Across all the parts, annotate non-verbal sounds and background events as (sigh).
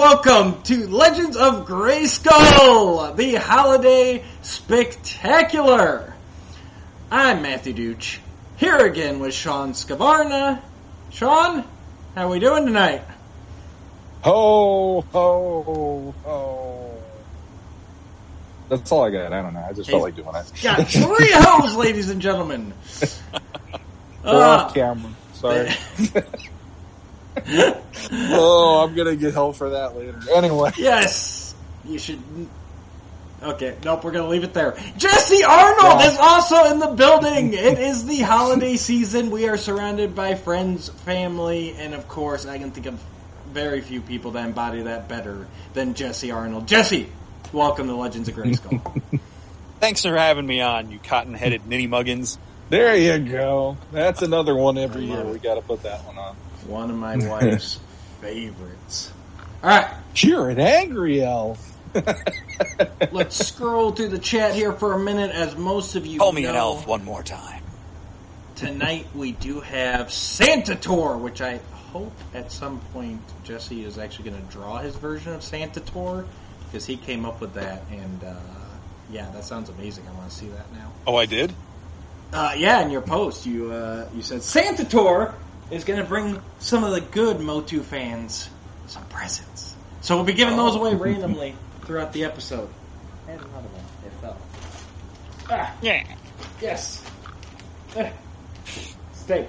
welcome to Legends of Grayskull, the holiday spectacular. I'm Matthew Dooch, here again with Sean Scavarna. Sean, how are we doing tonight? Ho, ho, ho. That's all I got. I don't know. I just felt like doing it. Got (laughs) three hoes, ladies and gentlemen. We're off uh, camera. Sorry. (laughs) (laughs) oh, I'm gonna get hell for that later. Anyway, Yes, you should. Okay, nope, we're gonna leave it there. Jesse Arnold Yeah. is also in the building. It is the holiday season. We are surrounded by friends, family, and of course, I can think of very few people that embody that better than Jesse Arnold. Jesse, welcome to Legends of Grayskull. (laughs) Thanks for having me on, you cotton-headed ninny muggins. there you go. That's another one every year. it. We got to put that one on. One of my (laughs) wife's favorites. All right, You're an angry elf. (laughs) let's scroll through the chat here for a minute. As most of you Call me know, an elf one more time. tonight we do have Santa Tour, which I hope at some point Jesse is actually going to draw his version of Santa Tour because he came up with that, and uh, yeah, that sounds amazing. I want to see that now. Oh, I did? Uh, yeah, in your post, you uh, you said Santa Tour is going to bring some of the good Motu fans some presents, so we'll be giving those away randomly throughout the episode. And another one, it fell. Ah. Yeah. Yes. Eh. Stay.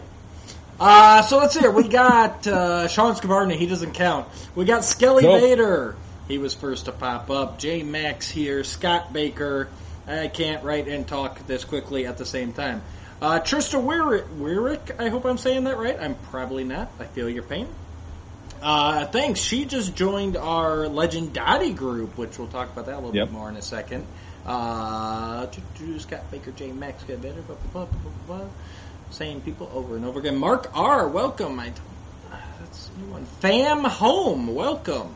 Uh, so let's see here. We got uh, Sean Scavarna. He doesn't count. We got Skelly Nope. Vader. He was first to pop up. J Max here. Scott Baker. I can't write and talk this quickly at the same time. Uh, Trista Weirick, I hope I'm saying that right. I'm probably not. I feel your pain. Uh, thanks. She just joined our Legendati group, which we'll talk about that a little Yep. bit more in a second. Uh, Scott Baker, J Max, get better, blah, blah, blah, blah, blah. Same people over and over again. Mark R, welcome. I, uh, that's a new one. Fam Home, welcome.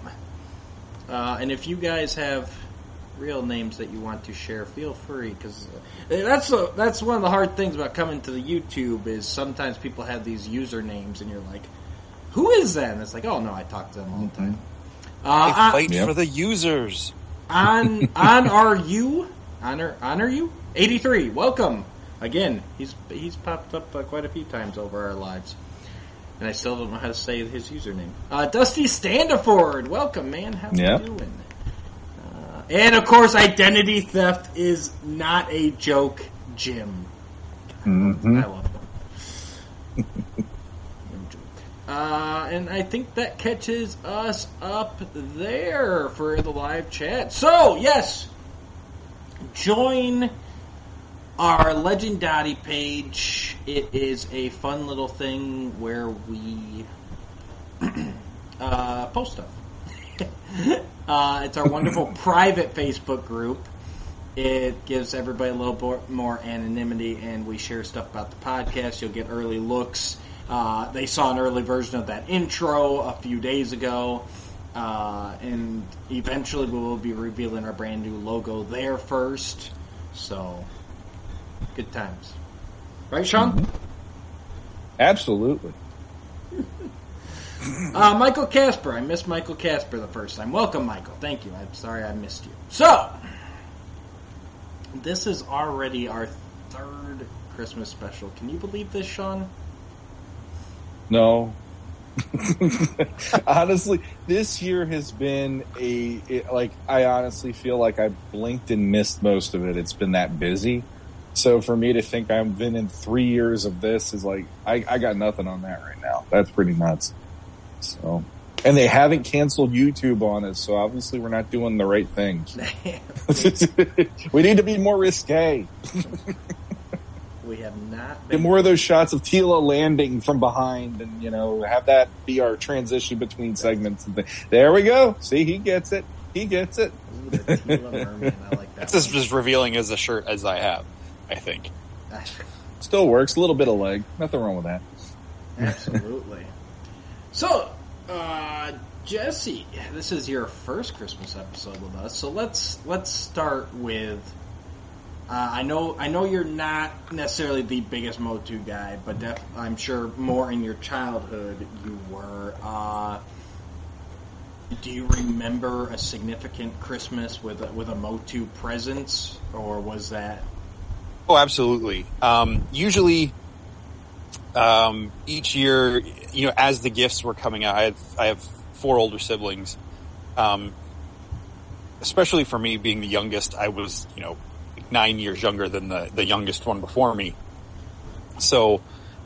Uh, and if you guys have real names that you want to share, feel free because that's a, that's one of the hard things about coming to the YouTube is sometimes people have these usernames and you're like, who is that? And it's like, oh no, I talk to them all the time. I Uh, fight Yep. for the users. on (laughs) on our you honor honor you eighty three. Welcome again. He's he's popped up uh, quite a few times over our lives, and I still don't know how to say his username. Uh, Dusty Standiford, welcome man. How Yeah. you doing? And of course, identity theft is not a joke, Jim. hmm I love (laughs) joke. Uh, and I think that catches us up there for the live chat. So, yes, join our Legend Legendati page. It is a fun little thing where we (clears throat) uh, post stuff. (laughs) uh, it's our wonderful (laughs) private Facebook group. It gives everybody a little bo- more anonymity, and we share stuff about the podcast. You'll get early looks. Uh, they saw an early version of that intro a few days ago, uh, and eventually we will be revealing our brand new logo there first. So, good times, right, Sean? Absolutely. (clears throat) Uh, Michael Casper. I missed Michael Casper the first time. Welcome, Michael. Thank you. I'm sorry I missed you. So, this is already our third Christmas special. Can you believe this, Sean? No. (laughs) honestly, this year has been a it, like I honestly feel like I blinked and missed most of it. It's been that busy. So for me to think I've been in three years of this is like I, I got nothing on that right now. That's pretty nuts. So and they haven't canceled YouTube on us, so obviously we're not doing the right things. (laughs) (laughs) we need to be more risque. we have not Get more of those shots of Teela landing from behind, and you know, have that be our transition between segments. And th- there we go. See, he gets it. He gets it. Ooh, Teela Merman. I like that. That's as, as revealing as a shirt as I have, I think. (laughs) Still works. A little bit of leg. Nothing wrong with that. Absolutely. So, uh, Jesse, this is your first Christmas episode with us. So let's let's start with. Uh, I know I know you're not necessarily the biggest Motu guy, but def- I'm sure more in your childhood you were. Uh, Do you remember a significant Christmas with a, with a Motu presence, or was that? Oh, absolutely. Um, usually, um, each year, you know, as the gifts were coming out, I have, I have four older siblings. Um, especially for me being the youngest, I was, you know, nine years younger than the, the youngest one before me. So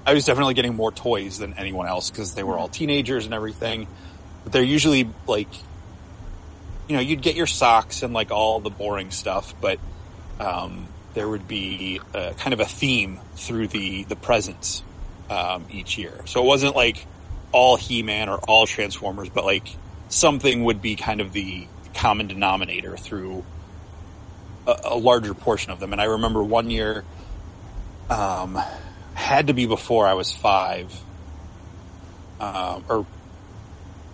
I was definitely getting more toys than anyone else because they were all teenagers and everything. But they're usually like, you know, you'd get your socks and like all the boring stuff, but, um, there would be a, kind of a theme through the, the presents, um, each year. So it wasn't like all He-Man or all Transformers, but like something would be kind of the common denominator through a, a larger portion of them. And I remember one year, um, had to be before I was five, um, or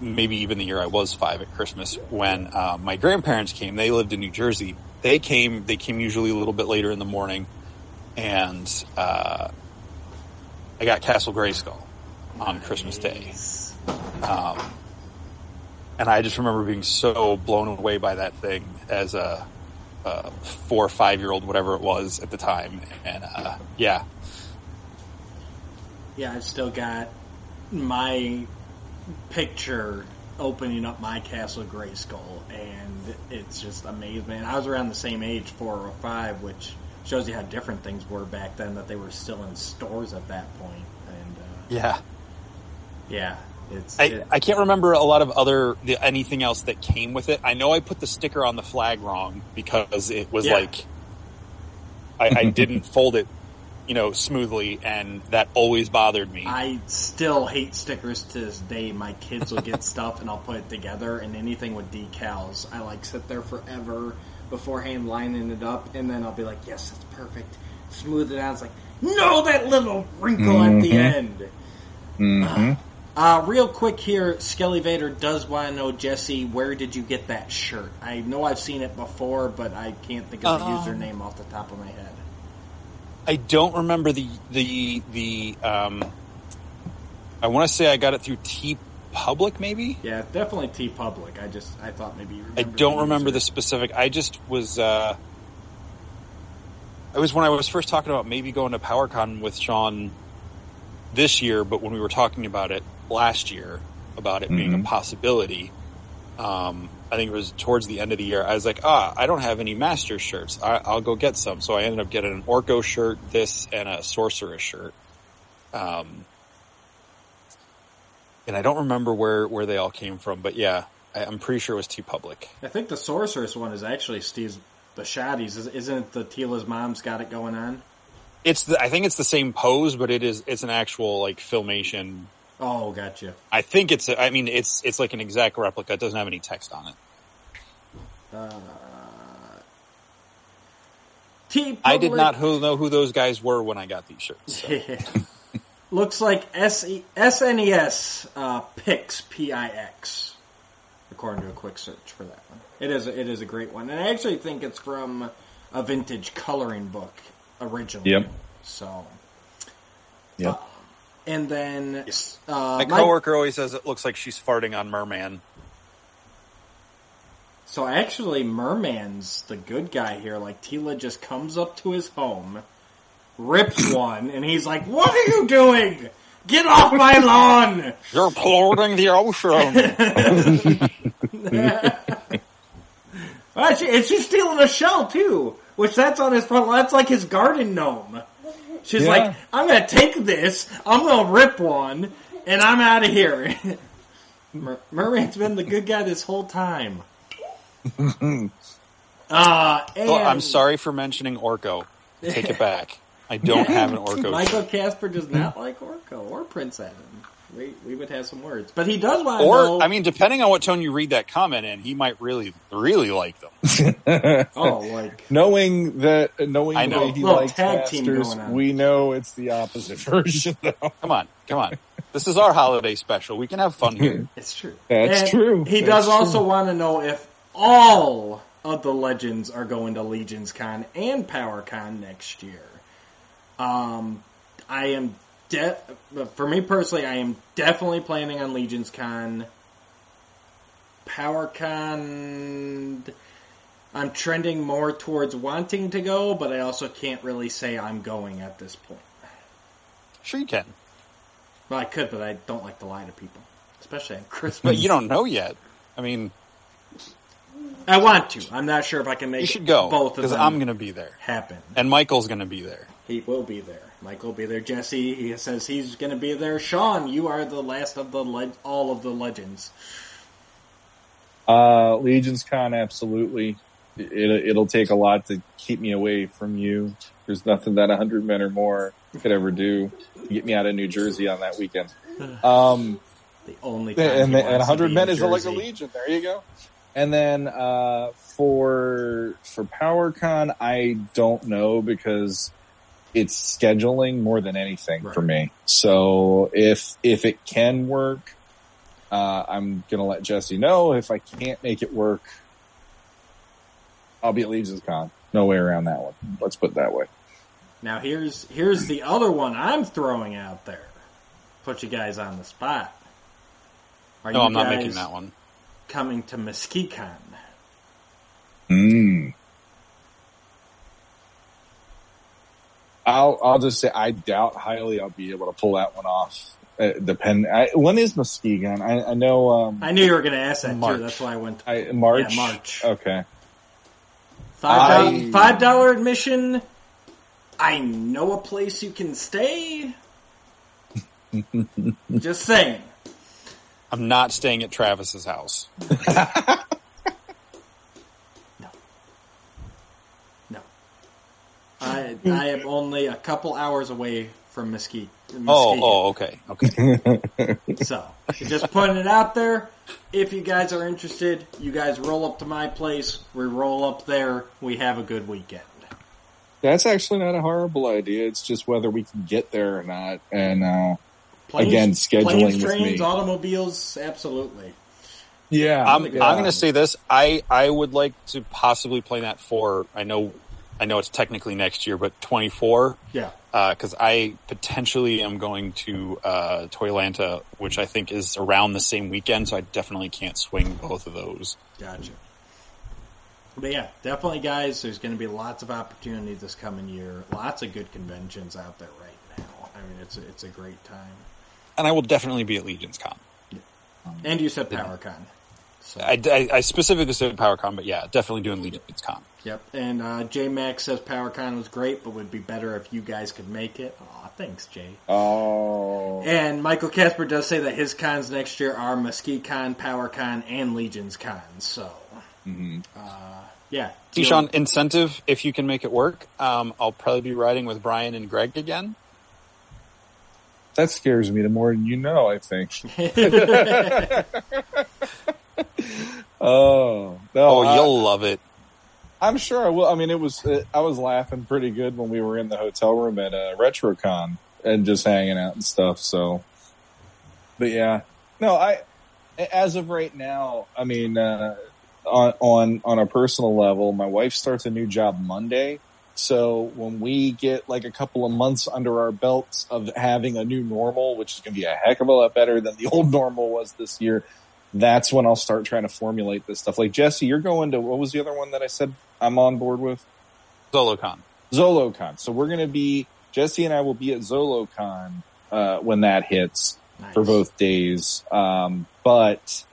maybe even the year I was five at Christmas when uh, my grandparents came. They lived in New Jersey. They came. They came usually a little bit later in the morning, and uh, I got Castle Grayskull on Christmas Day. Um, and I just remember being so blown away by that thing as a, a four or five year old, whatever it was at the time. And uh, yeah, Yeah, I've still got my picture opening up my Castle Grayskull, and it's just amazing. I was around the same age, four or five, which shows you how different things were back then. That they were still in stores at that point, and uh, yeah. yeah, it's I, it- I can't remember a lot of other the, anything else that came with it. I know I put the sticker on the flag wrong because it was Yeah. like I, I didn't (laughs) fold it, you know, smoothly, and that always bothered me. I still hate stickers to this day. My kids will get (laughs) stuff and I'll put it together and anything with decals, I like sit there forever beforehand lining it up and then I'll be like, yes, that's perfect. Smooth it out. It's like, no, that little wrinkle at the Mhm. end. hmm Uh, real quick here, Skelly Vader does want to know, Jesse, where did you get that shirt? I know I've seen it before, but I can't think of the Um, username off the top of my head. I don't remember the the the. Um, I want to say I got it through T Public, maybe. Yeah, definitely TeePublic. I just, I thought maybe you I don't the remember the specific. I just was. uh It was when I was first talking about maybe going to PowerCon with Sean this year, but when we were talking about it last year about it being a Mhm. possibility, um, I think it was towards the end of the year. I was like, ah, I don't have any Master shirts. I, I'll go get some. So I ended up getting an Orko shirt, this, and a Sorceress shirt. Um, and I don't remember where where they all came from, but yeah, I, I'm pretty sure it was TeePublic. I think the Sorceress one is actually Steve's the Shaddies. Is- Isn't it the Teela's mom's got it going on? It's the, I think it's the same pose, but it is it's an actual like filmation. Oh, gotcha. I think it's I mean it's it's like an exact replica. It doesn't have any text on it. Uh, T I did not who know who those guys were when I got these shirts. so. (laughs) Looks like S- SNES uh, Pix P I X, according to a quick search for that one. It is a, it is a great one, and I actually think it's from a vintage coloring book originally. Yep. So, Yep. and then yes. uh, My Mike- coworker always says it looks like she's farting on Merman. So actually, Merman's the good guy here. Like Teela just comes up to his home, rips one, and he's like, "What are you doing? Get off my lawn!" You're polluting the ocean. (laughs) Actually, and she's stealing a shell too, which that's on his front. That's like his garden gnome. She's Yeah. like, "I'm gonna take this. I'm gonna rip one, and I'm out of here." (laughs) Mer- Merman's been the good guy this whole time. (laughs) Uh, and oh, I'm sorry for mentioning Orko. Take it back. I don't have an (laughs) Orko. Michael shirt. Casper does not like Orko or Prince Adam. We we would have some words, but he does want to Or know. I mean, depending on what tone you read that comment in, he might really really like them. (laughs) oh, like knowing that, knowing I the know. way he likes tag team masters, we know it's the opposite (laughs) version. Though. Come on, come on. This is our holiday special. We can have fun here. it's true. That's And true. He That's does also want to know if all of the legends are going to Legions Con and Power Con next year. Um, I am de- for me personally, I am definitely planning on Legions Con. PowerCon, I'm trending more towards wanting to go, but I also can't really say I'm going at this point. Sure, you can, Well, I could, but I don't like to lie to people, especially on Christmas. but you don't know yet. I mean, I want to. I'm not sure if I can make you should go both of because I'm going to be there, happen. and Michael's going to be there. He will be there. Michael will be there. Jesse, he says he's going to be there. Sean, you are the last of the le- all of the legends. Uh, Legion's Con, absolutely. It, it'll take a lot to keep me away from you. There's nothing that 100 men or more could ever do to get me out of New Jersey on that weekend. (sighs) Um, The only and, he and wants 100 men in is like a legion. There you go. And then uh, for for PowerCon, I don't know because it's scheduling more than anything for me. So if if it can work, uh, I'm gonna let Jesse know. If I can't make it work, I'll be at Legion's Con. No way around that one. Let's put it that way. Now here's here's the other one I'm throwing out there. Put you guys on the spot. Are No, you I'm not making that one. coming to MesquiCon? Mm. I'll I'll just say I doubt highly I'll be able to pull that one off. Uh, depend. I, when is Muskegon? I, I know. Um, I knew you were going to ask that March. too. That's why I went. I, March. Yeah, March. Okay. Five I- five dollar admission. I know a place you can stay. (laughs) Just saying. I'm not staying at Travis's house. (laughs) I I am only a couple hours away from Mesquite. Oh, oh, okay, okay. (laughs) So, just putting it out there. If you guys are interested, you guys roll up to my place. We roll up there. We have a good weekend. That's actually not a horrible idea. It's just whether we can get there or not. And uh, Planes, Again, scheduling planes, with trains, me. automobiles, absolutely. yeah, I'm, I'm going to say this. I, I would like to possibly play that for, I know, I know it's technically next year, but 24, Yeah. uh, cause I potentially am going to, uh, Toylanta, which I think is around the same weekend. So I definitely can't swing both of those. Gotcha. But yeah, definitely, guys. There's going to be lots of opportunity this coming year. Lots of good conventions out there right now. I mean, it's a, it's a great time. And I will definitely be at Legion's Con. And you said PowerCon. So, I, I, I specifically said PowerCon, but yeah, definitely doing Legion's Con. Yep. And uh, J Max says PowerCon was great, but would be better if you guys could make it. Aw, thanks, Jay. Oh, And Michael Casper does say that his cons next year are Mesquite Con, PowerCon, and Legion's Con. So, Mhm. yeah. Sean, incentive, if you can make it work, um, I'll probably be riding with Brian and Greg again. that scares me the more than you know. I think. (laughs) (laughs) Oh no! Oh, I- you'll love it. I'm sure I will. I mean, it was uh, I was laughing pretty good when we were in the hotel room at uh, RetroCon and just hanging out and stuff. So, but yeah, no, I as of right now, I mean, uh, on on on a personal level, my wife starts a new job Monday. So when we get like a couple of months under our belts of having a new normal, which is going to be a heck of a lot better than the old normal was this year, that's when I'll start trying to formulate this stuff. Like Jesse, you're going to what was the other one that I said I'm on board with? ZoloCon. ZoloCon. So we're going to be Jesse and I will be at ZoloCon uh, when that hits Nice. for both days. Um, but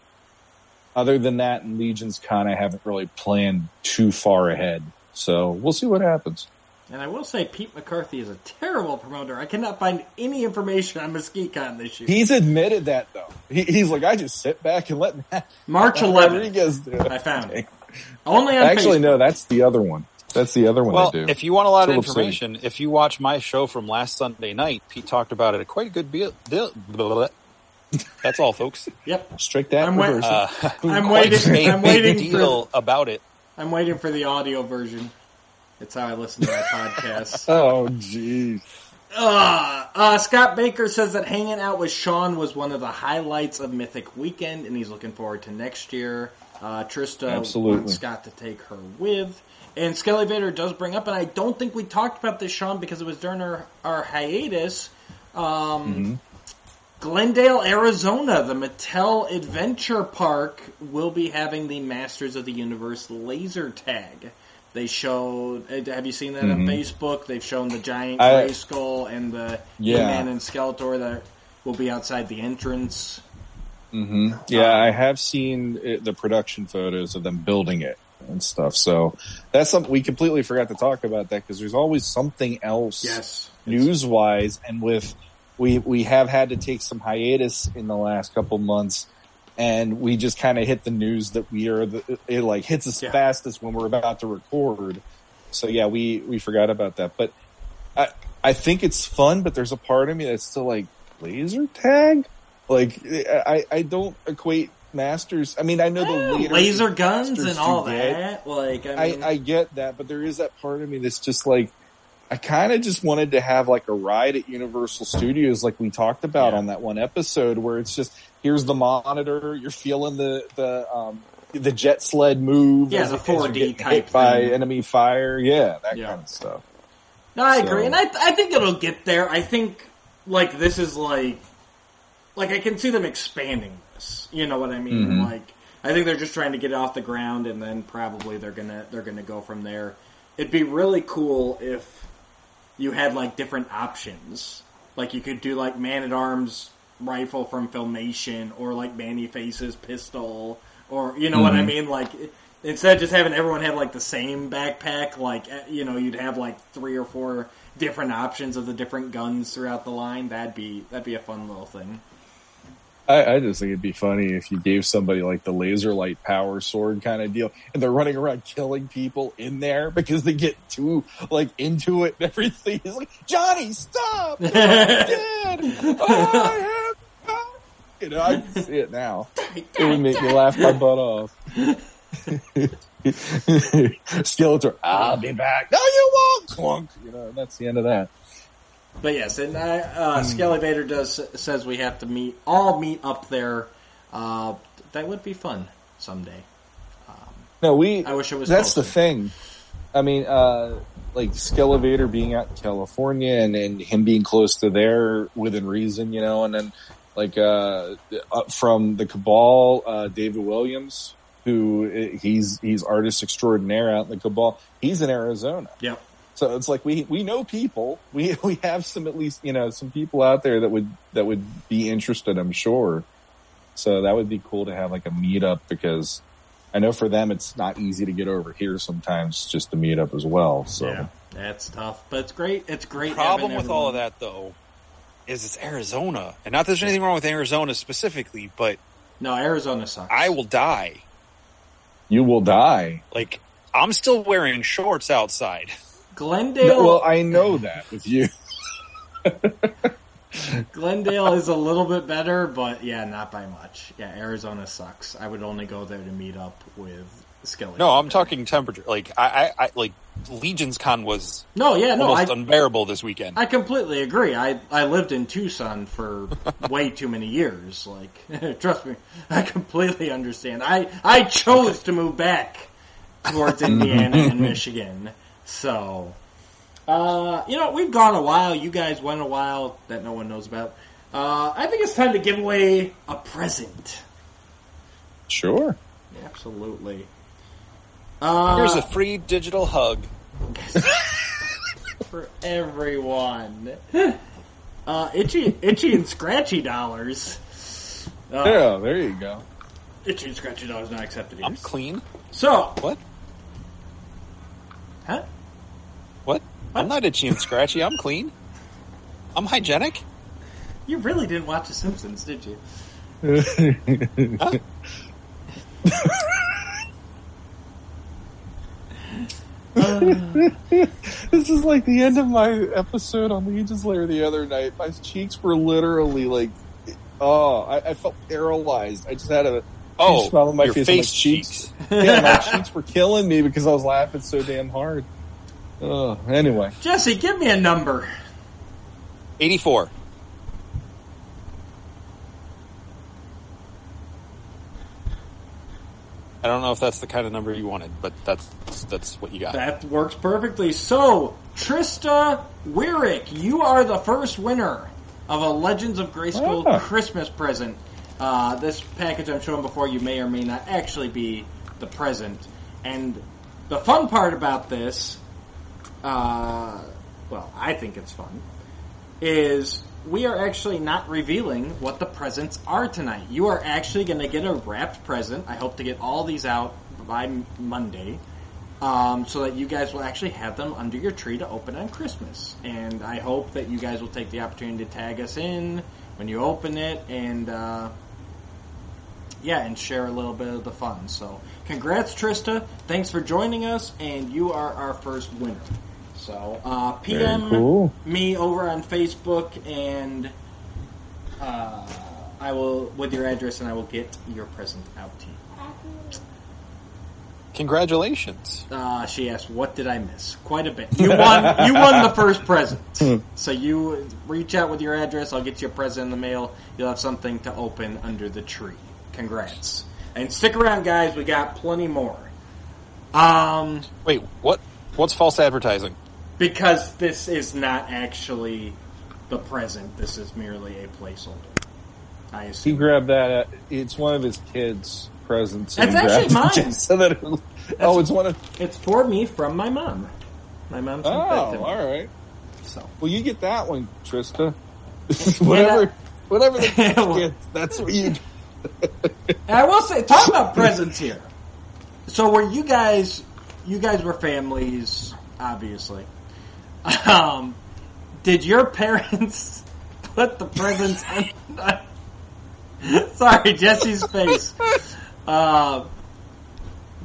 other than that, in Legion's Con, I haven't really planned too far ahead. So we'll see what happens. And I will say, Pete McCarthy is a terrible promoter. I cannot find any information on Mesquite Con this year. He's admitted that though. He, he's like, I just sit back and let Matt (laughs) March 11th. Rodriguez do it. I found it. (laughs) Only on Actually, Facebook. no, that's the other one. That's the other one Well, they do. if you want a lot of Philip City. information, if you watch my show from last Sunday night, Pete talked about it a quite a good deal. (laughs) deal. That's all, folks. Yep. Strike that I'm wait- Uh, I'm waiting- a I'm big waiting for- about it. I'm waiting for the audio version. That's how I listen to my podcast. (laughs) oh, jeez. Uh, uh, Scott Baker says that hanging out with Sean was one of the highlights of Mythic Weekend, and he's looking forward to next year. Uh, Trista Absolutely. wants Scott to take her with. And Skelly Vader does bring up, and I don't think we talked about this, Sean, because it was during our, our hiatus. Um, Glendale, Arizona, the Mattel Adventure Park will be having the Masters of the Universe laser tag. They showed. uh, Have you seen that on Mhm. Facebook? They've shown the giant I- Grayskull and the Yeah. man and Skeletor that will be outside the entrance. hmm Yeah, I have seen it, the production photos of them building it and stuff. So that's something we completely forgot to talk about that because there's always something else Yes, news wise and with we we have had to take some hiatus in the last couple months and we just kind of hit the news that we are the, it like hits us Yeah. fastest when we're about to record so yeah we we forgot about that but i i think it's fun but there's a part of me that's still like laser tag like i i don't equate masters i mean i know the later laser guns and all get. that. Like, I I, I get that, but there is that part of me that's just like, I kind of just wanted to have like a ride at Universal Studios, like we talked about Yeah. on that one episode, where it's just here's the monitor, you're feeling the the um the jet sled move, Yeah, the it- as you're 4D getting type hit by thing. enemy fire, yeah, that Yeah. kind of stuff. No, I So- agree, and I I think it'll get there. I think like this is like like I can see them expanding this. You know what I mean? Mhm. Like I think they're just trying to get it off the ground, and then probably they're gonna they're gonna go from there. It'd be really cool if you had like different options. Like you could do like man at arms rifle from Filmation, or like Man-E-Face's pistol, or you know what I Mhm. mean? Like instead of just having everyone have like the same backpack, like eh, you know you'd have like three or four different options of the different guns throughout the line. That'd be that'd be a fun little thing. I, I just think it'd be funny if you gave somebody like the laser light power sword kind of deal, and they're running around killing people in there because they get too like into it and everything. He's like, Johnny, stop! (laughs) You're dead! Oh, I have power!" You know, I can see it now. It would make me laugh my butt off. (laughs) Skeletor, I'll be back. No, you won't. Clunk. You know, that's the end of that. But yes, and I, uh, Skelevator does says we have to meet all meet up there. Uh, that would be fun someday. No, we. I wish it was. That's the thing. I mean, uh, like Skelevator being out in California and, and him being close to there within reason, you know, and then like, uh, from the Cabal, uh, David Williams, who uh, he's, he's artist extraordinaire out in the Cabal. He's in Arizona. Yep. So it's like we, we know people. (laughs) We, we have some, at least, you know, some people out there that would, that would be interested, I'm sure. So that would be cool to have like a meetup because I know for them it's not easy to get over here sometimes just to meet up as well. So Yeah, that's tough, but it's great. It's great. problem having with all of that though is it's Arizona, and not that there's anything wrong with Arizona specifically, but No, Arizona sucks. I will die. you will die. Like I'm still wearing shorts outside. (laughs) Glendale. well, I know that with you. (laughs) Glendale is a little bit better, but yeah, not by much. Yeah, Arizona sucks. I would only go there to meet up with Skelly. No, I'm talking temperature. Like I, I, I like Legion's Con was No, yeah, no, I, almost unbearable this weekend. I completely agree. I I lived in Tucson for (laughs) way too many years. Like, (laughs) trust me, I completely understand. I I chose to move back towards Indiana and Michigan, so. Uh, you know, we've gone a while. You guys went a while that no one knows about. Uh, I think it's time to give away a present. Sure. Absolutely. Uh, Here's a free digital hug. (laughs) for everyone. Uh, itchy, itchy and scratchy dollars. Uh, Yeah, there you go. Itchy and scratchy dollars not accepted here. I'm clean. So, What? Huh? What? I'm not itchy and scratchy. I'm clean. I'm hygienic. You really didn't watch The Simpsons, did you? Huh? (laughs) this is like the end of my episode on the Legion's Lair the other night. My cheeks were literally like, oh, I, I felt paralyzed. I just had a Oh, huge smile my your face. face, my cheeks, cheeks. (laughs) yeah, my (laughs) cheeks were killing me because I was laughing so damn hard. Oh, anyway, Jesse, give me a number. 84. I don't know if that's the kind of number you wanted, but that's that's what you got. That works perfectly. So, Trista Wyrick, you are the first winner of a Legends of Grayskull Ah. Christmas present. Uh, this package I'm showing before you may or may not actually be the present. And the fun part about this, uh, well, I think it's fun, is we are actually not revealing what the presents are tonight. You are actually going to get a wrapped present. I hope to get all these out by Monday. Um, so that you guys will actually have them under your tree to open on Christmas. And I hope that you guys will take the opportunity to tag us in when you open it and, uh, yeah, and share a little bit of the fun. So, congrats, Trista. Thanks for joining us, and you are our first winner. So, uh, PM cool. me over on Facebook, and uh, I will with your address, and I will get your present out to you. Congratulations. Uh, she asked, "What did I miss?" Quite a bit. You won. (laughs) you won the first present. so you reach out with your address. I'll get you a present in the mail. You'll have something to open under the tree. Congrats. And stick around, guys. We got plenty more. Um, Wait, what? What's false advertising? because this is not actually the present. This is merely a placeholder. I assume. He grabbed that. At, it's one of his kids' presents. That's and he actually mine. just So that it, oh, it's one of. It's for me from my mom. My mom Oh, sent that to me. all right. So. Well, you get that one, Trista. (laughs) whatever, whatever the (laughs) kids get, that's what you. And I will say, talk about presents here. So, were you guys? You guys were families, obviously. Um, did your parents (laughs) put the presents? (laughs) On, sorry, Jesse's face. Uh,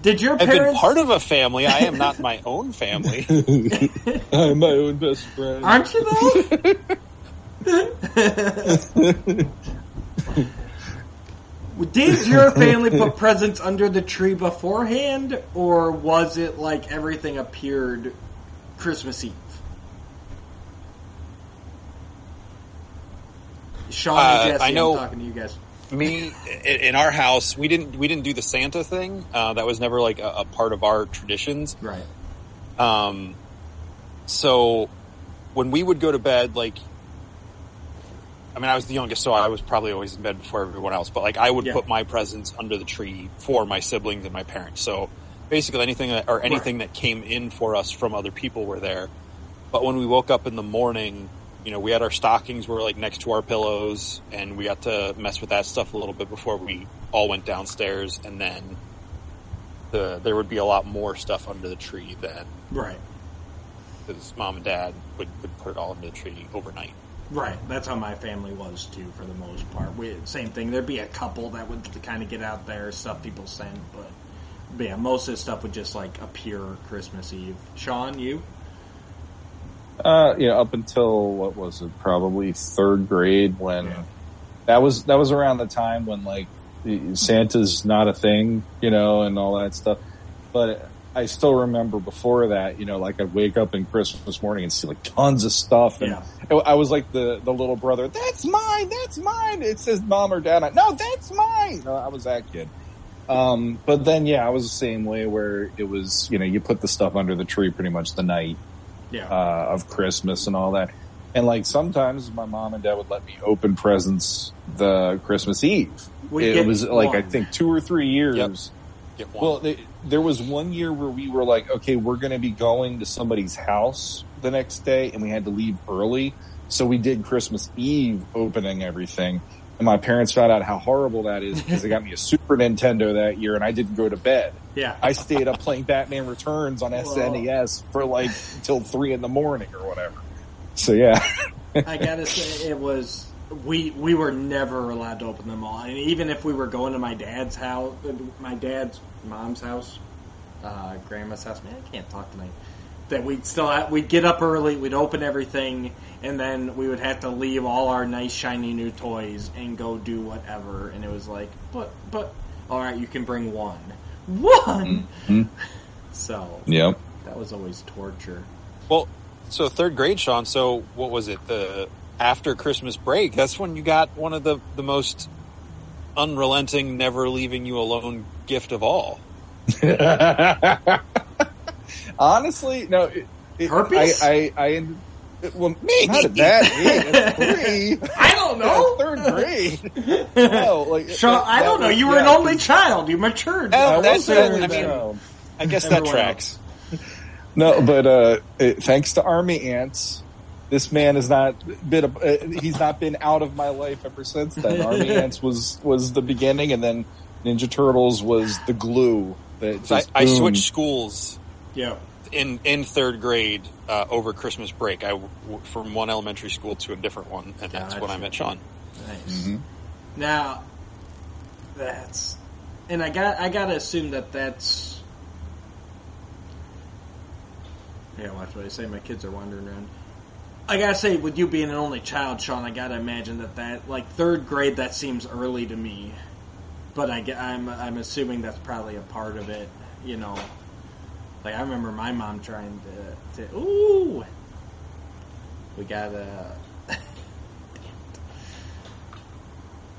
did your I've parents? been part of a family. I am not my own family. (laughs) I'm my own best friend. Aren't you though? Did your (laughs) family put presents under the tree beforehand, or was it like everything appeared Christmas Eve? Sean Uh, and Jesse, I know- I'm talking to you guys. Me in our house, we didn't we didn't do the Santa thing. Uh, that was never like a, a part of our traditions. Right. Um, so when we would go to bed, like, I mean, I was the youngest, so I was probably always in bed before everyone else. But like, I would Yeah. put my presents under the tree for my siblings and my parents. So basically, anything that, or anything that came in for us from other people were there. But when we woke up in the morning, you know, we had our stockings were like next to our pillows, and we got to mess with that stuff a little bit before we all went downstairs, and then. The, there would be a lot more stuff under the tree then Right. because mom and dad would, would put it all under the tree overnight. Right. That's how my family was too, for the most part. We, same thing. There'd be a couple that would kind of get out there, stuff people sent, but, but yeah, most of the stuff would just like appear Christmas Eve. Sean, you? Uh, yeah, up until what was it? Probably third grade when Yeah. that was that was around the time when like Santa's not a thing, you know, and all that stuff. But I still remember before that, you know, like I'd wake up in Christmas morning and see like tons of stuff, and I was like the the little brother. That's mine. That's mine. It says mom or dad. I, no, that's mine. No, I was that kid. Um, but then yeah, I was the same way where it was, you know, you put the stuff under the tree pretty much the night Yeah. uh, of Christmas and all that. And like sometimes my mom and dad would let me open presents the Christmas Eve. We it was like I think two or three years. Yep. Get one. Well, they, there was one year where we were like, okay, we're going to be going to somebody's house the next day, and we had to leave early. So we did Christmas Eve opening everything. And my parents found out how horrible that is because they got me a Super Nintendo that year, and I didn't go to bed. Yeah. I stayed up playing Batman Returns on SNES for like till three in the morning or whatever. So yeah, I gotta say, it was we we were never allowed to open them all, and even if we were going to my dad's house, my dad's mom's house, uh, grandma's house. Man, I can't talk tonight. That we'd still have, we'd get up early, we'd open everything, and then we would have to leave all our nice shiny new toys and go do whatever. And it was like, but but all right, you can bring one, one. Mhm. (laughs) So yep. that was always torture. well, so third grade, Sean. So what was it? The after Christmas break. That's when you got one of the the most unrelenting, never leaving you alone gift of all. (laughs) Honestly, no. It, it, Herpes? I, I, I ended, Well, not at that age. (laughs) Three. I don't know. Third grade. (laughs) No, like Sean, that- I don't know. was- You were yeah, an only child. You matured. Oh, I that's was it. only I mean- child. I guess that Everyone tracks. No, but uh, it, thanks to Army Ants, this man has not been. A, uh, he's not been out of my life ever since then. (laughs) Army Ants was was the beginning, and then Ninja Turtles was the glue that So I, I switched schools yeah. in in third grade uh, over Christmas break. I w- from one elementary school to a different one, and that's when I met Sean. Nice. Mhm. Now, that's, and I got I gotta assume that that's. Yeah, watch what I say. My kids are wandering around. I gotta say, with you being an only child, Sean, I gotta imagine that that like third grade that seems early to me, but I I'm I'm assuming that's probably a part of it. You know, like I remember my mom trying to to ooh, we gotta.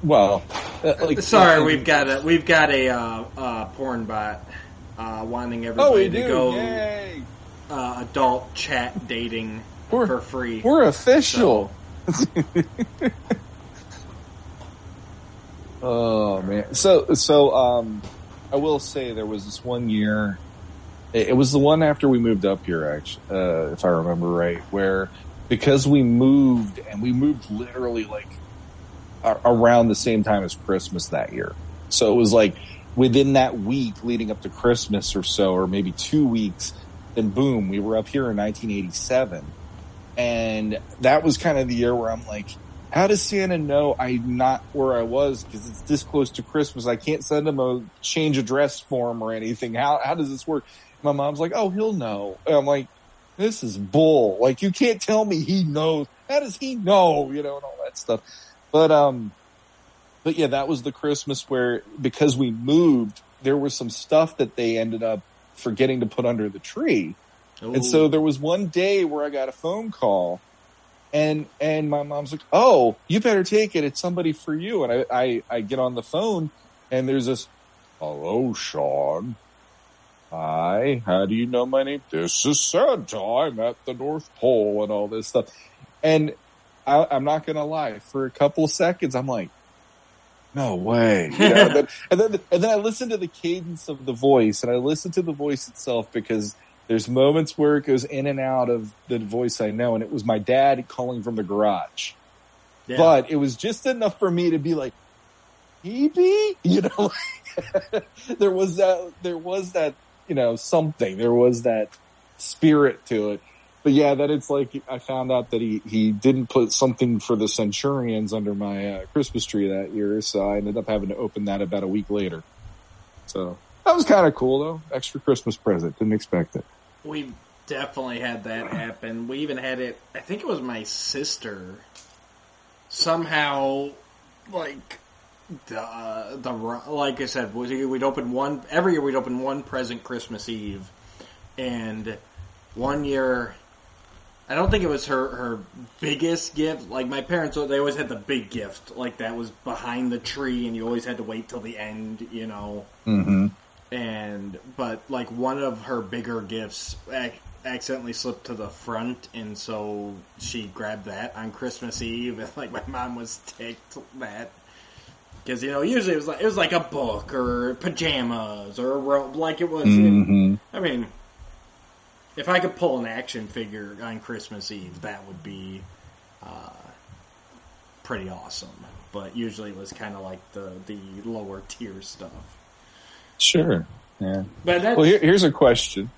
Well, uh, like (laughs) Sorry, we've got a we've got a uh, uh, porn bot uh, wanting everybody Oh, to do! go uh, adult chat dating We're- for free. We're official. (laughs) oh man. So so um I will say there was this one year it, it was the one after we moved up here actually uh if I remember right where because we moved and we moved literally like a- around the same time as Christmas that year. So it was like within that week leading up to Christmas or so or maybe 2 weeks then boom we were up here in 1987 and that was kind of the year where I'm like, how does Santa know I'm not where I was because it's this close to Christmas? I can't send him a change address form or anything. How how does this work? My mom's like, oh, he'll know. And I'm like, this is bull. Like you can't tell me he knows. How does he know? You know, and all that stuff. But um, but yeah, that was the Christmas where because we moved, there was some stuff that they ended up forgetting to put under the tree. And so there was one day where I got a phone call and, and my mom's like, Oh, you better take it. It's somebody for you. And I, I, I get on the phone and there's this, hello, Sean. Hi. How do you know my name? This is Santa. I'm at the North Pole and all this stuff. And I, I'm not going to lie for a couple of seconds. I'm like, no way. You know, and, then, (laughs) and then, and then I listen to the cadence of the voice and I listen to the voice itself because there's moments where it goes in and out of the voice I know, and it was my dad calling from the garage. Yeah. But it was just enough for me to be like, "Hebe," (laughs) you know. there was that. There was that. You know, something. There was that spirit to it. But yeah, that it's like I found out that he he didn't put something for the Centurions under my uh, Christmas tree that year, so I ended up having to open that about a week later. So that was kind of cool though. Extra Christmas present. Didn't expect it. We definitely had that happen. We even had it. I think it was my sister. Somehow, like the the like I said, we- we'd open one every year. We'd open one present Christmas Eve, and one year. I don't think it was her her biggest gift. Like my parents, they always had the big gift, like that was behind the tree, and you always had to wait till the end, you know Mm-hmm. And but like one of her bigger gifts ac- accidentally slipped to the front and so she grabbed that on christmas eve and like my mom was ticked that because you know usually it was like it was like a book or pajamas or a robe like it was Mm-hmm. i mean if i could pull an action figure on christmas eve that would be uh, pretty awesome but usually it was kind of like the the lower tier stuff Sure. Yeah. but that's Well, here, here's a question.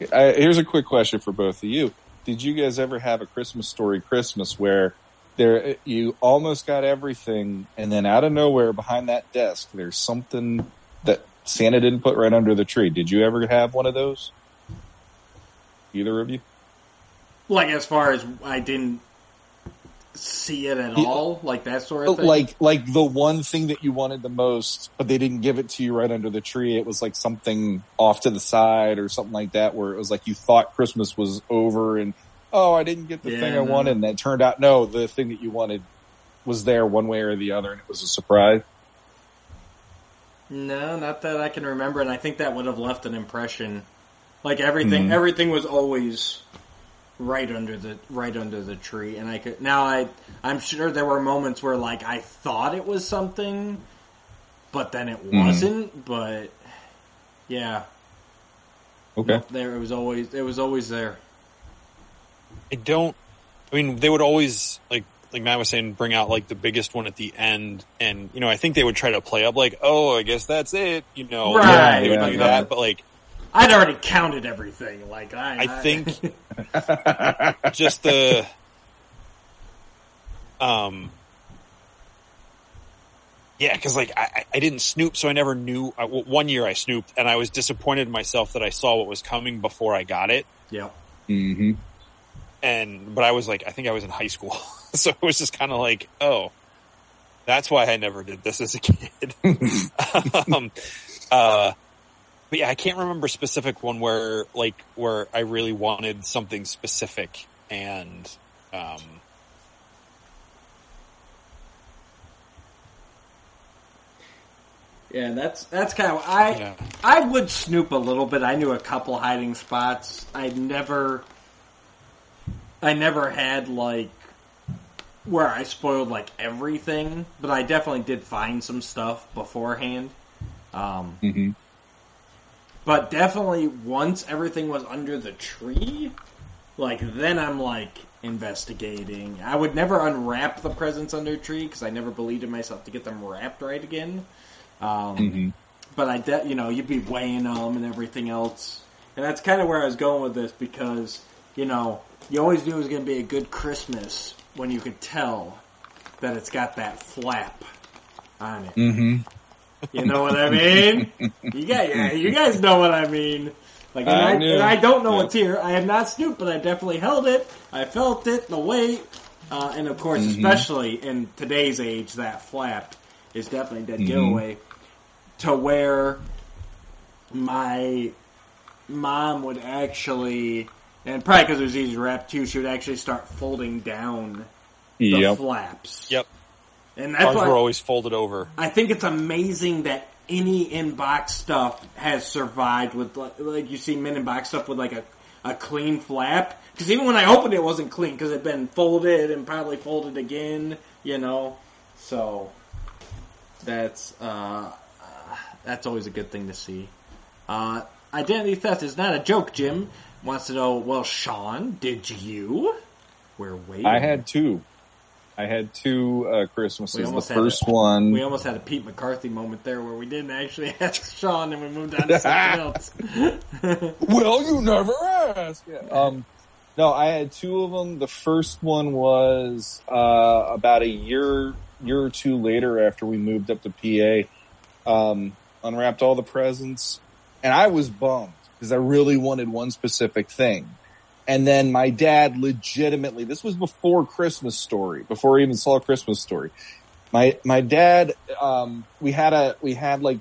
Uh, here's a quick question for both of you. Did you guys ever have a Christmas story Christmas where there you almost got everything, and then out of nowhere behind that desk, there's something that Santa didn't put right under the tree? Did you ever have one of those? Either of you? Like as far as I didn't see it at Yeah. all, like that sort of thing. Like, like the one thing that you wanted the most, but they didn't give it to you right under the tree. It was like something off to the side or something like that, where it was like you thought Christmas was over and oh, I didn't get the Yeah, thing I no. wanted, and it turned out no, the thing that you wanted was there one way or the other, and it was a surprise. no, not that I can remember, and I think that would have left an impression. Like everything, Mhm. everything was always right under the right under the tree, and I could now I I'm sure there were moments where like I thought it was something, but then it mm-hmm. wasn't. But yeah, Okay. there it was always it was always there. I don't. I mean, they would always like like Matt was saying, bring out like the biggest one at the end, and you know, I think they would try to play up like, oh, I guess that's it, you know, Right, They would yeah, do yeah. that, but like, I'd already counted everything. Like I, I think (laughs) just the um. Yeah, because like I, I- I didn't snoop, so I never knew. I, well, one year I snooped, and I was disappointed in myself that I saw what was coming before I got it. Yep. hmm and but I was like, I think I was in high school, (laughs) so it was just kind of like, oh, that's why I never did this as a kid. (laughs) um, uh, but yeah, I can't remember a specific one where like where I really wanted something specific, and um, Yeah, that's that's kind of I yeah, I would snoop a little bit. I knew a couple hiding spots. I never I never had like where I spoiled like everything, but I definitely did find some stuff beforehand. Um, hmm but definitely once everything was under the tree, like then I'm like investigating. I would never unwrap the presents under a tree because I never believed in myself to get them wrapped right again. Um, hmm but I, de- you know, you'd be weighing them and everything else, and that's kind of where I was going with this because, you know, you always knew it was going to be a good Christmas when you could tell that it's got that flap on it. hmm You know what I mean? You guys, you guys know what I mean. Like, and I, I and I don't know Yeah. what's here. I have not snooped, but I definitely held it. I felt it, the weight, uh, and of course, Mhm. especially in today's age, that flap is definitely a dead Mhm. giveaway. To where my mom would actually, and probably because it was easy to wrap too, she would actually start folding down the Yep. flaps. Yep. And that's ours why were always folded over. I think it's amazing that any inbox stuff has survived with like, like you see men in box stuff with like a, a clean flap. Because even when I opened it, it wasn't clean because it'd been folded and probably folded again. You know, so that's uh, uh, that's always a good thing to see. Uh, identity theft is not a joke. Jim wants to know. Well, Sean, did you? We're waiting. I had two. I had two uh, Christmases. The first it. one, We almost had a Pete McCarthy moment there where we didn't actually (laughs) ask Sean and we moved on to something (laughs) else. Well, you (laughs) never asked. Um, no, I had two of them. The first one was uh, about a year, year or two later after we moved up to PA. Um, unwrapped all the presents, and I was bummed because I really wanted one specific thing. And then my dad legitimately, this was before Christmas Story, before even saw Christmas Story. My my dad, um, we had a we had like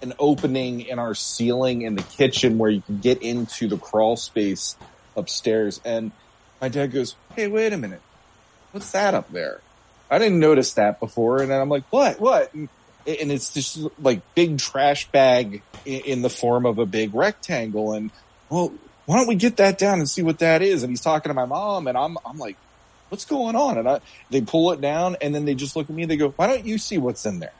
an opening in our ceiling in the kitchen where you can get into the crawl space upstairs. And my dad goes, Hey, wait a minute. What's that up there? I didn't notice that before. And then I'm like, what, what? And, and it's just like big trash bag in, in the form of a big rectangle. And well, why don't we get that down and see what that is? And he's talking to my mom and I'm, I'm like, what's going on? And I, they pull it down and then they just look at me. And they go, why don't you see what's in there?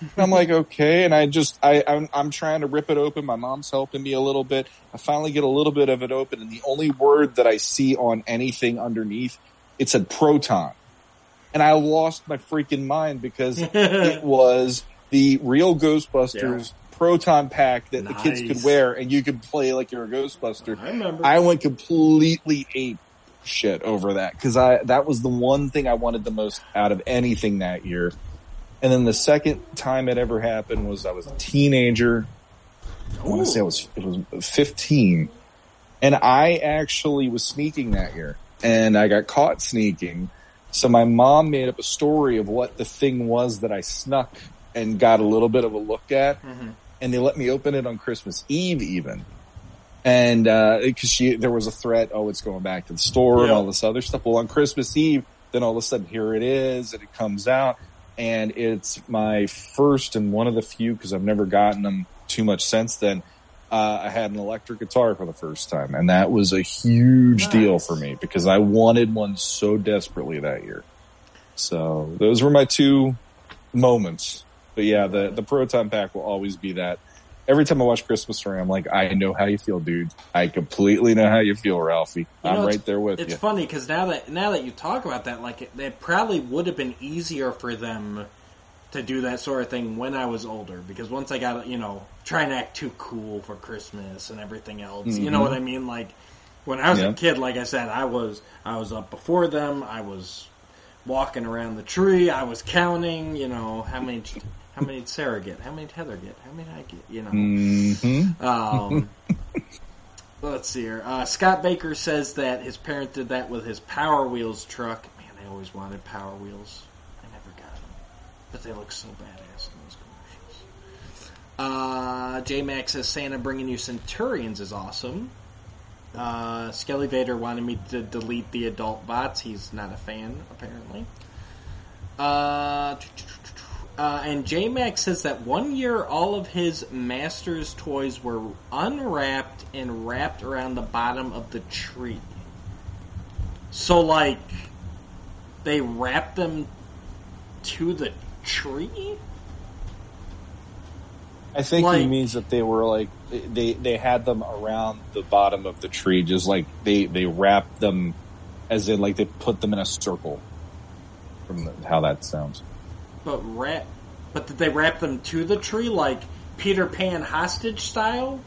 And I'm like, okay. And I just, I, I'm, I'm trying to rip it open. My mom's helping me a little bit. I finally get a little bit of it open. And the only word that I see on anything underneath, it said proton. And I lost my freaking mind because (laughs) it was the real Ghostbusters proton pack that the kids could wear and you could play like you're a Ghostbuster. I remember. I went completely ape shit over that because I that was the one thing I wanted the most out of anything that year. And then the second time it ever happened was I was a teenager. I want to say I was it was 15, and I actually was sneaking that year, and I got caught sneaking. So my mom made up a story of what the thing was that I snuck and got a little bit of a look at Mhm. And they let me open it on Christmas Eve even. And, uh, cause she, there was a threat, oh, it's going back to the store and all this other stuff. Well, on Christmas Eve, then all of a sudden here it is and it comes out and it's my first and one of the few, cause I've never gotten them too much since then, uh, I had an electric guitar for the first time, and that was a huge Nice. deal for me because I wanted one so desperately that year. So those were my two moments. But yeah, the the proton pack will always be that. Every time I watch Christmas Story, I'm like, I know how you feel, dude. I completely know how you feel, Ralphie. You I'm know, right there with It's you. It's funny because now that now that you talk about that, like it, it probably would have been easier for them to do that sort of thing when I was older. Because once I got you know trying to act too cool for Christmas and everything else, you know what mm-hmm. I mean? Like when I was Yeah. a kid, like I said, I was I was up before them. I was walking around the tree. I was counting. You know how many how many did Sarah get? How many did Heather get? How many did I get? You know. hmm Um, (laughs) let's see here. Uh, Scott Baker says that his parent did that with his Power Wheels truck. Man, I always wanted Power Wheels. I never got them, but they look so badass in those commercials. Uh, J Max says Santa bringing you Centurions is awesome. Uh, Skelly Vader wanted me to delete the adult bots. He's not a fan, apparently. Uh, uh, and J Max says that one year all of his Masters toys were unwrapped and wrapped around the bottom of the tree. So, like, they wrapped them to the tree? I think Like- he means that they were like they they had them around the bottom of the tree, just like they they wrapped them, as in like they put them in a circle. From the, how that sounds. But wrap, but did they wrap them to the tree like Peter Pan hostage style,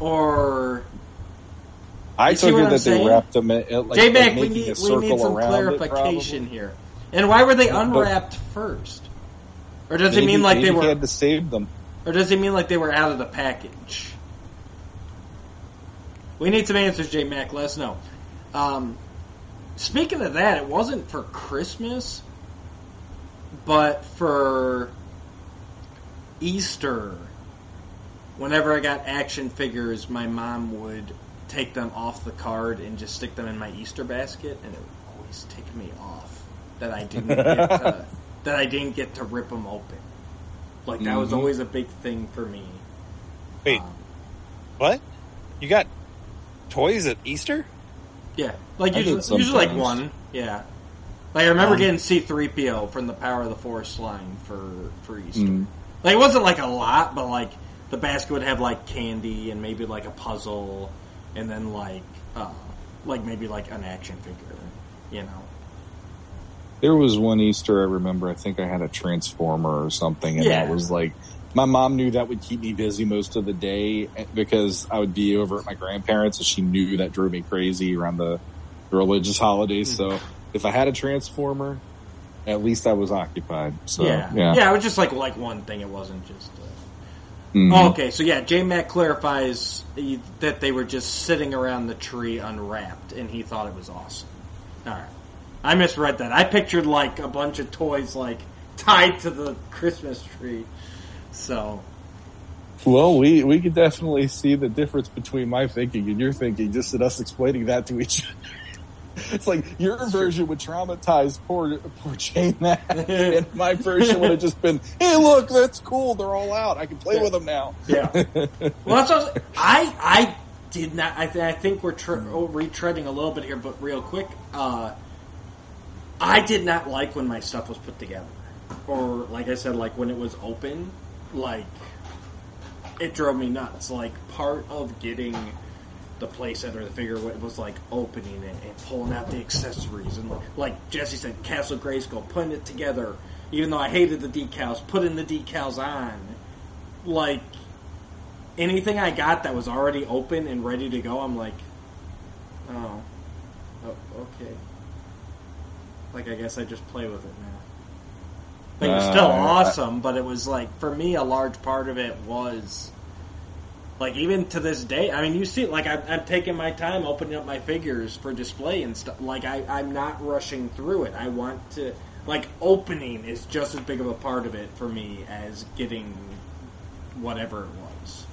or I You took it I'm that saying? they wrapped them in, like, J like Mac? we need we need some it, clarification here. And why were they But- unwrapped first? Or does it mean like they maybe he were? had to save them. Or does it mean like they were out of the package? We need some answers, J Mac. Let us know. Um, speaking of that, it wasn't for Christmas, but for Easter. Whenever I got action figures, my mom would take them off the card and just stick them in my Easter basket, and it would always tick me off that I didn't get to, (laughs) that I didn't get to rip them open. Like that was Mhm. always a big thing for me. Wait, Um, what? You got toys at Easter? yeah, like I usually, usually like one. Yeah, like I remember Um, getting C three PO from the Power of the Force line for for Easter. Mm. Like it wasn't like a lot, but like the basket would have like candy and maybe like a puzzle, and then like uh, like maybe like an action figure. You know, There was one Easter I remember. I think I had a transformer or something, and Yeah. that was like my mom knew that would keep me busy most of the day eh, because I would be over at my grandparents, and she knew that drove me crazy around the religious holidays. So if I had a transformer, at least I was occupied. So yeah, yeah, yeah. It was just like like one thing. It wasn't just. Uh, Mhm. Oh, okay, so yeah, J Mac clarifies that they were just sitting around the tree unwrapped, and he thought it was awesome. All right, I misread that. I pictured like a bunch of toys like tied to the Christmas tree. So Well, we we could definitely see the difference between my thinking and your thinking, just in us explaining that to each other. It's like your version would traumatize poor poor J Mac, (laughs) and my version would have just been, "Hey, look, that's cool. They're all out. I can play with them now." yeah, (laughs) well, that's what I, I did not. I, th- I think we're tr- oh, retreading a little bit here, but real quick, uh, I did not like when my stuff was put together, or like I said, like when it was open, like it drove me nuts. Like part of getting the playset or the figure was like opening it and pulling out the accessories and like, like Jesse said, Castle Grayskull, putting it together. Even though I hated the decals, putting the decals on. Like anything I got that was already open and ready to go, I'm like, oh, oh okay. Like I guess I just play with it now. Like, it was still Uh, I- awesome, but it was like for me a large part of it was like even to this day. I mean, you see, like I'm, I'm taking my time opening up my figures for display and stuff. Like I, I'm not rushing through it. I want to like opening is just as big of a part of it for me as getting whatever it was.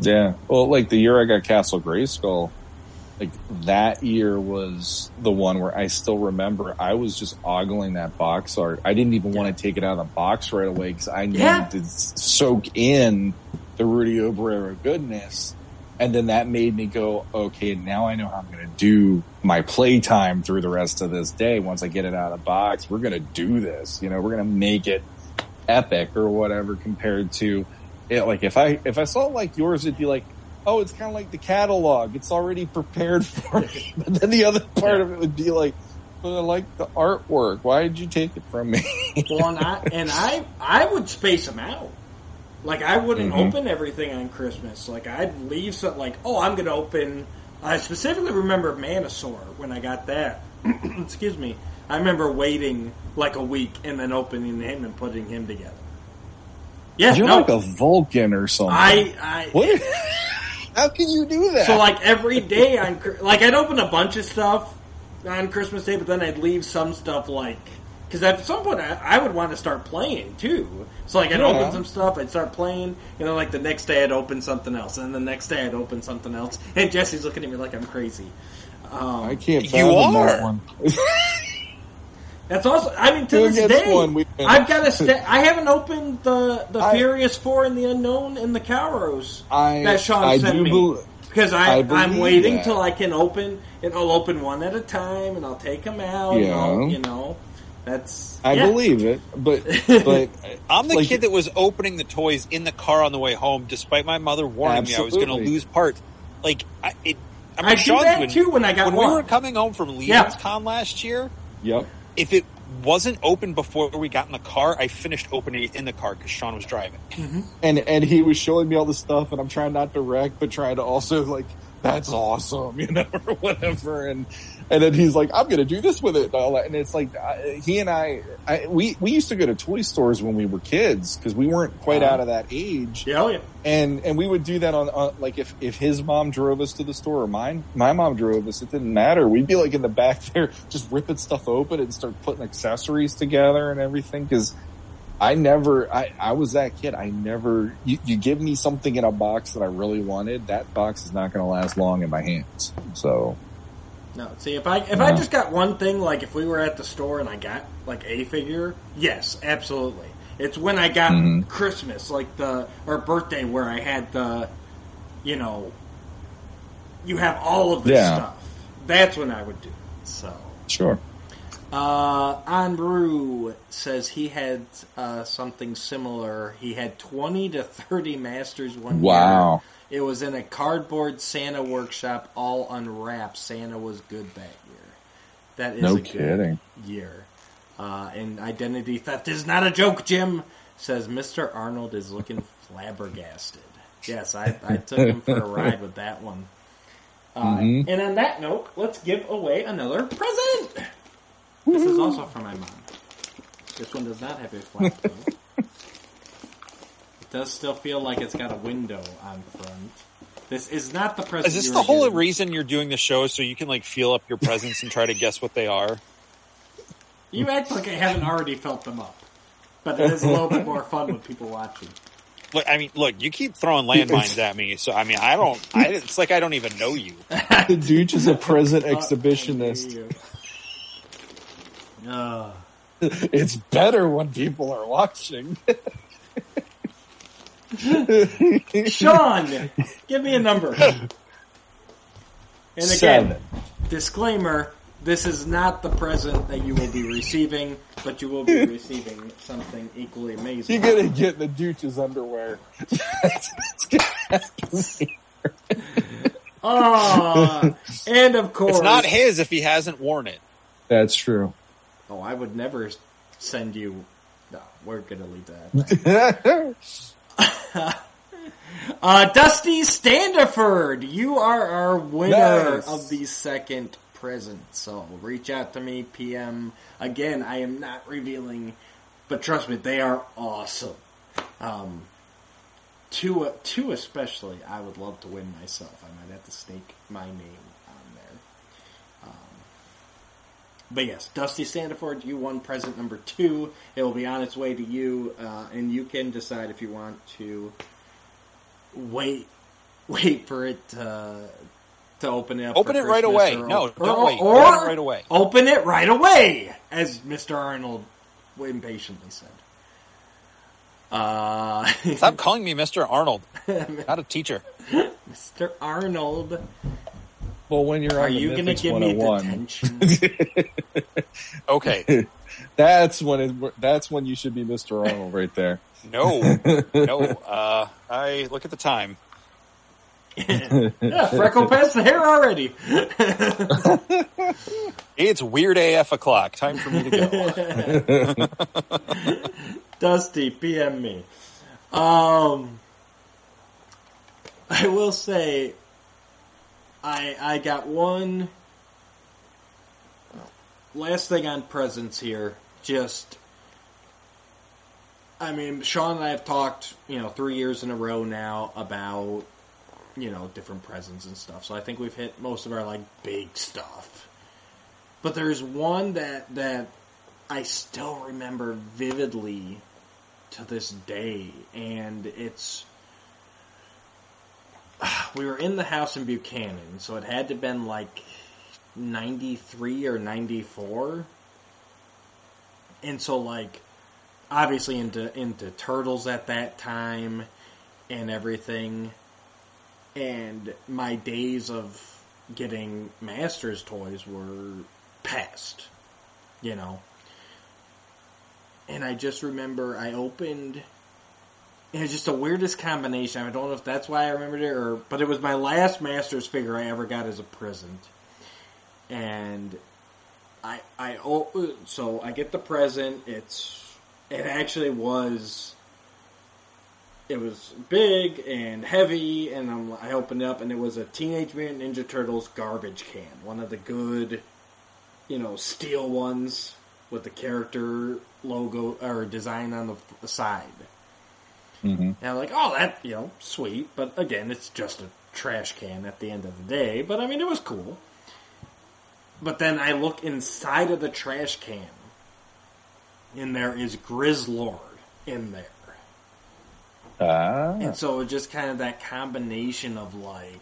Yeah. Well, like the year I got Castle Grayskull, like that year was the one where I still remember I was just ogling that box art. I didn't even want to take it out of the box right away because I needed Yeah. to soak in the Rudy Obrero goodness. And then that made me go, okay, now I know how I'm going to do my playtime through the rest of this day. Once I get it out of the box, we're going to do this. You know, we're going to make it epic or whatever compared to it. Like if I, if I saw like yours, it'd be like, oh, it's kind of like the catalog. It's already prepared for me. (laughs) But then the other part of it would be like, but I like the artwork. Why did you take it from me? Well, and I and I I would space them out. Like I wouldn't Mhm. open everything on Christmas. Like I'd leave some. Like oh, I'm going to open. I specifically remember Manosaur when I got that. (clears throat) Excuse me. I remember waiting like a week and then opening him and putting him together. Yeah, You're no, like a Vulcan or something. I I (laughs) what? How can you do that? So like every day on like I'd open a bunch of stuff on Christmas Day, but then I'd leave some stuff like because at some point I, I would want to start playing too. So like I'd Yeah. open some stuff, I'd start playing, and then like the next day I'd open something else, and the next day I'd open something else. And Jesse's looking at me like I'm crazy. Um, I can't You fathom that are. one. (laughs) (laughs) that's also. I mean, to Who this day, one? We- I've got to. Sta- (laughs) I haven't opened the the I- Furious Four and the Unknown and the Cowros. I, That Sean I sent do me. bel- Because I, I I'm waiting that. till I can open, and I'll open one at a time, and I'll take them out. And Yeah. I'll, you know, that's. I yeah. believe it, but (laughs) but I'm the like, kid that was opening the toys in the car on the way home, despite my mother warning me I was going to lose parts. Like, I, it, I, mean, I do Sean's that when, too when I got when one. we were coming home from Legions Yeah. Con last year. Yep. If it wasn't open before we got in the car, I finished opening it in the car because Sean was driving. Mm-hmm. And and he was showing me all the stuff, and I'm trying not to wreck, but trying to also like that's awesome, (laughs) you know, or whatever. And and then he's like, I'm gonna do this with it, and all that. And it's like uh, he and I, I we we used to go to toy stores when we were kids because we weren't quite Uh-huh. out of that age. Yeah, oh, yeah. and and we would do that on, on like if if his mom drove us to the store or mine my mom drove us it didn't matter we'd be like in the back (laughs) there just ripping stuff open and start putting accessories together and everything because i never I, I was that kid i never you, you give me something in a box that i really wanted that box is not going to last long in my hands so No, see if I if I just got one thing, like if we were at the store and I got like a figure, yes, absolutely. It's when I got Mhm. Christmas, like the or birthday, where I had the, you know, you have all of this Yeah. stuff. That's when I would do. it. So. sure Uh, Anbrew says he had uh, something similar. He had 20 to 30 masters one year. It was in a cardboard Santa workshop, all unwrapped. Santa was good that year. That is no a kidding good year. Uh, and identity theft is not a joke, Jim, says Mr. Arnold is looking flabbergasted. Yes, I, I took him for a ride with that one. Uh, Mhm. And on that note, let's give away another present. This is also for my mom. This one does not have a flap (laughs) does still feel like it's got a window on front. This is not the present. Is this the whole given. reason you're doing the show so you can like feel up your presents and try to guess what they are? You act like I haven't already felt them up, but it is a little bit more fun with people watching. Look, I mean, look, you keep throwing landmines at me, so I mean, I don't. I, it's like I don't even know you. (laughs) the douche is a present exhibitionist Uh, (laughs) it's better when people are watching (laughs) (laughs) Sean, give me a number. And again, Seven. disclaimer: this is not the present that you will be receiving, but you will be (laughs) receiving something equally amazing. You're gonna get the Dooch's underwear. (laughs) That's what's. Ah, and of course, It's not his if he hasn't worn it. That's true. Oh, I would never send you. No, we're gonna leave that. (laughs) Uh, Dusty Standiford, you are our winner Nice. of the second present. So reach out to me, PM. Again, I am not revealing, but trust me, they are awesome. Um, two, two especially, I would love to win myself. I might have to stake my name on there. Um, but yes, Dusty Standiford, you won present number two. It will be on its way to you, uh, and you can decide if you want to wait, (laughs) wait for it to, to open it up. Open it right away. or- No, or- don't wait. Or Open it right away. Open it right away, as Mr. Arnold impatiently said. Uh, (laughs) Stop calling me Mr. Arnold. (laughs) Not a teacher. Mr. Arnold, Well, when you're are on the you going to give me 101, detention? (laughs) Okay. that's when it, that's when you should be Mr. Arnold right there. (laughs) No. No. (laughs) Uh, I look at the time. yeah, freckle past the hair already. It's weird AF o'clock. Time for me to go. Dusty, PM me. Um, I will say, I I got one last thing on presents here. Just, I mean, Sean and I have talked, you know, three years in a row now about, you know, different presents and stuff. So I think we've hit most of our like big stuff. But there's one that that I still remember vividly to this day, and it's (sighs) we were in the house in Buchanan, so it had to have been like ninety three or ninety four, and so like obviously into into turtles at that time and everything, and my days of getting Masters toys were past, you know and I just remember I opened. It was just the weirdest combination. I don't know if that's why I remembered it, or but it was my last Masters figure I ever got as a present, and I I oh, so I get the present. It's it actually was. It was big and heavy, and I'm, I opened it up, and it was a Teenage Mutant Ninja Turtles garbage can, one of the good, you know, steel ones with the character logo or design on the, the side. Hmm And I'm like, oh, that, you know, sweet. But again, it's just a trash can at the end of the day. But I mean, it was cool. But then I look inside of the trash can, and there is Grizzlor in there. Ah, And so it's just kind of that combination of like,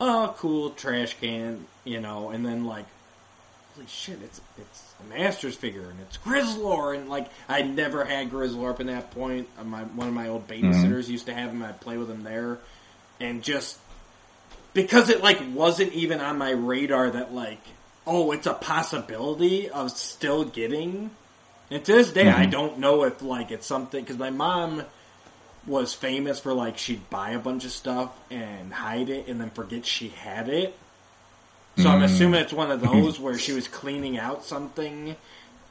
oh, cool trash can, you know, and then like, holy shit, it's it's a Masters figure and it's Grizzlor and like I never had Grizzlor up in that point. Uh, My one of my old babysitters used to have him. I'd play with him there, and just because it like wasn't even on my radar that like, oh, it's a possibility of still getting. And to this day, I Mhm. don't know if like it's something because my mom was famous for like she'd buy a bunch of stuff and hide it and then forget she had it. So I'm Mm. assuming it's one of (laughs) those where she was cleaning out something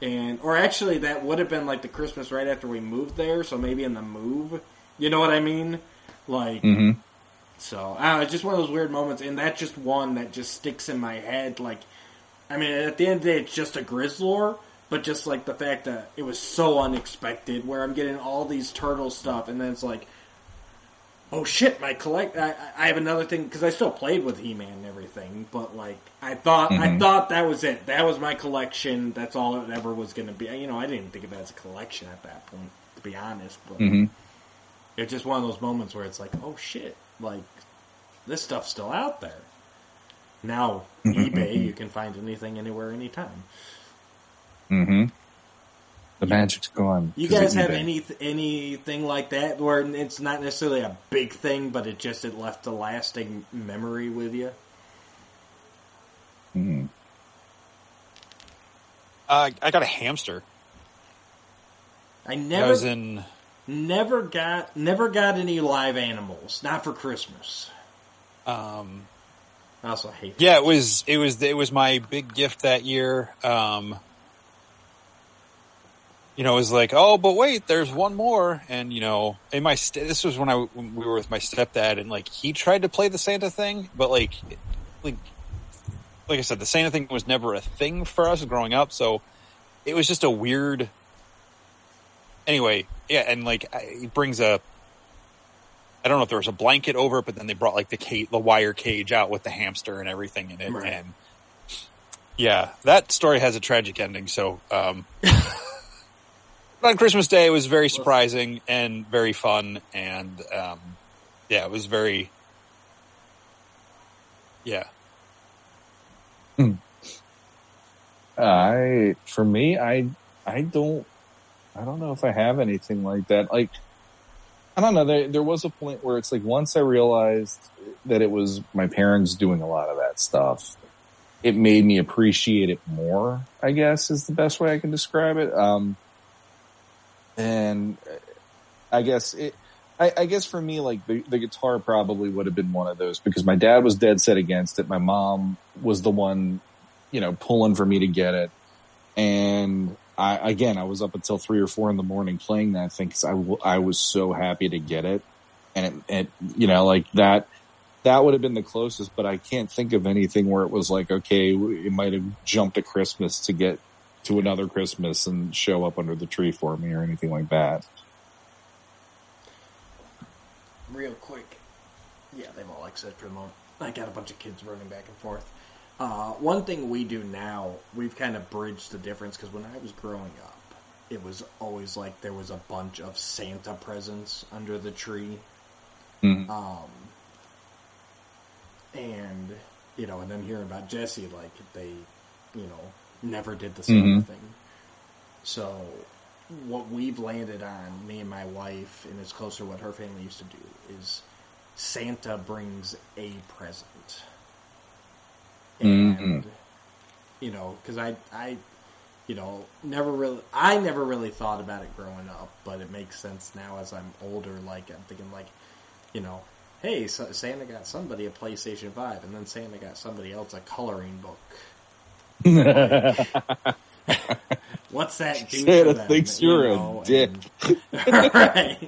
and or actually that would have been like the Christmas right after we moved there, so maybe in the move. You know what I mean? Like hmm so I don't know, it's just one of those weird moments and that's just one that just sticks in my head like I mean at the end of the day it's just a Grizzlor, but just like the fact that it was so unexpected where I'm getting all these turtle stuff and then it's like oh shit, my collect. I, I have another thing because I still played with He Man and everything, but like I thought, I Mhm. thought that was it. That was my collection. That's all it ever was going to be. You know, I didn't think of it as a collection at that point, to be honest. But hmm it's just one of those moments where it's like, oh shit, like this stuff's still out there. Now Mhm, eBay, mhm. you can find anything, anywhere, anytime. hmm The magic's gone. You guys have eBay. any anything like that where it's not necessarily a big thing, but it just it left a lasting memory with you? Mhm. Uh, I got a hamster. I I never was in. never got never got any live animals, not for Christmas. Um, I also hate yeah, it was. It was. It was my big gift that year. Um, you know, it was like, oh, but wait, there's one more, and you know, in my st- this was when I when we were with my stepdad, and like he tried to play the Santa thing, but like, like, like I said, the Santa thing was never a thing for us growing up, so it was just a weird. Anyway, yeah, and like it brings a. I don't know if there was a blanket over it, but then they brought like the cage, the wire cage out with the hamster and everything in it, Right. and yeah, that story has a tragic ending. So, um, (laughs) on Christmas Day, it was very surprising and very fun, and um, yeah, it was very, yeah. I for me, I I don't I don't know if I have anything like that. Like, I don't know. There, there was a point where it's like once I realized that it was my parents doing a lot of that stuff, it made me appreciate it more. I guess is the best way I can describe it. Um, and uh, I guess it. I, I guess for me, like the, the guitar probably would have been one of those because my dad was dead set against it. My mom was the one, you know, pulling for me to get it. And I, again, I was up until three or four in the morning playing that thing because I, was so happy to get it. And it, it, you know, like that, that would have been the closest, but I can't think of anything where it was like, okay, it might have jumped a Christmas to get to another Christmas and show up under the tree for me or anything like that. Real quick. Yeah, they've all exited for the moment. I got a bunch of kids running back and forth. Uh, one thing we do now, we've kind of bridged the difference because when I was growing up, it was always like there was a bunch of Santa presents under the tree. Mhm. Um, and, you know, and then hearing about Jesse, like, they, you know, never did the same Mhm. thing. So, what we've landed on, me and my wife, and it's closer to what her family used to do, is Santa brings a present. And, Mhm. you know, because I, I, you know, never really, I never really thought about it growing up, but it makes sense now as I'm older. Like, I'm thinking, like, you know, hey, so Santa got somebody a PlayStation 5, and then Santa got somebody else a coloring book. (laughs) What's that do Santa them? thinks you you're a dick. and- (laughs) right.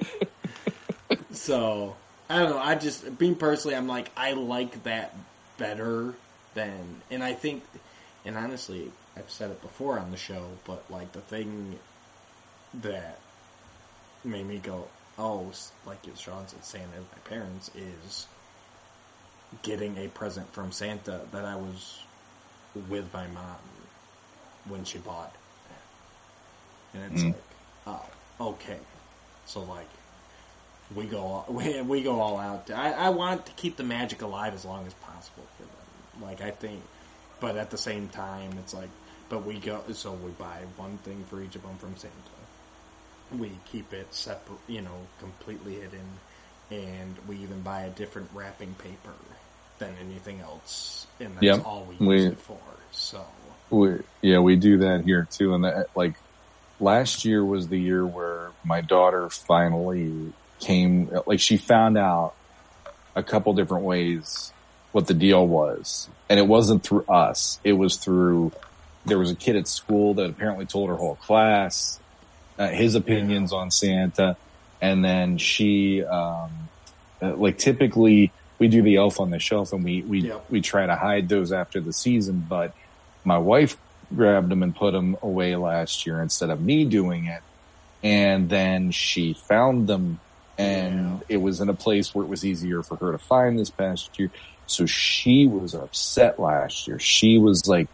So I don't know. I just being personally, I'm like I like that better than, and I think, and honestly, I've said it before on the show, but like the thing that made me go, oh, like Sean said, Santa, my parents is getting a present from Santa that I was with my mom when she bought it. And it's Mm. like, oh, okay. So like, we go all, (laughs) we, we go all out. I, I want to keep the magic alive as long as possible for them. Like I think, but at the same time, it's like, but we go so we buy one thing for each of them from Santa. We keep it separate, you know, completely hidden, and we even buy a different wrapping paper than anything else, and that's Yep. all we, We- use it for. So We, yeah, we do that here too. And that, like last year was the year where my daughter finally came, like she found out a couple different ways what the deal was. And it wasn't through us. It was through, there was a kid at school that apparently told her whole class, uh, his opinions on Santa. And then she, um, uh, like typically we do the elf on the shelf and we, we, we try to hide those after the season, but my wife grabbed them and put them away last year instead of me doing it. And then she found them and it was in a place where it was easier for her to find this past year. So she was upset last year. She was like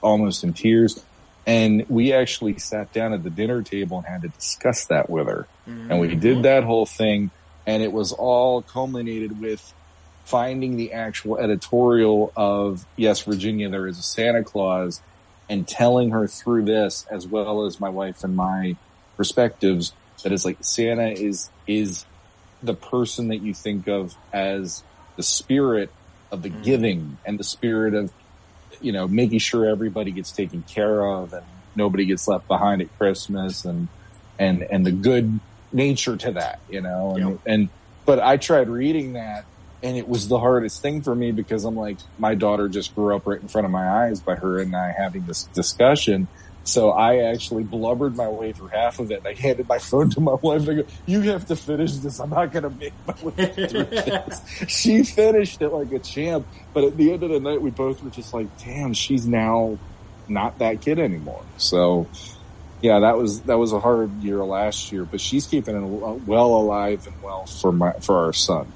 almost in tears. And we actually sat down at the dinner table and had to discuss that with her. And we mm-hmm. did that whole thing and it was all culminated with finding the actual editorial of yes, Virginia, there is a Santa Claus and telling her through this as well as my wife and my perspectives that it's like Santa is, is the person that you think of as the spirit of the Mhm. giving and the spirit of, you know, making sure everybody gets taken care of and nobody gets left behind at Christmas and, and, and the good nature to that, you know, and, Yep. and, but I tried reading that and it was the hardest thing for me because I'm like, my daughter just grew up right in front of my eyes by her and I having this discussion. So I actually blubbered my way through half of it. I handed my phone to my wife and I go, you have to finish this. I'm not going to make my way through this. (laughs) She finished it like a champ. But at the end of the night, we both were just like, damn, she's now not that kid anymore. So yeah, that was, that was a hard year last year, but she's keeping it well alive and well for my, for our son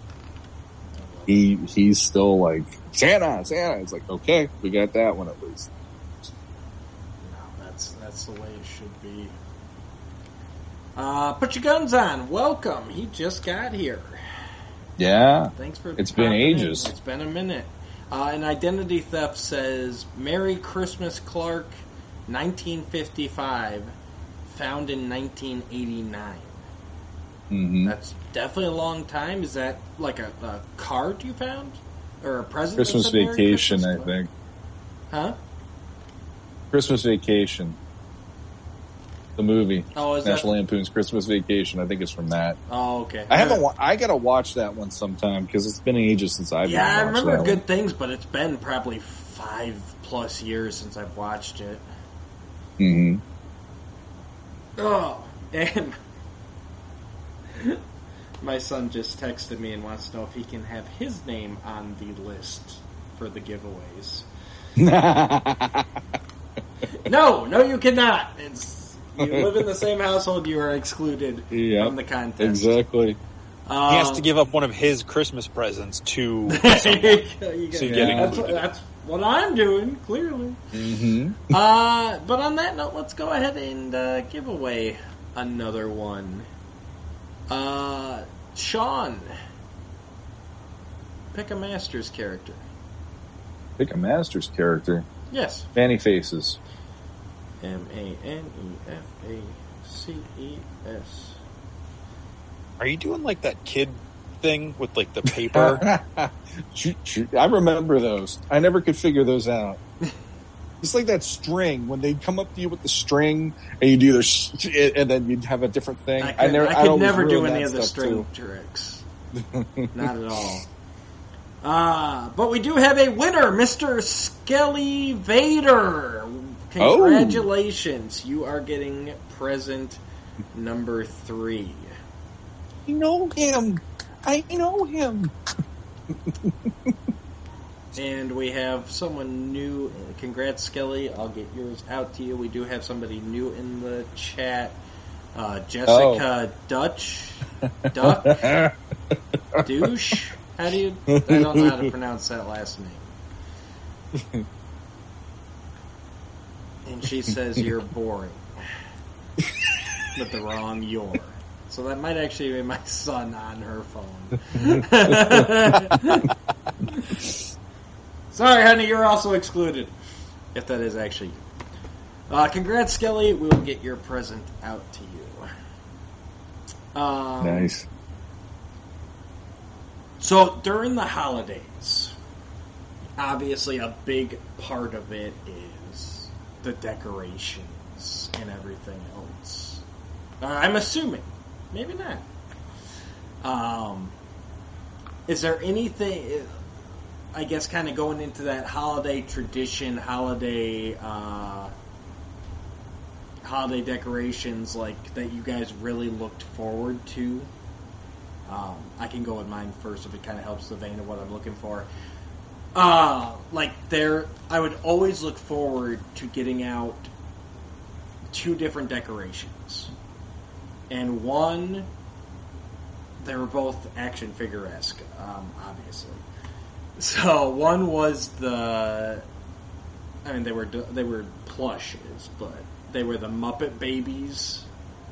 he he's still like Santa, Santa. It's like okay, we got that one at least. No, that's that's the way it should be. Uh, put your guns on. Welcome. He just got here. Yeah, Thanks for. It's been popping in. ages. It's been a minute. Uh, and identity theft says, "Merry Christmas, Clark, 1955. found in 1989. hmm That's definitely a long time. Is that like a, a card you found? Or a present? Christmas Vacation, Christmas? I think. Huh? Christmas Vacation. The movie. Oh, is National that? Lampoon's Christmas Vacation. I think it's from that. Oh, okay. I haven't. Wa- I gotta watch that one sometime because it's been ages since I've. Yeah, I remember good one. things, but it's been probably five plus years since I've watched it. Mhm. Oh, (laughs) and my son just texted me and wants to know if he can have his name on the list for the giveaways. (laughs) No, no, you cannot. It's you live in the same household, you are excluded Yep, from the contest. exactly. Um, He has to give up one of his Christmas presents to (laughs) there someone. you go, So got- you're getting that's, that's what I'm doing, clearly. hmm Uh, but on that note, let's go ahead and uh, give away another one. Uh, Sean, pick a Masters character. Pick a Masters character. Yes. Man-E-Faces. M A N E F A C E S. Are you doing like that kid thing with like the paper? (laughs) Shoot, shoot. I remember those. I never could figure those out. It's like that string when they come up to you with the string and you do their sh- and then you'd have a different thing. I could, never, I could always never do any of the string too. tricks. (laughs) Not at all. Uh, but we do have a winner, Mr. Skelly Vader. Congratulations. You are getting present number three. I know him. I know him. (laughs) And we have someone new. Congrats, Skelly. I'll get yours out to you. We do have somebody new in the chat. Uh, Jessica Dutch. (laughs) Duck. Douche. How do you? I don't know how to pronounce that last name. And she says you're boring with the wrong "your." So that might actually be my son on her phone. (laughs) Sorry, honey, you're also excluded. If that is actually you. Uh, congrats, Skelly. We will get your present out to you. Um, nice. So during the holidays, obviously a big part of it is the decorations and everything else. Uh, I'm assuming, maybe not. Um, is there anything? I guess kind of going into that holiday tradition, holiday, uh, holiday decorations, like that you guys really looked forward to. Um, I can go with mine first if it kind of helps the vein of what I'm looking for. Uh, like there, I would always look forward to getting out two different decorations, and one they were both action figure esque, um, obviously. So one was the, I mean they were they were plushes, but they were the Muppet Babies.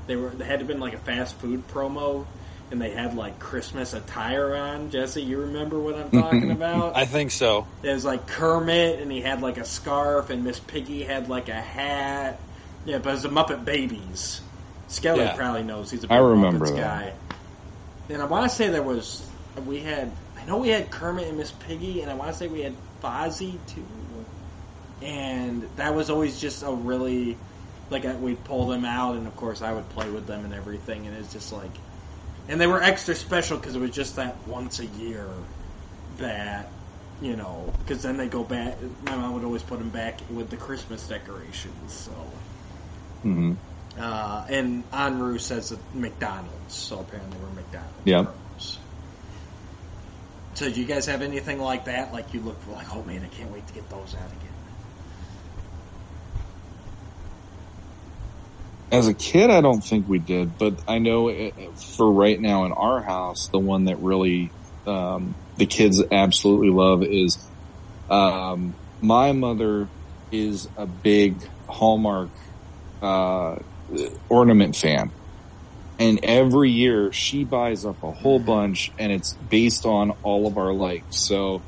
They were they had to been like a fast food promo, and they had like Christmas attire on. Jesse, you remember what I'm talking (laughs) about? I think so. It was like Kermit, and he had like a scarf, and Miss Piggy had like a hat. Yeah, but it was the Muppet Babies. Skelly Yeah. probably knows he's a big I remember Muppets that. guy. And I want to say there was we had I know we had Kermit and Miss Piggy, and I want to say we had Fozzie too. And that was always just a really like we'd pull them out, and of course I would play with them and everything, and it's just like, and they were extra special because it was just that once a year that you know because then they go back. My mom would always put them back with the Christmas decorations, so. hmm Uh, and Enru says that McDonald's, so apparently we're McDonald's. Yep. So do you guys have anything like that? Like you look for like, oh man, I can't wait to get those out again. As a kid, I don't think we did, but I know it, for right now in our house, the one that really um, the kids absolutely love is um, my mother is a big Hallmark uh, ornament fan. And every year she buys up a whole bunch and it's based on all of our likes. So,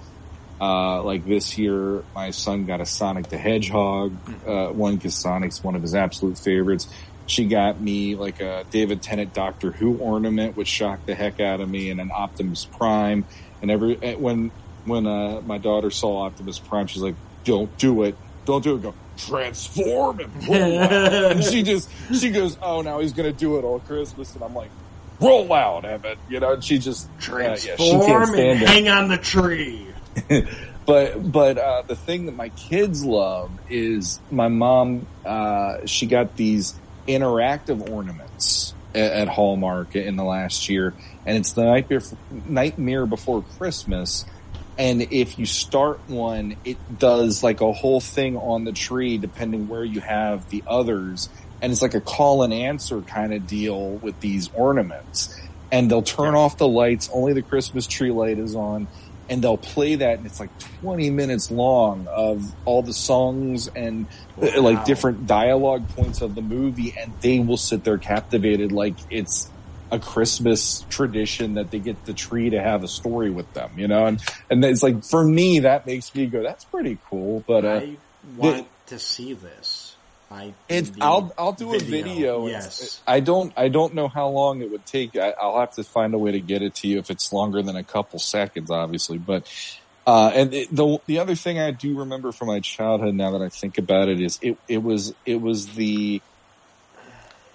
uh, like this year, my son got a Sonic the Hedgehog, uh, one because Sonic's one of his absolute favorites. She got me like a David Tennant Doctor Who ornament, which shocked the heck out of me, and an Optimus Prime. And every eh, when when uh, my daughter saw Optimus Prime, she's like, "Don't do it! Don't do it!" Go transform him. (laughs) and she just she goes, "Oh, now he's gonna do it all Christmas," and I'm like, "Roll out, Emmett!" You know, and she just uh, yeah, she Transform and it hang on the tree. (laughs) but but uh, the thing that my kids love is my mom. Uh, she got these interactive ornaments at, at Hallmark in the last year, and it's the night before, nightmare before Christmas. And if you start one, it does like a whole thing on the tree, depending where you have the others. And it's like a call and answer kind of deal with these ornaments. And they'll turn off the lights. Only the Christmas tree light is on and they'll play that and it's like 20 minutes long of all the songs and uh, Wow. like different dialogue points of the movie and they will sit there captivated like it's a Christmas tradition that they get the tree to have a story with them, you know, and, and it's like, for me, that makes me go, that's pretty cool, but, uh, I want to see this. I it's, I'll, I'll do a video. Yes. I don't, I don't know how long it would take. I, I'll have to find a way to get it to you if it's longer than a couple seconds, obviously, but, uh, and it, the, the other thing I do remember from my childhood now that I think about it is it, it was, it was the,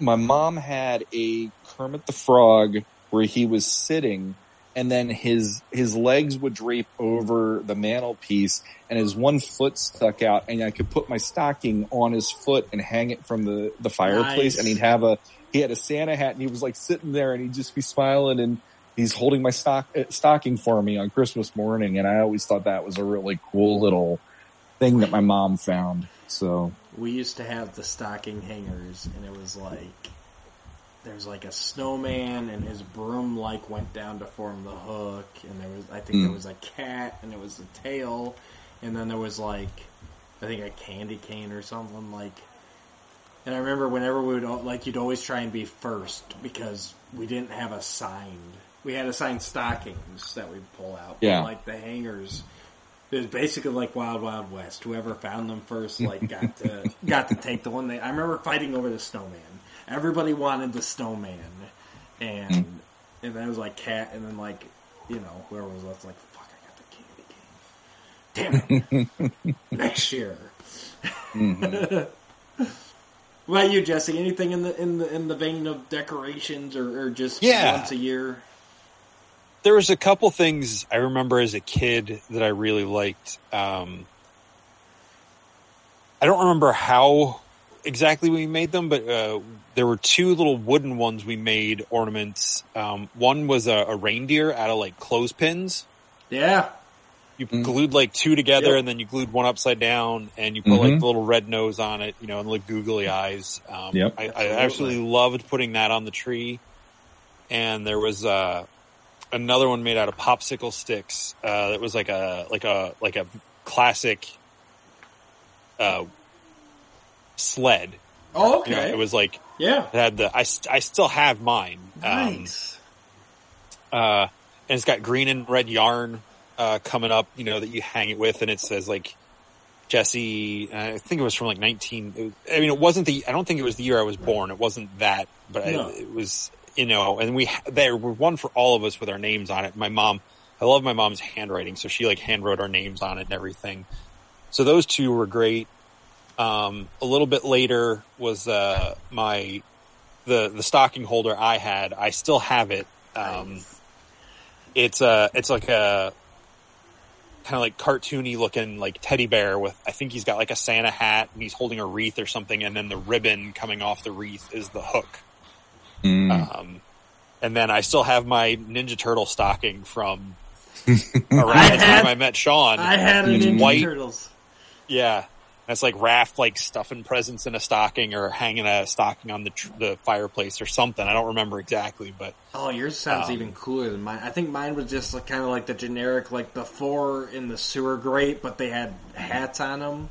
my mom had a Kermit the Frog where he was sitting and then his his legs would drape over the mantelpiece and his one foot stuck out and I could put my stocking on his foot and hang it from the the fireplace Nice. and he'd have a he had a Santa hat and he was like sitting there and he'd just be smiling and he's holding my stock uh, stocking for me on Christmas morning and I always thought that was a really cool little thing that my mom found so we used to have the stocking hangers, and it was like there's like a snowman, and his broom like went down to form the hook, and there was I think there Mm. was a cat, and it was the tail, and then there was like I think a candy cane or something like. And I remember whenever we would like you'd always try and be first because we didn't have a signed. We had assigned stockings that we'd pull out. Yeah. like the hangers. It was basically like Wild Wild West. Whoever found them first, like, got to (laughs) got to take the one. They I remember fighting over the snowman. Everybody wanted the snowman, and and then it was like cat, and then like you know whoever was left like fuck, I got the candy cane. Damn it! (laughs) Next year. mhm. (laughs) What about you, Jesse? Anything in the in the in the vein of decorations, or, or just Yeah. once a year? There was a couple things I remember as a kid that I really liked. Um, I don't remember how exactly we made them, but uh, there were two little wooden ones we made ornaments. Um, one was a, a reindeer out of like clothespins. Yeah, You Mm. glued like two together, Yep. and then you glued one upside down, and you put like Mhm. the little red nose on it, you know, and like googly eyes. Um, Yep. I, I Absolutely. absolutely loved putting that on the tree. And there was uh, another one made out of popsicle sticks. Uh, that was like a like a like a classic uh, sled. Oh, You know, okay. it was like yeah. it had the I, st- I still have mine. Um, Nice. uh, and it's got green and red yarn uh, coming up, you know, that you hang it with, and it says like Jesse. I think it was from like nineteen. Was, I mean, it wasn't the. I don't think it was the year I was born. It wasn't that, but No. I, it was. You know, and we there were one for all of us with our names on it. My mom, I love my mom's handwriting, so she like hand wrote our names on it and everything. So those two were great. Um, a little bit later was uh, my the the stocking holder I had. I still have it. Um, it's a it's like a kind of like cartoony looking like teddy bear with I think he's got like a Santa hat and he's holding a wreath or something and then the ribbon coming off the wreath is the hook. Mm. Um, and then I still have my Ninja Turtle stocking from (laughs) around the time I met Sean. I had a Ninja white. Turtles. Yeah. That's like Raph like stuffing presents in a stocking or hanging a stocking on the tr- the fireplace or something. I don't remember exactly, but Oh, yours sounds Um, even cooler than mine. I think mine was just like, kind of like the generic, like the four in the sewer grate, but they had hats on them.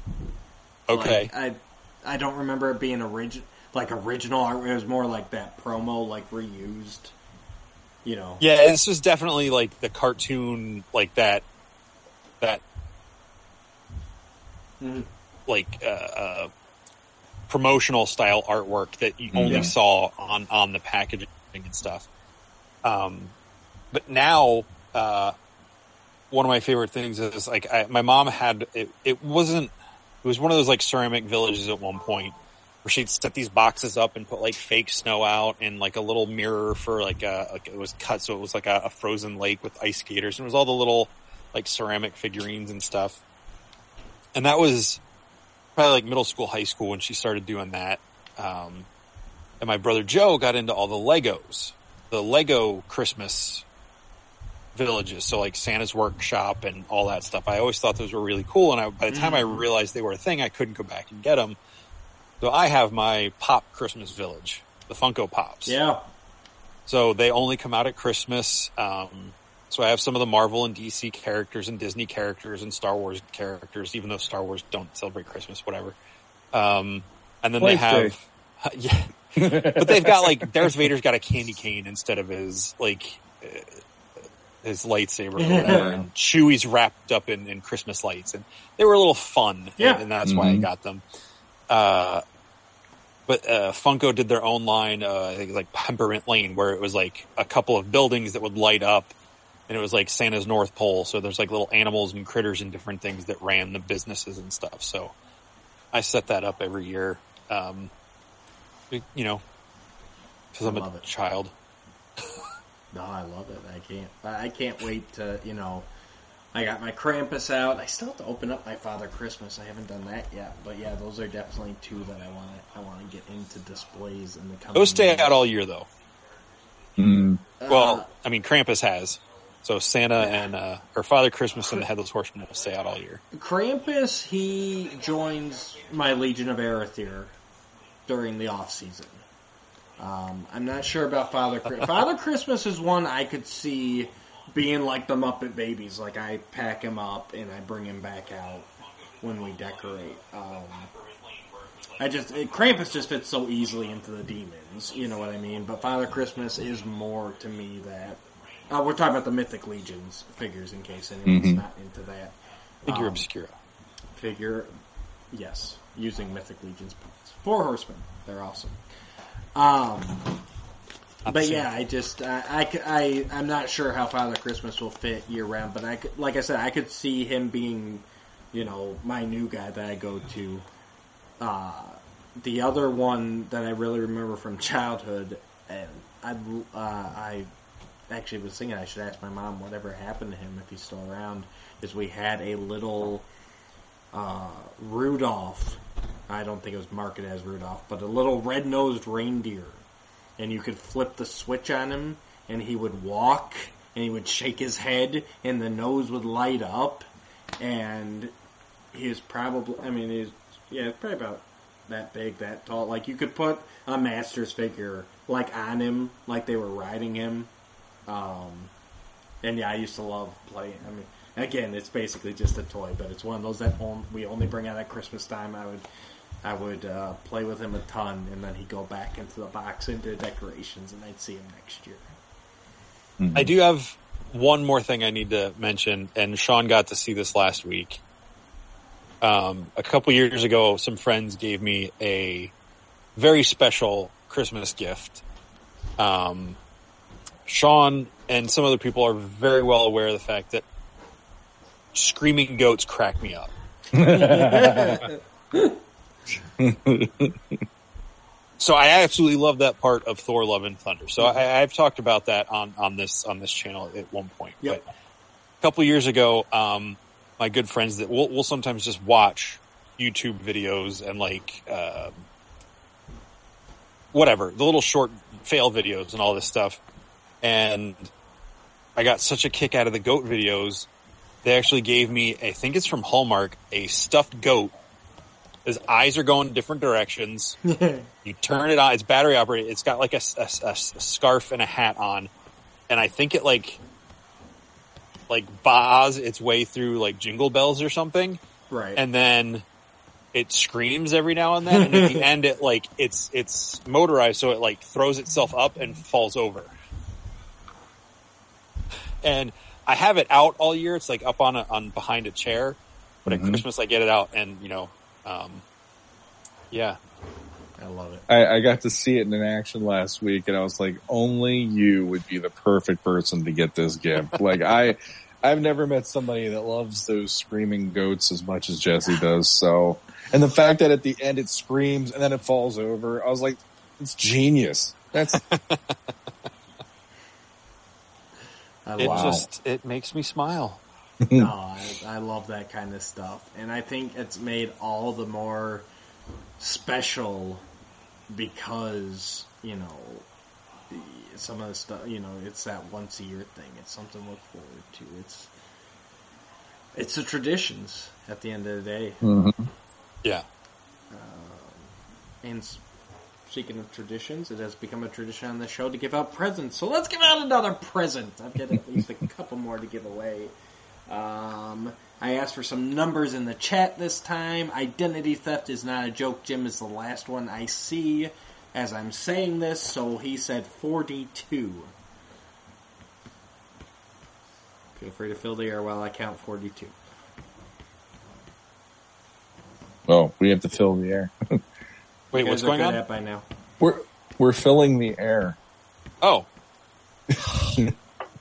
okay. Like, I I don't remember it being origin like original art. It was more like that promo, like reused. You know. Yeah, this was definitely like the cartoon, like that, that, Mhm. like, uh, uh, promotional style artwork that you only Yeah. saw on on the packaging and stuff. Um, but now, uh, one of my favorite things is like I, my mom had it. It wasn't. It was one of those like ceramic villages at one point where she'd set these boxes up and put like fake snow out and like a little mirror for like a like it was cut so it was like a, a frozen lake with ice skaters and it was all the little like ceramic figurines and stuff. And that was probably like middle school, high school when she started doing that. Um, and my brother Joe got into all the Legos, the Lego Christmas villages. So like Santa's workshop and all that stuff. I always thought those were really cool. And I, by the time I realized they were a thing, I couldn't go back and get them. So I have my Pop Christmas Village, the Funko Pops. Yeah. So they only come out at Christmas. Um, so I have some of the Marvel and DC characters and Disney characters and Star Wars characters, even though Star Wars don't celebrate Christmas, whatever. Um, and then they Life have, (laughs) yeah, but they've got like Darth Vader's got a candy cane instead of his like uh, his lightsaber or (laughs) whatever, and Chewie's wrapped up in, in Christmas lights, and they were a little fun, Yeah. and, and that's why I Mhm. got them. Uh, but uh, Funko did their own line, uh, I think like Peppermint Lane, where it was like a couple of buildings that would light up, and it was like Santa's North Pole. So there's like little animals and critters and different things that ran the businesses and stuff. So I set that up every year. Um, you know, because I'm a it. child. No, I love it. I can't. I I can't wait to. You know, I got my Krampus out. I still have to open up my Father Christmas. I haven't done that yet. But yeah, those are definitely two that I want. to I want to get into displays in the coming. Those stay years. out all year though. Mm. Well, Uh, I mean, Krampus has. So Santa and uh, or Father Christmas and the Headless Horseman will stay out all year. Krampus, he joins my Legion of Arethyr during the off season. Um, I'm not sure about Father Christmas. Father Christmas is one I could see being like the Muppet Babies. Like I pack him up and I bring him back out when we decorate. Um, I just it, Krampus just fits so easily into the demons. You know what I mean? But Father Christmas is more to me that. Uh, we're talking about the Mythic Legions figures, in case anyone's Mhm. not into that. Figure Um, obscura. figure, yes, using Mythic Legion's. Four horsemen, they're awesome. Um, but yeah, I just I, I I am not sure how Father Christmas will fit year round, but I could, like I said, I could see him being, you know, my new guy that I go to. Uh, the other one that I really remember from (laughs) childhood, and I uh, I actually was thinking I should ask my mom whatever happened to him if he's still around. Is we had a little uh, Rudolph. I don't think it was marketed as Rudolph, but a little red-nosed reindeer, and you could flip the switch on him, and he would walk, and he would shake his head, and the nose would light up, and he probably, I mean, he's yeah, it's probably about that big, that tall. Like you could put a Masters figure like on him, like they were riding him. Um, and yeah, I used to love playing. I mean, again, it's basically just a toy, but it's one of those that on, we only bring out at Christmas time. I would, I would uh, play with him a ton, and then he'd go back into the box into decorations, and I'd see him next year. I do have one more thing I need to mention, and Sean got to see this last week. Um, a couple years ago, some friends gave me a very special Christmas gift. Um, Sean and some other people are very well aware of the fact that screaming goats crack me up. (laughs) (laughs) (laughs) So I absolutely love that part of Thor: Love and Thunder. So I, I've talked about that on on this on this channel at one point. Yep. But a couple years ago, um, my good friends that we'll, we'll sometimes just watch YouTube videos and like uh, whatever the little short fail videos and all this stuff. And I got such a kick out of the goat videos. They actually gave me, I think it's from Hallmark, a stuffed goat. His eyes are going different directions. (laughs) You turn it on. It's battery operated. It's got like a scarf and a hat on, and I think it like like bahs its way through like jingle bells or something, right. and then it screams every now and then. And at the (laughs) end, it like it's it's motorized, so it like throws itself up and falls over. And I have it out all year. It's like up on a, on behind a chair, but at Mhm. Christmas I get it out, and you know, um, yeah, I love it. I, I got to see it in an action last week, and I was like, only you would be the perfect person to get this gift. (laughs) like I, I've never met somebody that loves those screaming goats as much as Jesse does. So, and the fact that at the end it screams and then it falls over, I was like, it's genius. That's (laughs) It love just it makes me smile. (laughs) No, I, I love that kind of stuff, and I think it's made all the more special because you know some of the stuff. You know, it's that once a year thing. It's something to look forward to. It's it's the traditions at the end of the day. Mhm. Yeah. And speaking of traditions, it has become a tradition on the show to give out presents. So let's give out another present. I've got at least a couple more to give away. Um, I asked for some numbers in the chat this time. Identity theft is not a joke. Jim is the last one I see as I'm saying this, so he said 42. Feel free to fill the air while I count 42. oh, we have to fill the air. (laughs) Wait, what's going on? at by now. We're we're filling the air. Oh, (laughs)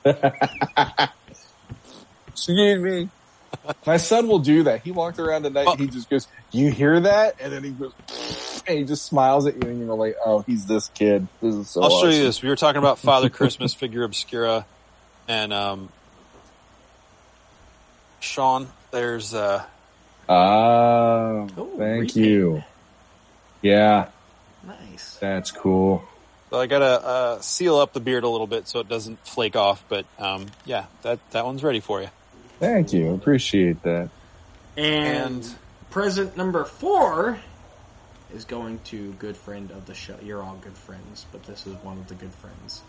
(laughs) Excuse me. My son will do that. He walked around tonight. Oh. He just goes, "You hear that?" And then he goes, and he just smiles at you, and you're like, "Oh, he's this kid. This is so." I'll show you this. We were talking about Father Christmas figure obscura, and um, Sean. There's uh, Oh, thank repaint. you. Yeah, Nice. that's cool. so I gotta uh, seal up the beard a little bit so it doesn't flake off. But um, yeah, that that one's ready for you. Thank you. Appreciate that. And, And- present number four is going to good friend of the show. You're all good friends, but this is one of the good friends.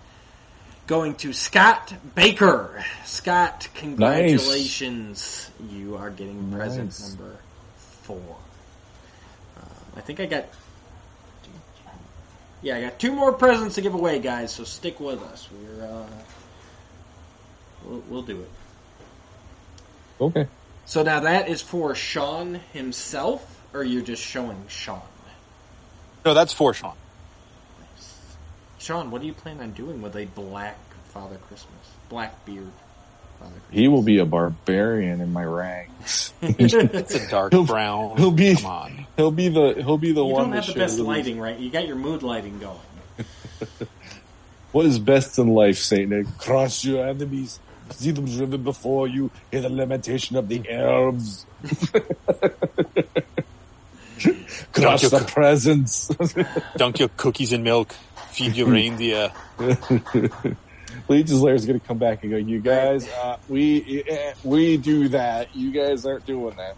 Going to Scott Baker. Scott, congratulations. You are getting present Nice. number four. Um, I think I got. Yeah, I got two more presents to give away, guys. So stick with us. We're uh, we'll, we'll do it. Okay. So now that is for Sean himself, or you're just showing Sean? No, that's for Sean. Sean, what do you plan on doing with a black Father Christmas? Black beard He will be a barbarian in my ranks. (laughs) It's a dark He'll- brown. he'll be- Come on. He'll be the he'll be the you one don't have the best them lighting, right? You got your mood lighting going. (laughs) What is best in life, Saint Nick? Crush your enemies, see them driven before you, hear the lamentation of the elves. (laughs) Crush Don't the presents. Dunk your cookies in milk. Feed your reindeer. (laughs) Legion is gonna come back and go, you guys, uh, we, eh, we do that. You guys aren't doing that.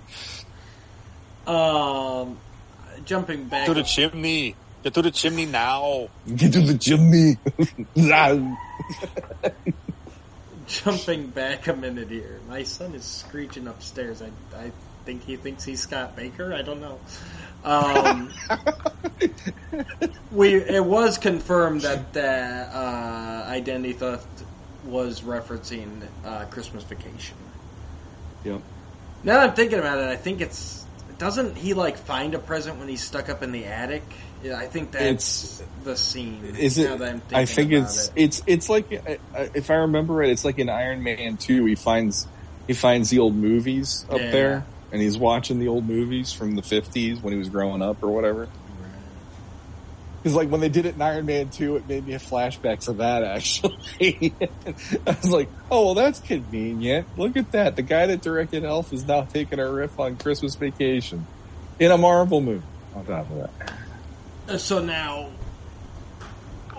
Um, jumping back. To the chimney. Get to the chimney now. Get to the chimney. (laughs) Jumping back a minute here. My son is screeching upstairs. I, I think he thinks he's Scott Baker. I don't know. Um, (laughs) we it was confirmed that the uh, identity theft was referencing uh, Christmas Vacation. yep. Now that I'm thinking about it, I think it's doesn't he like find a present when he's stuck up in the attic? Yeah, I think that's the scene. Is it? that I'm I think it's it. it's it's like uh, uh, if I remember right, it's like in Iron Man two. He finds he finds the old movies up Yeah. there, and he's watching the old movies from the fifties when he was growing up or whatever. Because like when they did it in Iron Man two, it made me a flashback to that. Actually, (laughs) I was like, oh well, that's convenient. Look at that. The guy that directed Elf is now taking a riff on Christmas Vacation in a Marvel movie. On top of that, Uh, So now,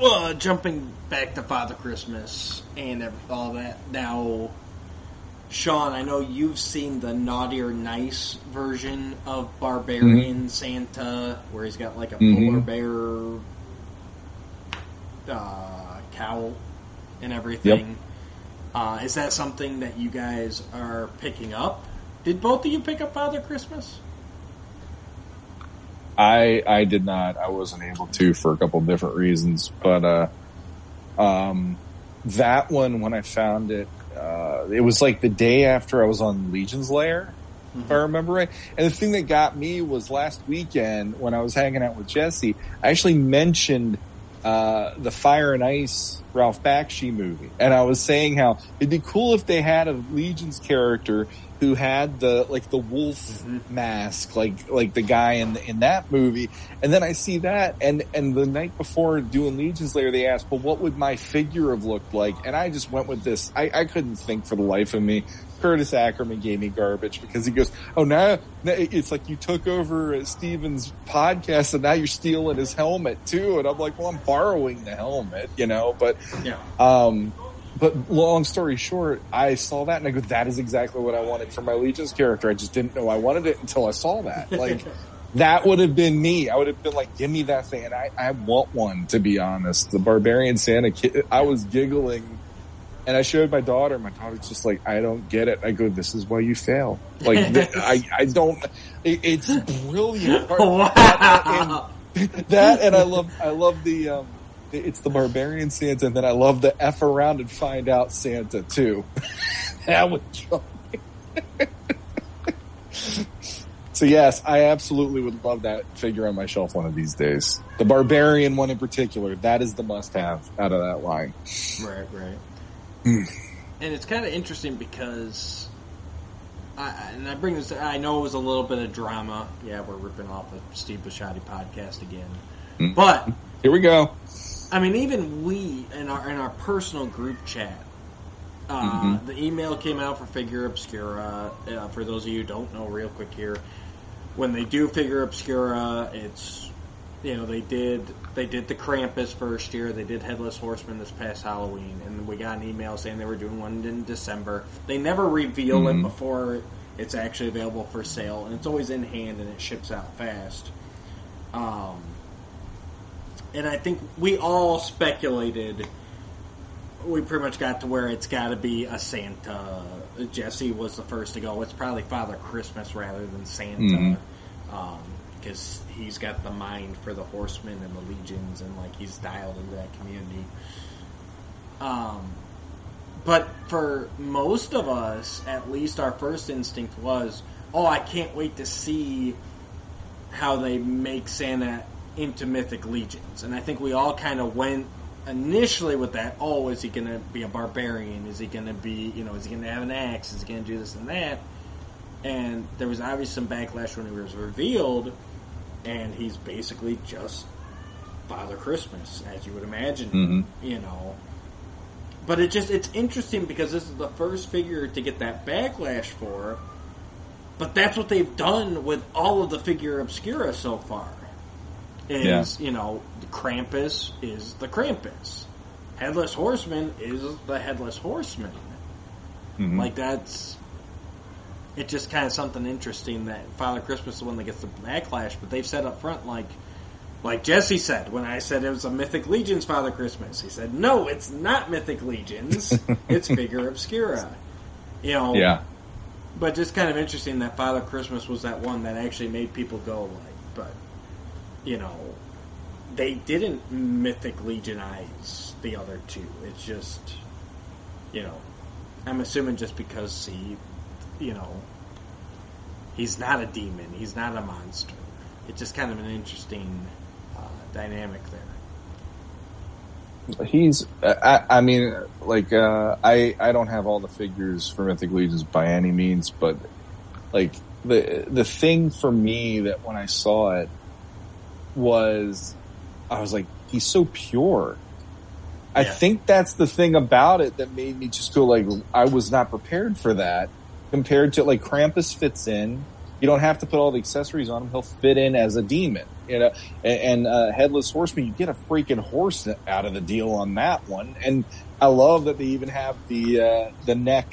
uh, jumping back to Father Christmas and all that. Now, Sean, I know you've seen the naughty or nice version of Barbarian Santa, where he's got like a Mhm. polar bear uh, cowl and everything. Uh, is that something that you guys are picking up? Did both of you pick up Father Christmas? I I did not. I wasn't able to for a couple different reasons, but uh, um, that one when I found it, uh, it was like the day after I was on Legion's Lair, if I remember right. And the thing that got me was last weekend when I was hanging out with Jesse, I actually mentioned uh, the Fire and Ice Ralph Bakshi movie, and I was saying how it'd be cool if they had a Legion's character who had the like the wolf Mhm. mask, like like the guy in in that movie. And then I see that, and and the night before doing Legion's Lair, they asked, "Well, what would my figure have looked like?" And I just went with this. I, I couldn't think for the life of me. Curtis Ackerman gave me garbage because he goes, "Oh, now, now it's like you took over Steven's podcast, and now you're stealing his helmet too." And I'm like, "Well, I'm borrowing the helmet, you know." But Yeah. um, but long story short, I saw that and I go, that is exactly what I wanted for my Legion's character. I just didn't know I wanted it until I saw that. (laughs) Like, that would have been me. I would have been like, give me that thing. And I, I want one, to be honest. The Barbarian Santa kid, I was giggling and I showed my daughter. My daughter's just like, I don't get it. I go, this is why you fail. Like, (laughs) th- I, I don't, it, it's brilliant. (laughs) wow. that and I love I love the um it's the barbarian Santa and then I love the F around and find out Santa too. (laughs) that would kill me. so yes, I absolutely would love that figure on my shelf one of these days. The barbarian one in particular, that is the must have out of that line. Right, right. Hmm. and it's kind of interesting because, I, and I bring this. I know it was a little bit of drama. Yeah, we're ripping off the Steve Bisciotti podcast again, Hmm. but Here we go. I mean, even we in our in our personal group chat. Uh, Mhm. The email came out for Figure Obscura. Uh, for those of you who don't know, real quick here, when they do Figure Obscura, it's you know they did they did the Krampus first year, they did Headless Horseman this past Halloween, and we got an email saying they were doing one in December. They never reveal it Mhm. before it's actually available for sale, and it's always in hand and it ships out fast. Um, and I think we all speculated. We pretty much got to where it's got to be a Santa. Jesse was the first to go. It's probably Father Christmas rather than Santa, because he's got the mind for the horsemen and the legions, and like he's dialed into that community. Um, but for most of us, at least our first instinct was, "Oh, I can't wait to see how they make Santa into mythic legions. And I think we all kind of went initially with that. Oh, is he going to be a barbarian? Is he going to be, you know, is he going to have an axe? Is he going to do this and that? And there was obviously some backlash when he was revealed, and he's basically just Father Christmas, as you would imagine, Mhm. you know. But it just it's interesting because this is the first figure to get that backlash for. But that's what they've done with all of the figure obscura so far. Is you know, the Krampus is the Krampus. Headless Horseman is the Headless Horseman. Mhm. Like that's it's just kind of something interesting that Father Christmas is the one that gets the backlash, but they've said up front like like Jesse said when I said it was a Mythic Legions Father Christmas. He said, "No, it's not Mythic Legions. (laughs) it's Figure Obscura." You know, yeah. but just kind of interesting that Father Christmas was that one that actually made people go like, but you know, they didn't mythic legionize the other two. It's just, you know, I'm assuming just because he, you know, he's not a demon, he's not a monster. It's just kind of an interesting uh, dynamic there. He's, I, I mean, like, uh, I, I don't have all the figures for Mythic Legions by any means, but like the, the thing for me that when I saw it was, I was like, he's so pure. I Yeah. think that's the thing about it that made me just go like, I was not prepared for that compared to like Krampus fits in. You don't have to put all the accessories on him. He'll fit in as a demon, you know, and, and uh, headless horseman, you get a freaking horse out of the deal on that one. And I love that they even have the, uh, the neck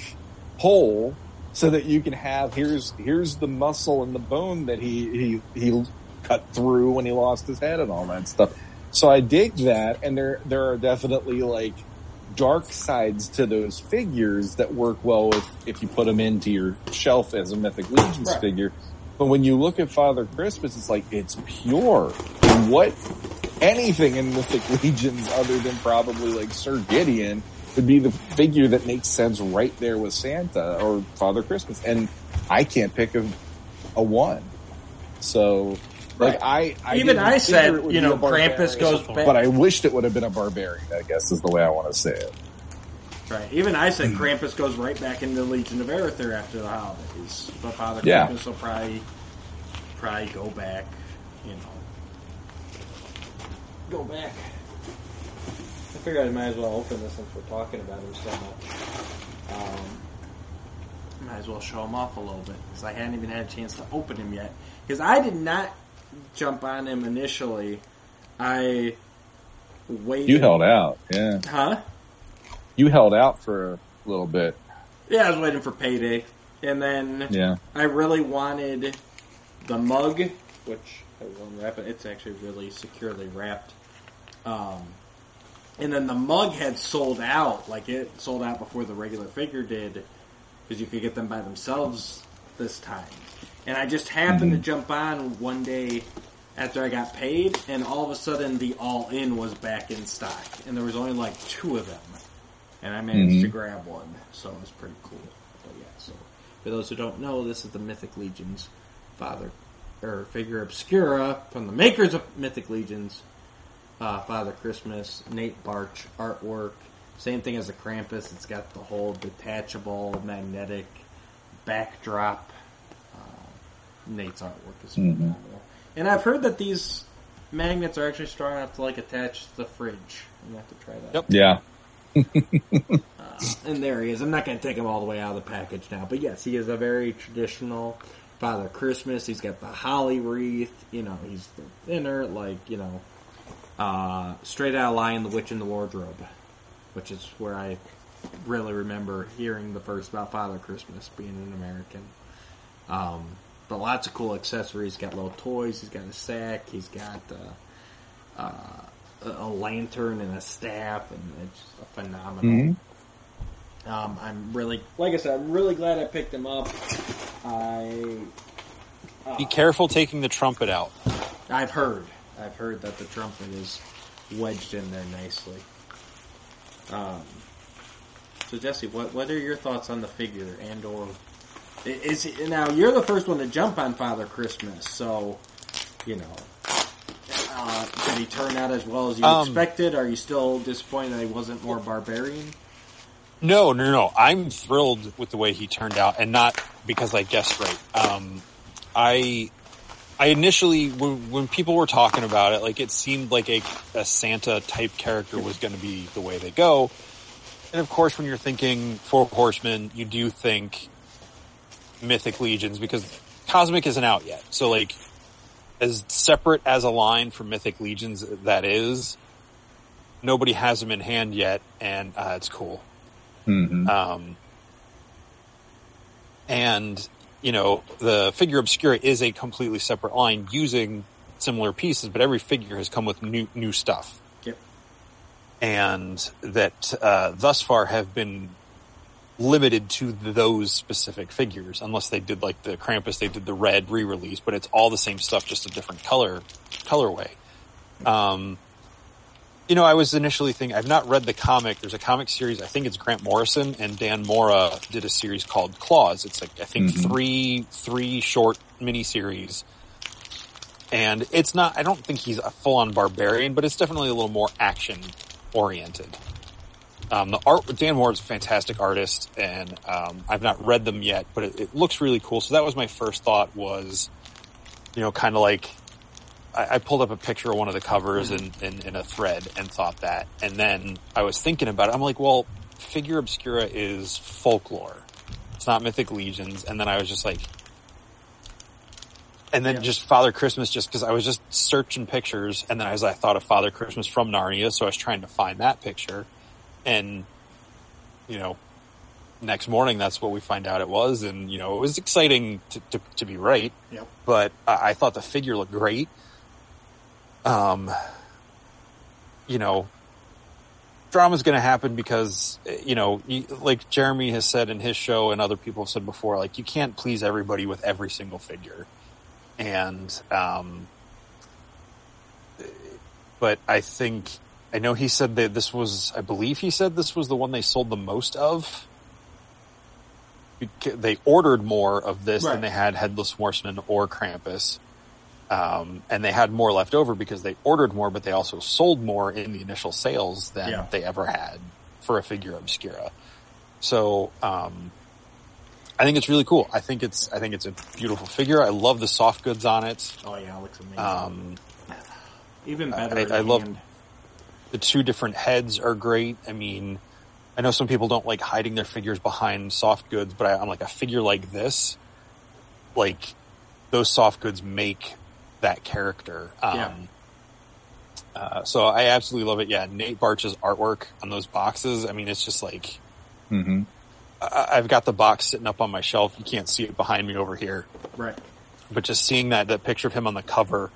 hole so that you can have, here's, here's the muscle and the bone that he, he, he cut through when he lost his head and all that stuff. So I dig that. And there, there are definitely like dark sides to those figures that work well with if you put them into your shelf as a Mythic Legions Right. figure. But when you look at Father Christmas, it's like, it's pure. What, anything in Mythic (laughs) Legions other than probably like Sir Gideon would be the figure that makes sense right there with Santa or Father Christmas. And I can't pick a, a one. So, like I, I Even I said, you know, a Krampus goes back. but I wished it would have been a barbarian. I guess is the way I want to say it. Right. Even I Hmm. said Krampus goes right back into the Legion of Arethyr after the holidays. But Father Yeah. Krampus will probably probably go back, you know. Go back. I figured I might as well open this since we're talking about him so much. Um, might as well show him off a little bit because I hadn't even had a chance to open him yet. Because I did not jump on him initially. I waited. You held out, yeah. Huh? You held out for a little bit, Yeah, I was waiting for payday, and then yeah. I really wanted the mug, which I will unwrap it. It's actually really securely wrapped. Um, and then the mug had sold out, like it sold out before the regular figure did, because you could get them by themselves this time. And I just happened to jump on one day after I got paid, and all of a sudden the all in was back in stock, and there was only like two of them, and I managed Mhm. to grab one, so it was pretty cool. But yeah, so for those who don't know, this is the Mythic Legions father or figure obscura from the makers of Mythic Legions. Uh, Father Christmas, Nate Baertsch artwork. Same thing as the Krampus. It's got the whole detachable magnetic backdrop. Nate's artwork is Mhm. phenomenal. And I've heard that these magnets are actually strong enough to like attach to the fridge. You have to try that. Yep. Yeah. (laughs) Uh, and there he is. I'm not going to take him all the way out of the package now, but yes, he is a very traditional Father Christmas. He's got the holly wreath. You know, he's the thinner, like you know, uh, straight out of Lion, the Witch in the Wardrobe, which is where I really remember hearing the first about Father Christmas being an American. Um, but lots of cool accessories. He's got little toys. He's got a sack. He's got uh, uh, a a lantern and a staff, and it's just a phenomenal. Mhm. Um, I'm really, like I said, I'm really glad I picked him up. I, uh, Be careful taking the trumpet out. I've heard, I've heard that the trumpet is wedged in there nicely. Um, so Jesse, what what are your thoughts on the figure and or is he, now you're the first one to jump on Father Christmas, so you know. Uh, did he turn out as well as you Um, expected? Are you still disappointed that he wasn't more barbarian? No, no, no. I'm thrilled with the way he turned out, and not because I guessed right. Um, I, I initially when, when people were talking about it, like it seemed like a, a Santa type character was going to be the way they go. And of course, when you're thinking Four Horsemen, you do think Mythic Legions because Cosmic isn't out yet. So like, as separate as a line for Mythic Legions that is, nobody has them in hand yet, and uh, it's cool. Mhm. Um, and you know, the figure obscura is a completely separate line using similar pieces, but every figure has come with new new stuff, Yep. and that uh, thus far have been limited to those specific figures, unless they did like the Krampus, they did the red re-release, but it's all the same stuff, just a different color colorway. Um, you know, I was initially thinking, I've not read the comic. There's a comic series, I think it's Grant Morrison and Dan Mora did a series called Klaus. It's like, I think Mhm. three, three short miniseries. And it's not, I don't think he's a full on barbarian, but it's definitely a little more action oriented. Um, the art, Dan Mora's a fantastic artist and, um, I've not read them yet, but it, it looks really cool. So that was my first thought was, you know, kind of like, I, I pulled up a picture of one of the covers in, in, in a thread and thought that. And then I was thinking about it. I'm like, well, Figure Obscura is folklore. It's not Mythic Legions. And then I was just like, and then Yeah. just Father Christmas, just because I was just searching pictures, and then as I thought of Father Christmas from Narnia, so I was trying to find that picture, and you know, next morning that's what we find out it was, and you know, it was exciting to to, to be right Yep. but I, I thought the figure looked great. Um, you know, drama's going to happen because you know, you, like Jeremy has said in his show, and other people have said before, like you can't please everybody with every single figure, and um, but I think I know he said that this was, I believe he said this was the one they sold the most of. they ordered more of this Right. than they had Headless Horseman or Krampus. Um, and they had more left over because they ordered more, but they also sold more in the initial sales than Yeah. they ever had for a figure obscura. So, um, I think it's really cool. I think it's, I think it's a beautiful figure. I love the soft goods on it. Oh yeah, it looks amazing. Um, Even better. I- I love- hand. The two different heads are great. I mean, I know some people don't like hiding their figures behind soft goods, but I, I'm like a figure like this, like those soft goods make that character. Um, Yeah. uh, so I absolutely love it. Yeah, Nate Baertsch's artwork on those boxes. I mean, it's just like hmm I, I've got the box sitting up on my shelf. You can't see it behind me over here, Right. but just seeing that that picture of him on the cover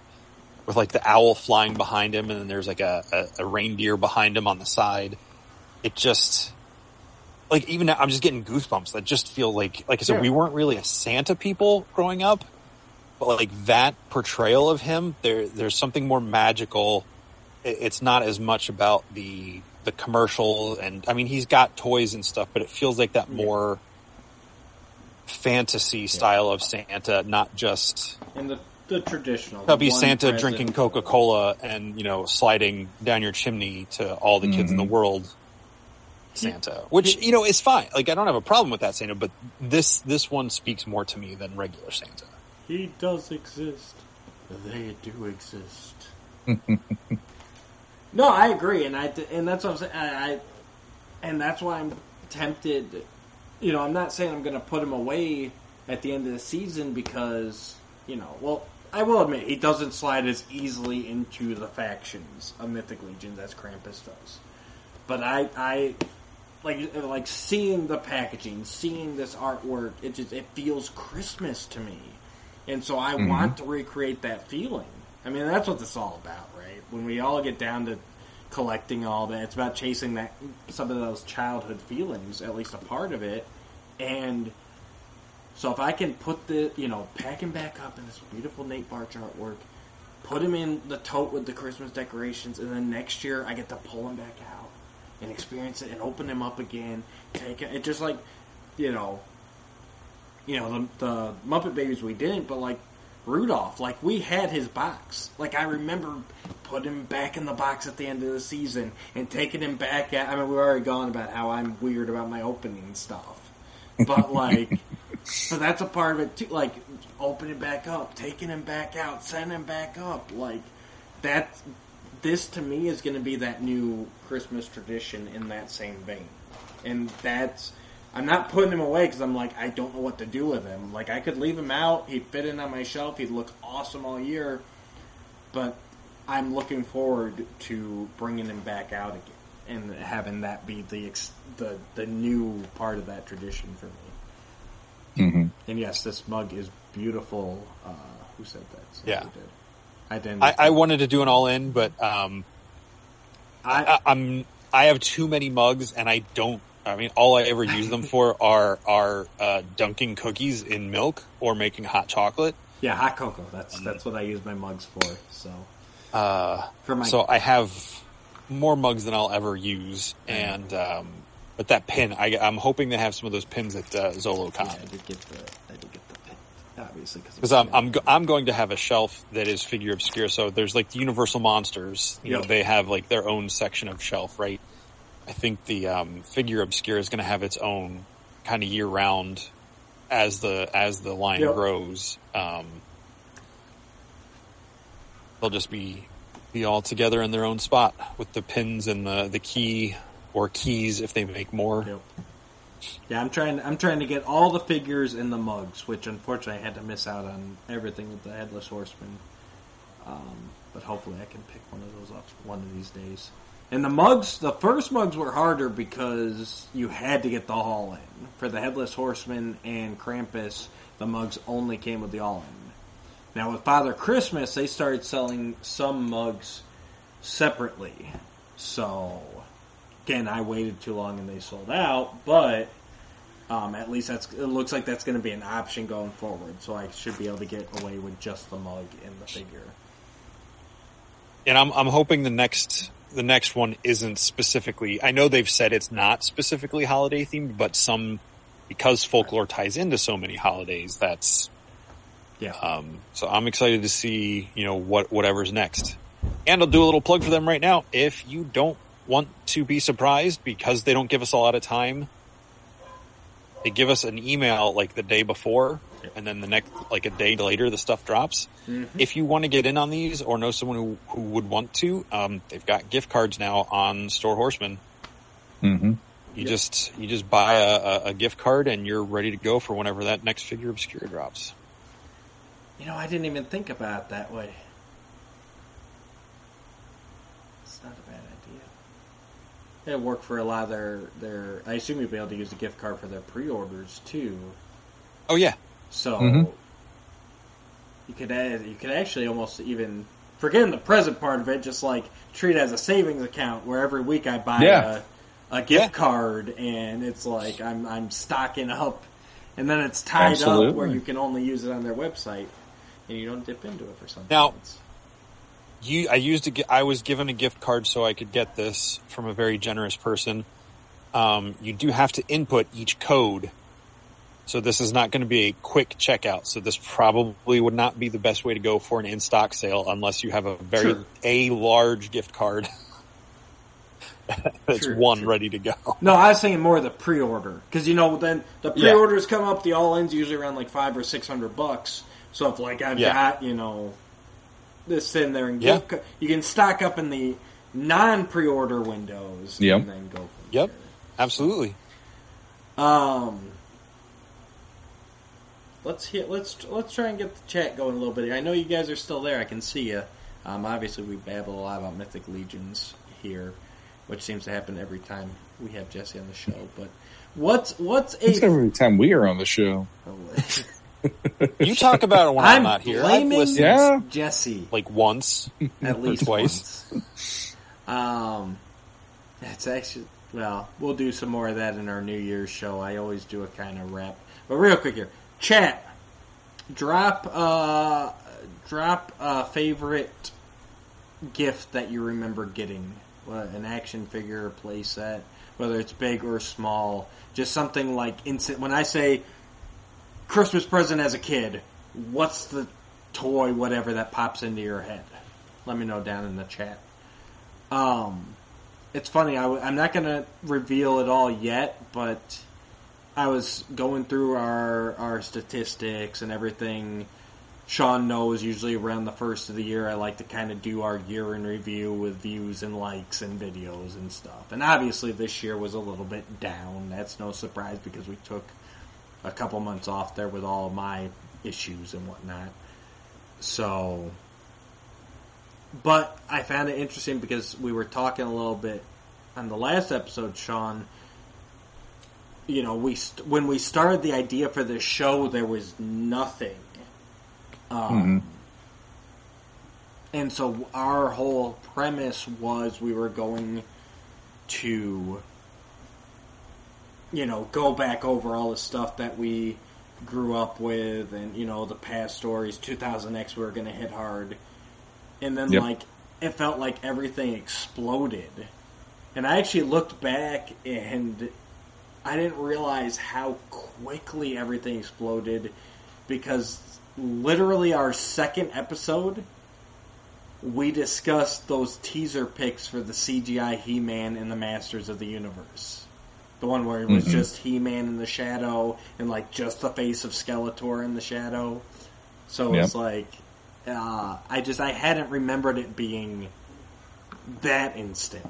with like the owl flying behind him and then there's like a, a, a reindeer behind him on the side it just like even now i'm just getting goosebumps that just feel like like i said Yeah. we weren't really a santa people growing up but like that portrayal of him there there's something more magical It- it's not as much about the the commercial and i mean he's got toys and stuff but it feels like that Yeah. more fantasy style of santa not just And the the traditional. That'll be Santa present. drinking Coca Cola and you know sliding down your chimney to all the kids in the Mhm. world. Santa, which you know is fine. Like I don't have a problem with that Santa, but this this one speaks more to me than regular Santa. He does exist. They do exist. (laughs) no, I agree, and I and that's what I'm saying. I, I and that's why I'm tempted. You know, I'm not saying I'm going to put him away at the end of the season because you know, well, I will admit he doesn't slide as easily into the factions of Mythic Legions as Krampus does. But I, I like like seeing the packaging, seeing this artwork. It just it feels Christmas to me, and so I Mhm. want to recreate that feeling. I mean, that's what this is all about, right? When we all get down to collecting all that, it's about chasing that some of those childhood feelings, at least a part of it, and so if I can put the, you know, pack him back up in this beautiful Nate Baertsch artwork, put him in the tote with the Christmas decorations, and then next year I get to pull him back out and experience it and open him up again. Take it, it just like, you know, you know the the Muppet Babies we didn't, but like Rudolph, like we had his box. Like I remember putting him back in the box at the end of the season and taking him back. At, I mean, we've already gone about how I'm weird about my opening stuff, but like. (laughs) But that's a part of it too. Like opening back up, taking him back out, sending him back up. Like that. This to me is going to be that new Christmas tradition in that same vein, and that's. I'm not putting him away because I'm like I don't know what to do with him. Like I could leave him out. He'd fit in on my shelf. He'd look awesome all year, but I'm looking forward to bringing him back out again and having that be the the the new part of that tradition for me. Hmm And yes, this mug is beautiful. Uh, who said that? Somebody Yeah. did. I didn't. I, I wanted to do an all in, but um, I, I, I'm I have too many mugs, and I don't. I mean, all I ever use them for (laughs) are are uh, dunking cookies in milk or making hot chocolate. yeah, hot cocoa. That's that's what I use my mugs for. So Uh, for my so I have more mugs than I'll ever use, and um, but that pin, I, I'm hoping to have some of those pins at uh, ZoloCon. yeah, I did get the I did get the pin, obviously Because I'm I'm go- I'm going to have a shelf that is figure obscure. So there's like the Universal Monsters. You know, they have like their own section of shelf, right? I think the um, figure obscure is going to have its own kind of year round as the as the line Yep. grows. Um, they'll just be be all together in their own spot with the pins and the the key or keys if they make more. Yep. Yeah, I'm trying. I'm trying to get all the figures in the mugs, which unfortunately I had to miss out on everything with the headless horseman. Um, but hopefully I can pick one of those up one of these days. And the mugs, the first mugs were harder because you had to get the all in for the headless horseman and Krampus. The mugs only came with the all in. Now with Father Christmas, they started selling some mugs separately. So again, I waited too long and they sold out, but um, at least that's it looks like that's going to be an option going forward. So I should be able to get away with just the mug and the figure. and I'm I'm hoping the next the next one isn't specifically. I know they've said it's not specifically holiday themed, but some because folklore ties into so many holidays. That's Yeah. um, so I'm excited to see you know what whatever's next, and I'll do a little plug for them right now. If you don't want to be surprised because they don't give us a lot of time, they give us an email like the day before, and then the next like a day later the stuff drops. Mhm. If you want to get in on these or know someone who, who would want to, um, they've got gift cards now on Store Horsemen. hmm You Yeah. just you just buy a, a, a gift card and you're ready to go for whenever that next Figura Obscura drops. You know, I didn't even think about it that way. It's not a bad idea. It'll work for a lot of their, their. I assume you'll be able to use a gift card for their pre-orders too. Oh yeah, So Mhm. you could add, you could actually almost even forgetting the present part of it, just like treat it as a savings account where every week I buy Yeah. a, a gift Yeah. card and it's like I'm I'm stocking up, and then it's tied up where you can only use it on their website, and you don't dip into it for something. Now- It's- you I used to get I was given a gift card so I could get this from a very generous person. Um, you do have to input each code. So this is not going to be a quick checkout. So this probably would not be the best way to go for an in-stock sale unless you have a very Sure. a large gift card (laughs) that's Sure, one sure. ready to go. No, I was thinking more of the pre-order because you know then the pre-orders come up. The all-ins usually around like five or six hundred bucks. So if like I've Yeah. got you know this in there and Yeah. gift you can stock up in the non-pre-order windows Yep. and then go. Yep. Absolutely. Um. Let's hit. Let's let's try and get the chat going a little bit. I know you guys are still there. I can see you. Um, obviously, we babble a lot about Mythic Legions here, which seems to happen every time we have Jesse on the show. But what's what's a It's every time we are on the show. (laughs) You talk about it when I'm, I'm not here. I've blaming listened Yeah. Jesse like once. at least twice. once. Um, it's actually well, we'll do some more of that in our New Year's show. I always do a kind of wrap, but real quick here, chat, drop uh, drop a favorite gift that you remember getting, what, an action figure, a playset, whether it's big or small, just something like instant. When I say Christmas present as a kid, what's the toy, whatever that pops into your head? Let me know down in the chat. Um, it's funny. I, am not going to reveal it all yet, but I was going through our our statistics and everything. Sean knows usually around the first of the year, I like to kind of do our year in review with views and likes and videos and stuff. And obviously, this year was a little bit down. That's no surprise because we took a couple months off there with all my issues and whatnot. So, but I found it interesting because we were talking a little bit on the last episode, Sean. You know, we st- when we started the idea for this show, there was nothing. Um, And so our whole premise was we were going to, you know, go back over all the stuff that we grew up with and, you know, the past stories. 2000X, we were going to hit hard. And then, Yep. like, it felt like everything exploded. And I actually looked back and I didn't realize how quickly everything exploded because literally our second episode we discussed those teaser pics for the CGI He-Man and the Masters of the Universe. The one where it was Mhm. just He-Man in the shadow and like just the face of Skeletor in the shadow. So it's like uh, I just I hadn't remembered it being that instant.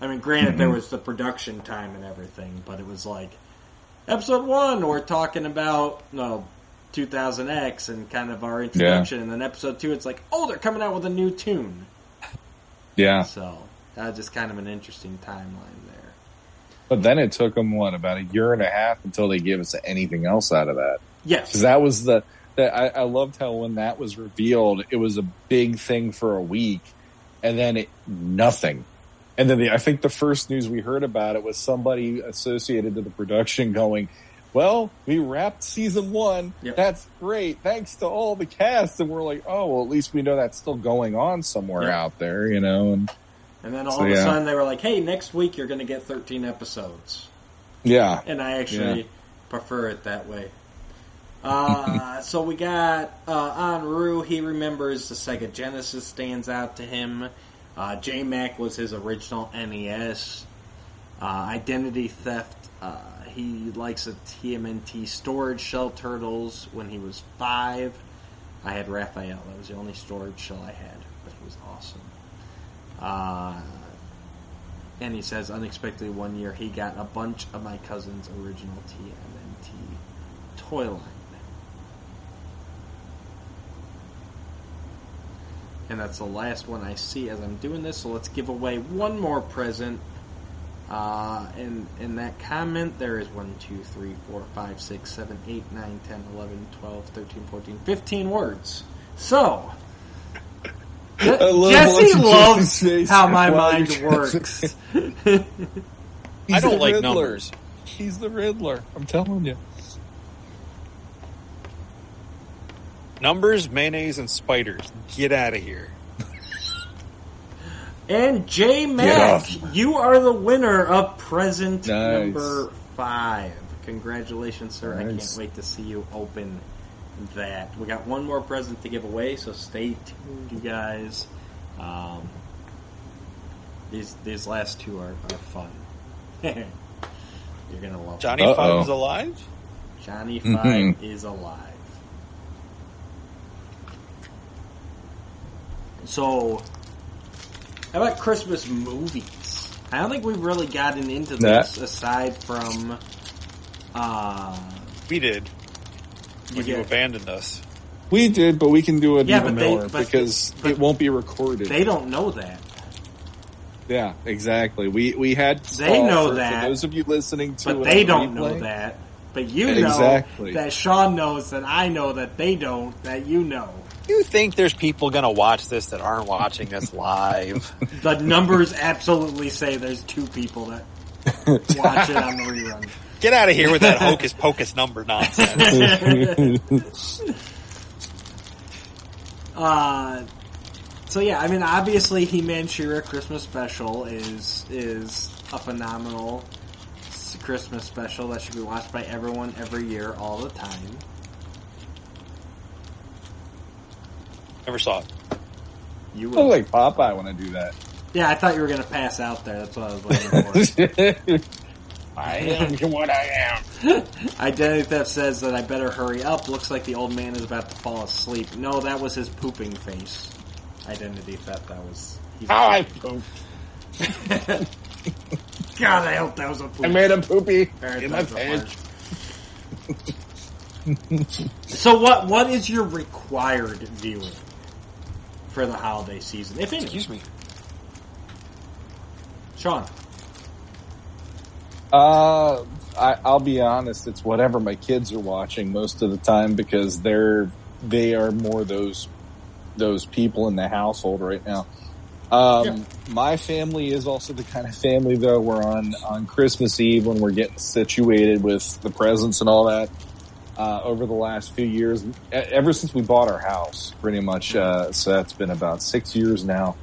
I mean, granted, there Mhm. was the production time and everything, but it was like episode one, we're talking about no 2000X and kind of our introduction, and then episode two, it's like, oh, they're coming out with a new tune. Yeah. So that was just kind of an interesting timeline there. But then it took them, what, about a year and a half until they gave us anything else out of that. Yes, Because that was the, that I, I loved how when that was revealed, it was a big thing for a week, and then it nothing. And then the, I think the first news we heard about it was somebody associated to the production going, "Well, we wrapped season one. Yep. That's great. Thanks to all the cast." And we're like, "Oh, well, at least we know that's still going on somewhere Yep. out there, you know." And and then all So, of a yeah. sudden they were like, hey, next week you're going to get 13 episodes. yeah, And I actually Yeah. prefer it that way. Uh, (laughs) so we got uh, Anru. He remembers the Sega Genesis stands out to him. Uh, JMac was his original NES. Uh, Identity Theft. Uh, he likes a TMNT storage shell turtles when he was five. I had Raphael. That was the only storage shell I had, but he was awesome. Uh, and he says, unexpectedly, one year he got a bunch of my cousin's original TMNT toy line. And that's the last one I see as I'm doing this, so let's give away one more present. Uh, in, in that comment, there is 1, 2, 3, 4, 5, 6, 7, 8, 9, 10, 11, 12, 13, 14, 15 words. So, love Jesse loves how my mind you're works. (laughs) He's I don't the like Riddler. numbers. He's the Riddler. I'm telling you. Numbers, mayonnaise, and spiders. Get out of here. (laughs) And J Get Mac, you are the winner of present Nice. number five. Congratulations, sir. I can't wait to see you open that. We got one more present to give away, so stay tuned, you guys. Um, these these last two are, are fun. (laughs) You're gonna love Johnny Uh-oh. Five is alive? it. Johnny Mhm. 5 is alive. So, how about Christmas movies? I don't think we've really gotten into this aside from. Uh, We did. You When you abandoned us. We did, but we can do it Yeah, even but they- more because but- it won't be recorded. they don't know that. yeah, exactly. We we had They know for, that. For those of you listening to But it they don't know that. But you know Exactly. that Sean knows that I know that they don't, that you know. You think there's people gonna watch this that aren't watching this live? (laughs) The numbers absolutely say there's two people that (laughs) watch it on the rerun. Get out of here with that hocus pocus number nonsense. (laughs) Uh, so yeah, I mean, obviously, He Man She-Ra Christmas Special is is a phenomenal Christmas special that should be watched by everyone every year, all the time. Never saw it. You I look like Popeye when I do that. Yeah, I thought you were gonna pass out there. That's what I was waiting for. (laughs) I am (laughs) what I am. (laughs) Identity theft says that I better hurry up. Looks like the old man is about to fall asleep. No, that was his pooping face. Identity theft. That was. he's- How I (laughs) poop. God, I hope that was a poop. I made a poopy Alright, in my pants. So what? What is your required viewing for the holiday season, if any? Excuse me. Sean. Uh, I, I'll be honest. It's whatever my kids are watching most of the time because they're they are more those those people in the household right now. Um, Yeah. My family is also the kind of family though. We're on on Christmas Eve when we're getting situated with the presents and all that. Uh, over the last few years, ever since we bought our house, pretty much. Uh, so that's been about six years now.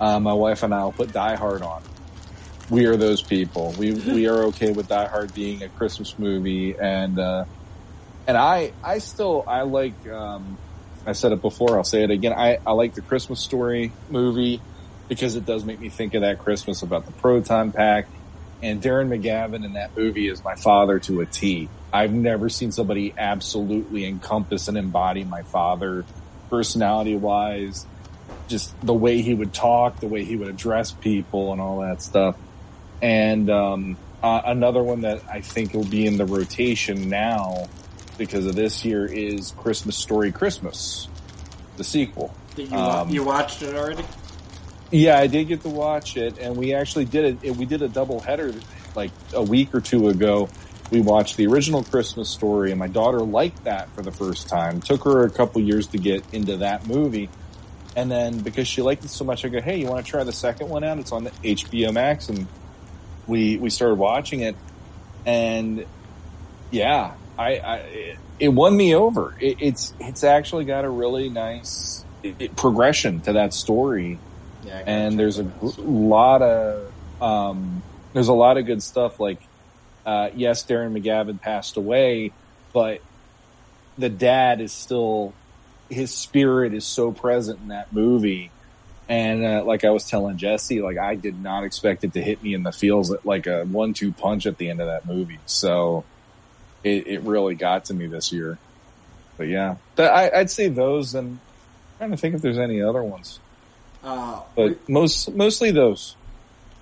Uh, my wife and I will put Die Hard on we are those people. We we are okay with Die Hard being a Christmas movie, and uh, and I I still I like. Um, I said it before. I'll say it again. I I like the Christmas Story movie because it does make me think of that Christmas about the Proton Pack. And Darren McGavin in that movie is my father to a T. I've never seen somebody absolutely encompass and embody my father, personality wise, just the way he would talk, the way he would address people, and all that stuff. And um, uh, another one that I think will be in the rotation now because of this year is Christmas Story Christmas, the sequel. Did you, Um, you watched it already? Yeah, I did get to watch it, and we actually did it. We did a double header like a week or two ago. We watched the original Christmas story, and my daughter liked that for the first time. Took her a couple years to get into that movie, and then because she liked it so much, I go, "Hey, you want to try the second one out? It's on the HBO Max." And we we started watching it, and yeah, I, I it won me over. It, it's it's actually got a really nice it- progression to that story Yeah. And there's a gr- lot of um, there's a lot of good stuff. Like Uh, yes, Darren McGavin passed away, but the dad is still his spirit is so present in that movie. And uh, like I was telling Jesse, like I did not expect it to hit me in the feels like a one-two punch at the end of that movie. So it, it really got to me this year. But yeah, I, would say those. And I'm trying to think if there's any other ones. Uh, but most mostly those.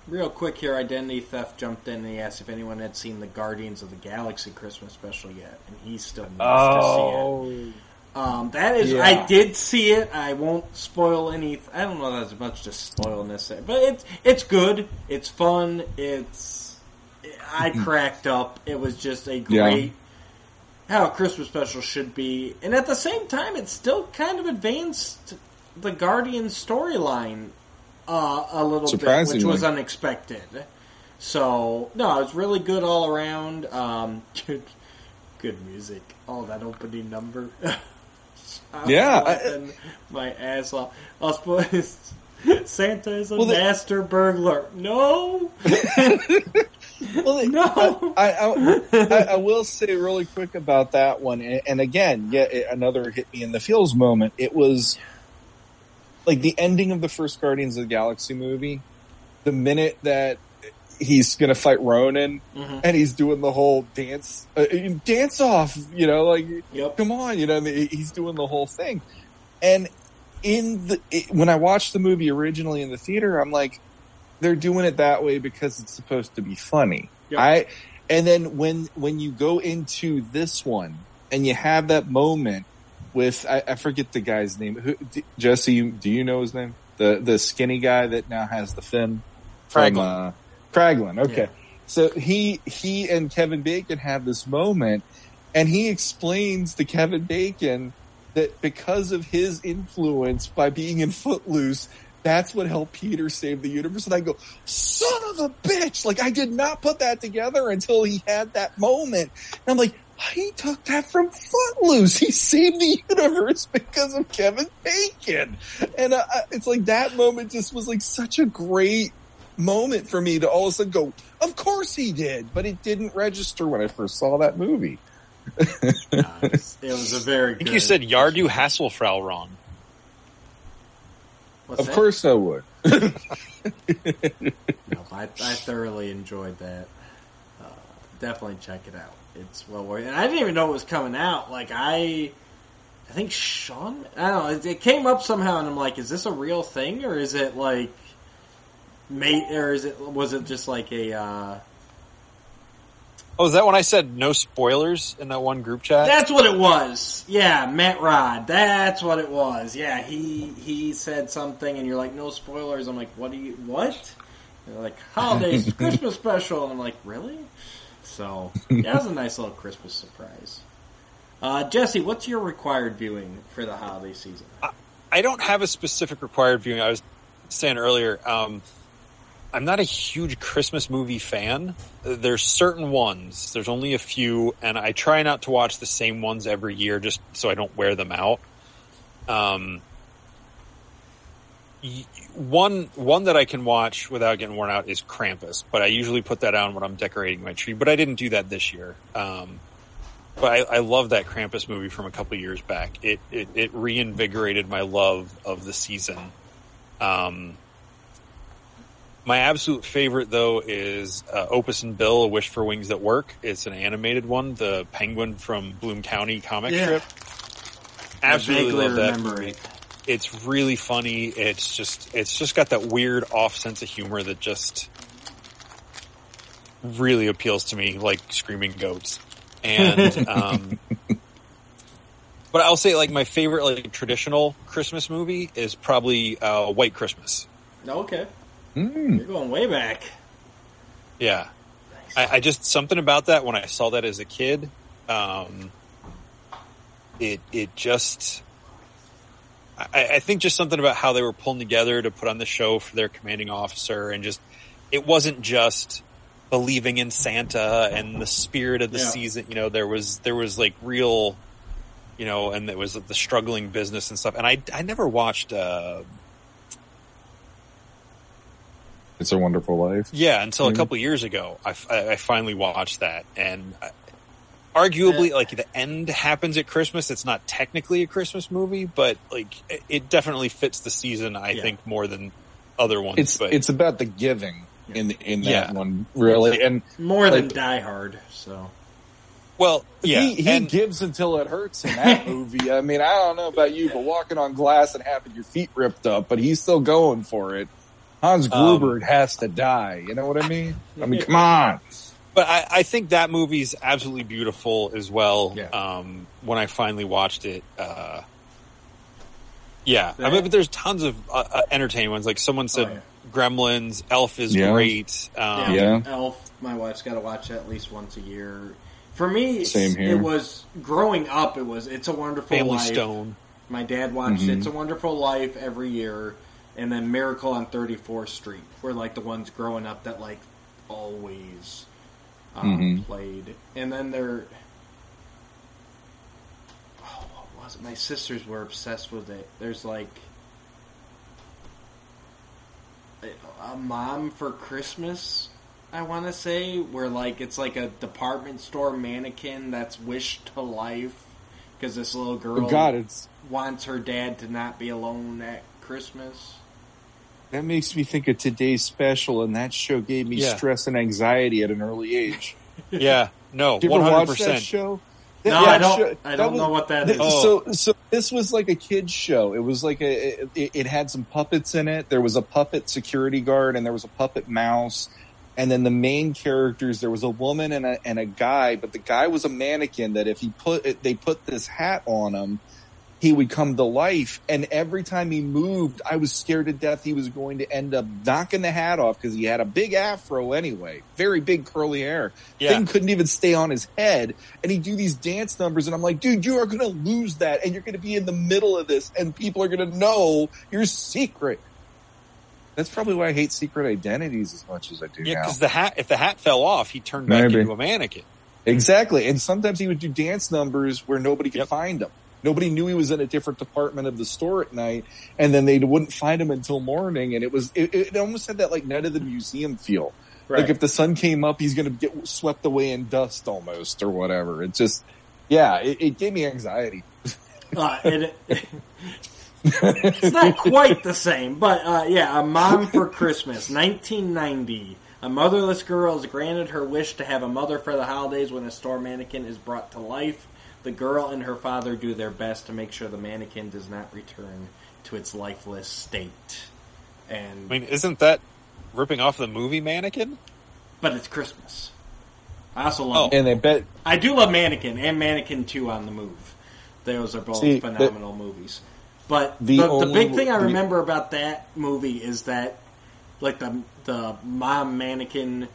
Real quick here, Identity Theft jumped in and he asked if anyone had seen the Guardians of the Galaxy Christmas special yet, and he still needs oh. to see it. Um, that is, yeah. I did see it. I won't spoil any. I don't know as much to spoil in this, but it's it's good. It's fun. It's I cracked up. It was just a great yeah. how a Christmas special should be, and at the same time, it still kind of advanced the Guardian storyline uh, a little bit, which was unexpected. So no, it was really good all around. Um, (laughs) good, good music. Oh, that opening number. (laughs) yeah, I, my ass off. I'll suppose Santa is a well, master burglar. No. (laughs) well, no. I, I, I, I, will say really quick about that one, and, and again, yeah, another hit me in the feels moment. It was like the ending of the first Guardians of the Galaxy movie. The minute that he's gonna fight Ronan, mm-hmm. and he's doing the whole dance, uh, dance off. You know, like yep. come on, you know, he's doing the whole thing. And in the it, when I watched the movie originally in the theater, I'm like, they're doing it that way because it's supposed to be funny. Yep. I and then when when you go into this one and you have that moment with I, I forget the guy's name. Who, Jesse, do you know his name? The the skinny guy that now has the fin. From, uh, Kraglin. Okay. Yeah. So he, he and Kevin Bacon have this moment and he explains to Kevin Bacon that because of his influence by being in Footloose, that's what helped Peter save the universe. And I go, son of a bitch! Like I did not put that together until he had that moment. And I'm like, he took that from Footloose. He saved the universe because of Kevin Bacon. And uh, it's like that moment just was like such a great moment for me to all of a sudden go, of course he did, but it didn't register when I first saw that movie. (laughs) it was a very. I think you said Yardu Hasselfrau wrong. What's of that? course I would. (laughs) no, I, I, thoroughly enjoyed that. Uh, definitely check it out. It's well worth. it. And I didn't even know it was coming out. Like I, I think Sean. I don't know. It, it came up somehow, and I'm like, is this a real thing or is it like mate, or is it was it just like a? Uh... Oh, is that when I said no spoilers in that one group chat? That's what it was. Yeah, Matt Rod. That's what it was. Yeah, he he said something, and you're like, no spoilers. I'm like, what do you what? And they're like holidays, (laughs) Christmas special, and I'm like, really? So yeah, that was a nice little Christmas surprise. Uh, Jesse, what's your required viewing for the holiday season? I, I don't have a specific required viewing. I was saying earlier. Um, I'm not a huge Christmas movie fan. There's certain ones. There's only a few, and I try not to watch the same ones every year just so I don't wear them out. Um, one one that I can watch without getting worn out is Krampus, but I usually put that on when I'm decorating my tree. But I didn't do that this year. Um, but I, I love that Krampus movie from a couple years back. It, it, it reinvigorated my love of the season. Um, my absolute favorite though is uh, Opus and Bill: A Wish for Wings That Work. It's an animated one, the Penguin from Bloom County comic yeah. strip. Absolutely love that. Movie. It's really funny. It's just it's just got that weird off sense of humor that just really appeals to me, like screaming goats. And (laughs) um, but I'll say like my favorite like traditional Christmas movie is probably uh, White Christmas. Okay. Mm. You're going way back. Yeah. I, I, just something about that when I saw that as a kid, um, it it just I, I, think just something about how they were pulling together to put on the show for their commanding officer and just it wasn't just believing in Santa and the spirit of the yeah. season. You know, there was there was like real, you know, and it was the struggling business and stuff. And I I never watched uh, It's a Wonderful Life. Yeah, until a couple years ago, I, I finally watched that, and uh, arguably, like the end happens at Christmas. It's not technically a Christmas movie, but like it- it definitely fits the season. I Yeah. think more than other ones. It's but it's about the giving in in that Yeah. one, really. And More than Die Hard. So well, yeah, he, he and gives until it hurts in that (laughs) movie. I mean, I don't know about you, but walking on glass and having your feet ripped up, but he's still going for it. Hans Um, Gruber has to die. You know what I mean? I mean, come on. But I, I think that movie's absolutely beautiful as well. Yeah. Um, when I finally watched it, uh, yeah, I mean, but there's tons of uh, uh, entertaining ones. Like someone said, Oh, yeah. Gremlins, Elf is Yeah. great. Um, Yeah. Elf. My wife's got to watch that at least once a year. For me, Same here. it was growing up. It was It's a Wonderful Family Life. Stone. My dad watched Mhm. It's a Wonderful Life every year, and then Miracle on 34th Street were like the ones growing up that like always um, Mhm. played. And then there, oh, what was it? My sisters were obsessed with it. There's like a, mom for Christmas. I want to say where like it's like a department store mannequin that's wished to life because this little girl Oh, God, wants her dad to not be alone at Christmas. That makes me think of today's special, and that show gave me Yeah. stress and anxiety at an early age. Yeah, no, you ever hundred watch that percent. show? No, That I don't. show- I don't was- know what that Th- is. Oh. So, so this was like a kids show. It was like a, it, it had some puppets in it. There was a puppet security guard and there was a puppet mouse. And then the main characters, there was a woman and a, and a guy, but the guy was a mannequin that if he put, they put this hat on him, he would come to life. And every time he moved, I was scared to death he was going to end up knocking the hat off because he had a big afro anyway, very big curly hair Yeah, thing couldn't even stay on his head. And he'd do these dance numbers, and I'm like, dude, you are going to lose that, and you're going to be in the middle of this, and people are going to know your secret. That's probably why I hate secret identities as much as I do yeah, because the hat, if the hat fell off, he turned back into a mannequin. Exactly. And sometimes he would do dance numbers where nobody could Yep. find him. Nobody knew he was in a different department of the store at night, and then they wouldn't find him until morning. And it was, it, it almost had that like night of the museum feel. Right. Like if the sun came up, he's going to get swept away in dust almost or whatever. It just, yeah, it, it gave me anxiety. (laughs) Uh, it, (laughs) it's not quite the same, but uh, yeah, a mom for Christmas, 1990. A motherless girl is granted her wish to have a mother for the holidays when a store mannequin is brought to life. The girl and her father do their best to make sure the mannequin does not return to its lifeless state. And I mean, isn't that ripping off the movie Mannequin? but it's Christmas. I also love. Oh. and they bet, I do love Mannequin and Mannequin Two on the Move. Those are both See, the- phenomenal movies. But The the, the, big thing I the- remember about that movie is that, like the the mom mannequin,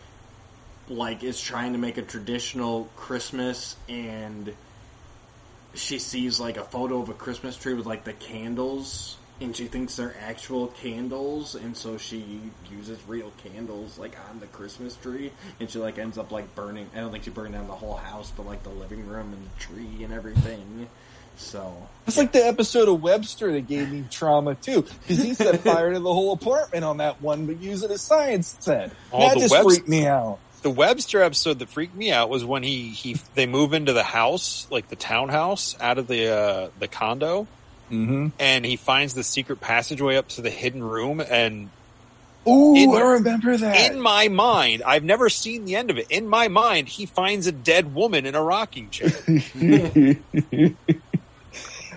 like is trying to make a traditional Christmas, and she sees like a photo of a Christmas tree with like the candles. And she thinks they're actual candles, and so she uses real candles like on the Christmas tree, and she like ends up like burning. I don't think she burned down the whole house, but like the living room and the tree and everything. So it's like the episode of Webster that gave me trauma too, because he set fire to the whole apartment on that one, but used it as science set. That just Webs- freaked me out. The Webster episode that freaked me out was when he, he they move into the house, like the townhouse, out of the uh, the condo, Mm-hmm. and he finds the secret passageway up to the hidden room. And Ooh, In- I remember that. in my mind, I've never seen the end of it. In my mind, he finds a dead woman in a rocking chair. (laughs)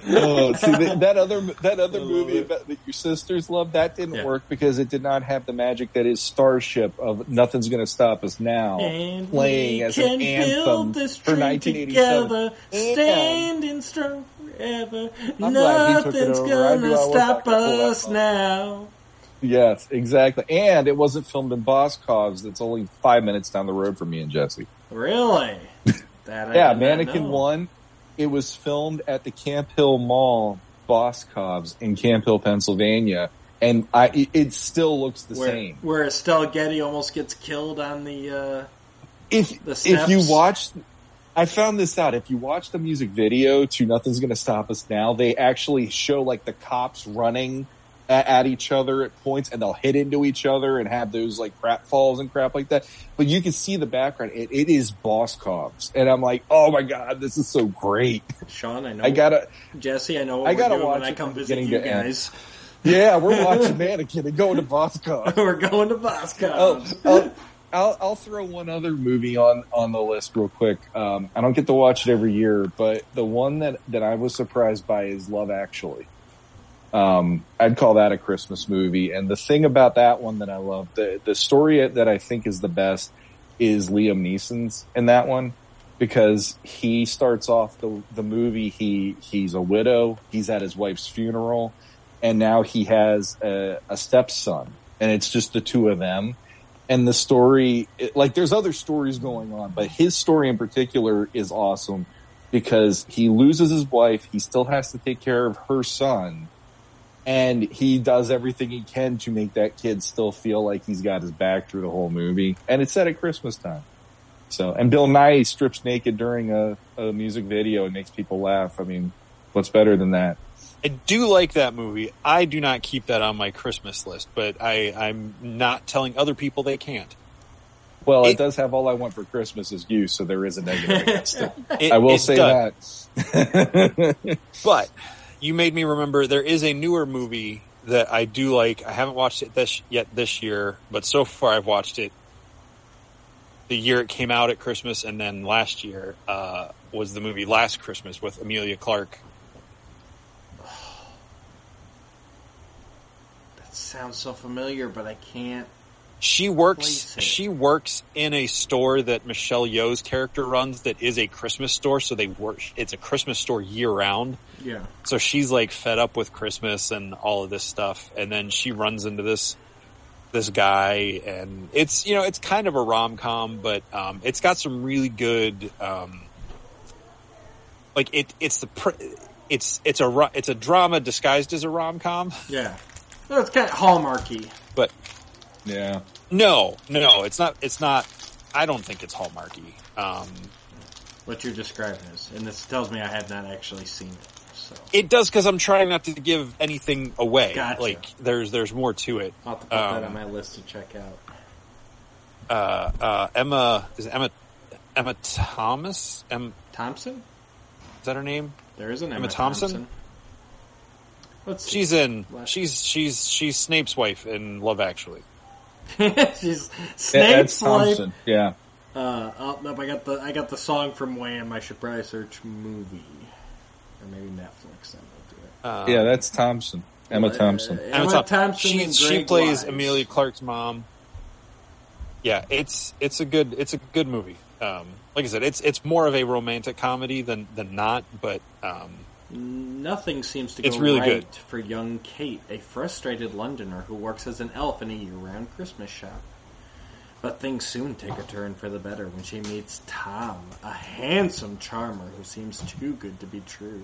oh, see that, that other (laughs) that other movie about, that your sisters love that didn't Yeah. work because it did not have the magic that is Starship of "Nothing's Going to Stop Us Now." And playing we as an anthem build this for tree 1987. Together, standing strong forever. I'm glad he took it Nothing's over. I knew gonna I was stop gonna pull that us now. Yes, exactly. And it wasn't filmed in Boscov's. That's only five minutes down the road from me and Jesse. Really? (laughs) That yeah, Mannequin. One. It was filmed at the Camp Hill Mall, Boscov's in Camp Hill, Pennsylvania, and I it, it still looks the Where, same. where Estelle Getty almost gets killed on the. Uh, If the if you watch, I found this out. If you watch the music video to "Nothing's Gonna Stop Us Now," they actually show like the cops running at, at each other at points, and they'll hit into each other and have those like crap falls and crap like that. But you can see the background; it, it is Boscov's, and I'm like, oh my god, this is so great. Sean, I know. (laughs) I gotta, Jesse, I know. What I gotta watch when I come visit you guys. yeah, we're (laughs) watching Mannequin and going to Boscov's. (laughs) we're going to Bosco. Oh, I'll, I'll, I'll throw one other movie on, on the list real quick. Um, I don't get to watch it every year, but the one that, that I was surprised by is Love Actually. Um, I'd call that a Christmas movie. And the thing about that one that I love, the, the story that I think is the best is Liam Neeson's in that one because he starts off the, the movie. He, he's a widow. He's at his wife's funeral and now he has a, a stepson and it's just the two of them and the story it, like there's other stories going on but his story in particular is awesome because he loses his wife he still has to take care of her son and he does everything he can to make that kid still feel like he's got his back through the whole movie and it's set at christmas time so and Bill Nighy strips naked during a, a music video and makes people laugh i mean what's better than that I do like that movie. I do not keep that on my Christmas list, but I, I'm not telling other people they can't. well it, It- does have all i want for christmas is you so there is a negative (laughs) against it It- I will say does. that. (laughs) But you made me remember there is a newer movie that I do like. I haven't watched it this yet this year, but so far I've watched it. The year it came out at Christmas, and then last year uh, was the movie Last Christmas with Emilia Clarke. that sounds so familiar, but I can't. She works. She works in a store that Michelle Yeoh's character runs. That is a Christmas store. So they work. It's a Christmas store year round. Yeah. So she's like fed up with Christmas and all of this stuff, and then she runs into this this guy, and it's you know it's kind of a rom com, but um, it's got some really good um, like it it's the pr- it's it's a it's a drama disguised as a rom com, Yeah. No, it's kind of hallmarky. but yeah. no, no, it's not. It's not. I don't think it's hallmarky. Um, What you're describing is, and this tells me I have not actually seen it. So it does because I'm trying not to give anything away. Gotcha. Like there's there's more to it. I'll have to put that Um, on my list to check out. uh, uh, Emma is it Emma Emma Thomas. Em, Thompson? is that her name? There is an Emma, Emma Thompson? Thompson. Let's see. She's in. What? She's she's she's Snape's wife in Love Actually. (laughs) She's Ed Snape's wife. Thompson. Yeah. Uh, oh, nope, I got the I got the song from Wham. I should probably search movie, or maybe Netflix. Then we'll do it. Uh, Yeah, that's Thompson. Emma Uh, Thompson. Emma, Emma Thom- Thompson. She and she plays Wise. Emilia Clarke's mom. Yeah, it's it's a good it's a good movie. Um, like I said, it's it's more of a romantic comedy than than not, but um, Nothing seems to go It's really right good. for young Kate, a frustrated Londoner who works as an elf in a year-round Christmas shop. But things soon take a turn for the better when she meets Tom, a handsome charmer who seems too good to be true.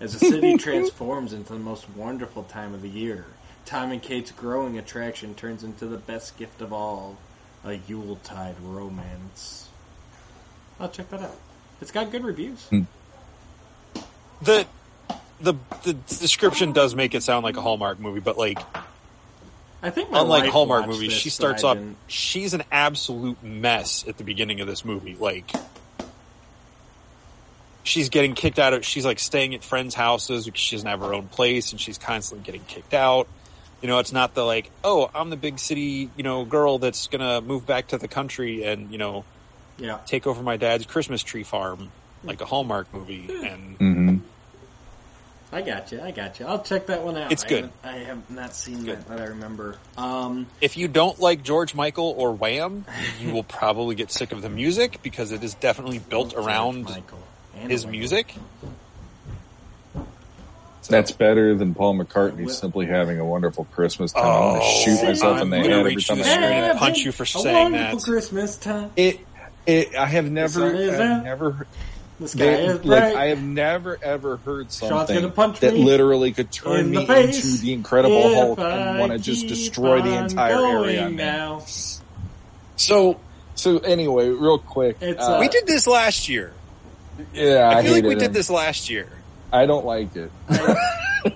As the city (laughs) transforms into the most wonderful time of the year, Tom and Kate's growing attraction turns into the best gift of all, a Yuletide romance. I'll check that out. It's got good reviews. Hmm. The the the description does make it sound like a Hallmark movie, but like I think unlike Hallmark movies, she starts off. didn't. She's an absolute mess at the beginning of this movie. Like she's getting kicked out of. She's like staying at friends' houses because she doesn't have her own place, and she's constantly getting kicked out. You know, it's not the like, oh, I'm the big city, you know, girl that's gonna move back to the country and you know Yeah. take over my dad's Christmas tree farm, like a Hallmark movie. And hmm I got you. I got you. I'll check that one out. It's I good. haven't- I have not seen Good. that, but I remember. Um, if you don't like George Michael or Wham, you will probably get sick of the music because it is definitely (laughs) built George around Michael and his Wham. music. That's better than Paul McCartney Well- simply having a wonderful Christmas time. I want to Oh, shoot myself I'm in the head every time I you the hear screen it. and punch you for a saying wonderful that. Christmas time. It, it, I have never, sun is I've out. never, The sky they- is like. I have never ever heard Sean's something gonna punch that me literally could turn in me face into the Incredible if Hulk I and want to just destroy the entire going area. now. So, so anyway, real quick, It's, uh, uh, We did this last year. yeah, I, I feel like we hated did this last year. I don't like it. (laughs)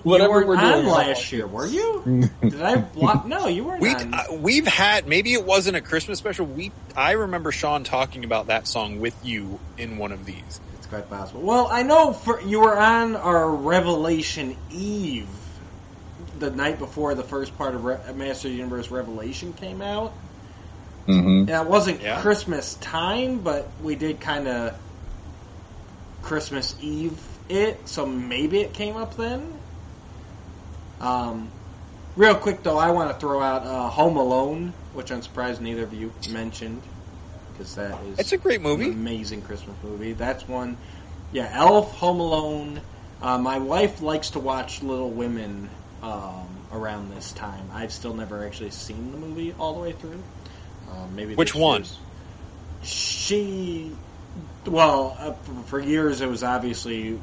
Whatever you we're doing on last year, were you? Did I block? No, you weren't We on. uh, we've had maybe it wasn't a Christmas special. We I remember Sean talking about that song with you in one of these. It's quite possible. Well, I know for you were on our Revelation Eve, the night before the first part of Re- Master of the Universe Revelation came out. hmm And it wasn't Yeah. Christmas time, but we did kind of Christmas Eve it, so maybe it came up then. Um, real quick though, I want to throw out uh, Home Alone, which I'm surprised neither of you mentioned, because that is It's a great an movie. amazing Christmas movie. That's one. Yeah, Elf, Home Alone. Uh, my wife likes to watch Little Women um, around this time. I've still never actually seen the movie all the way through. Um, maybe Which one? year's- She, well, uh, for, for years it was obviously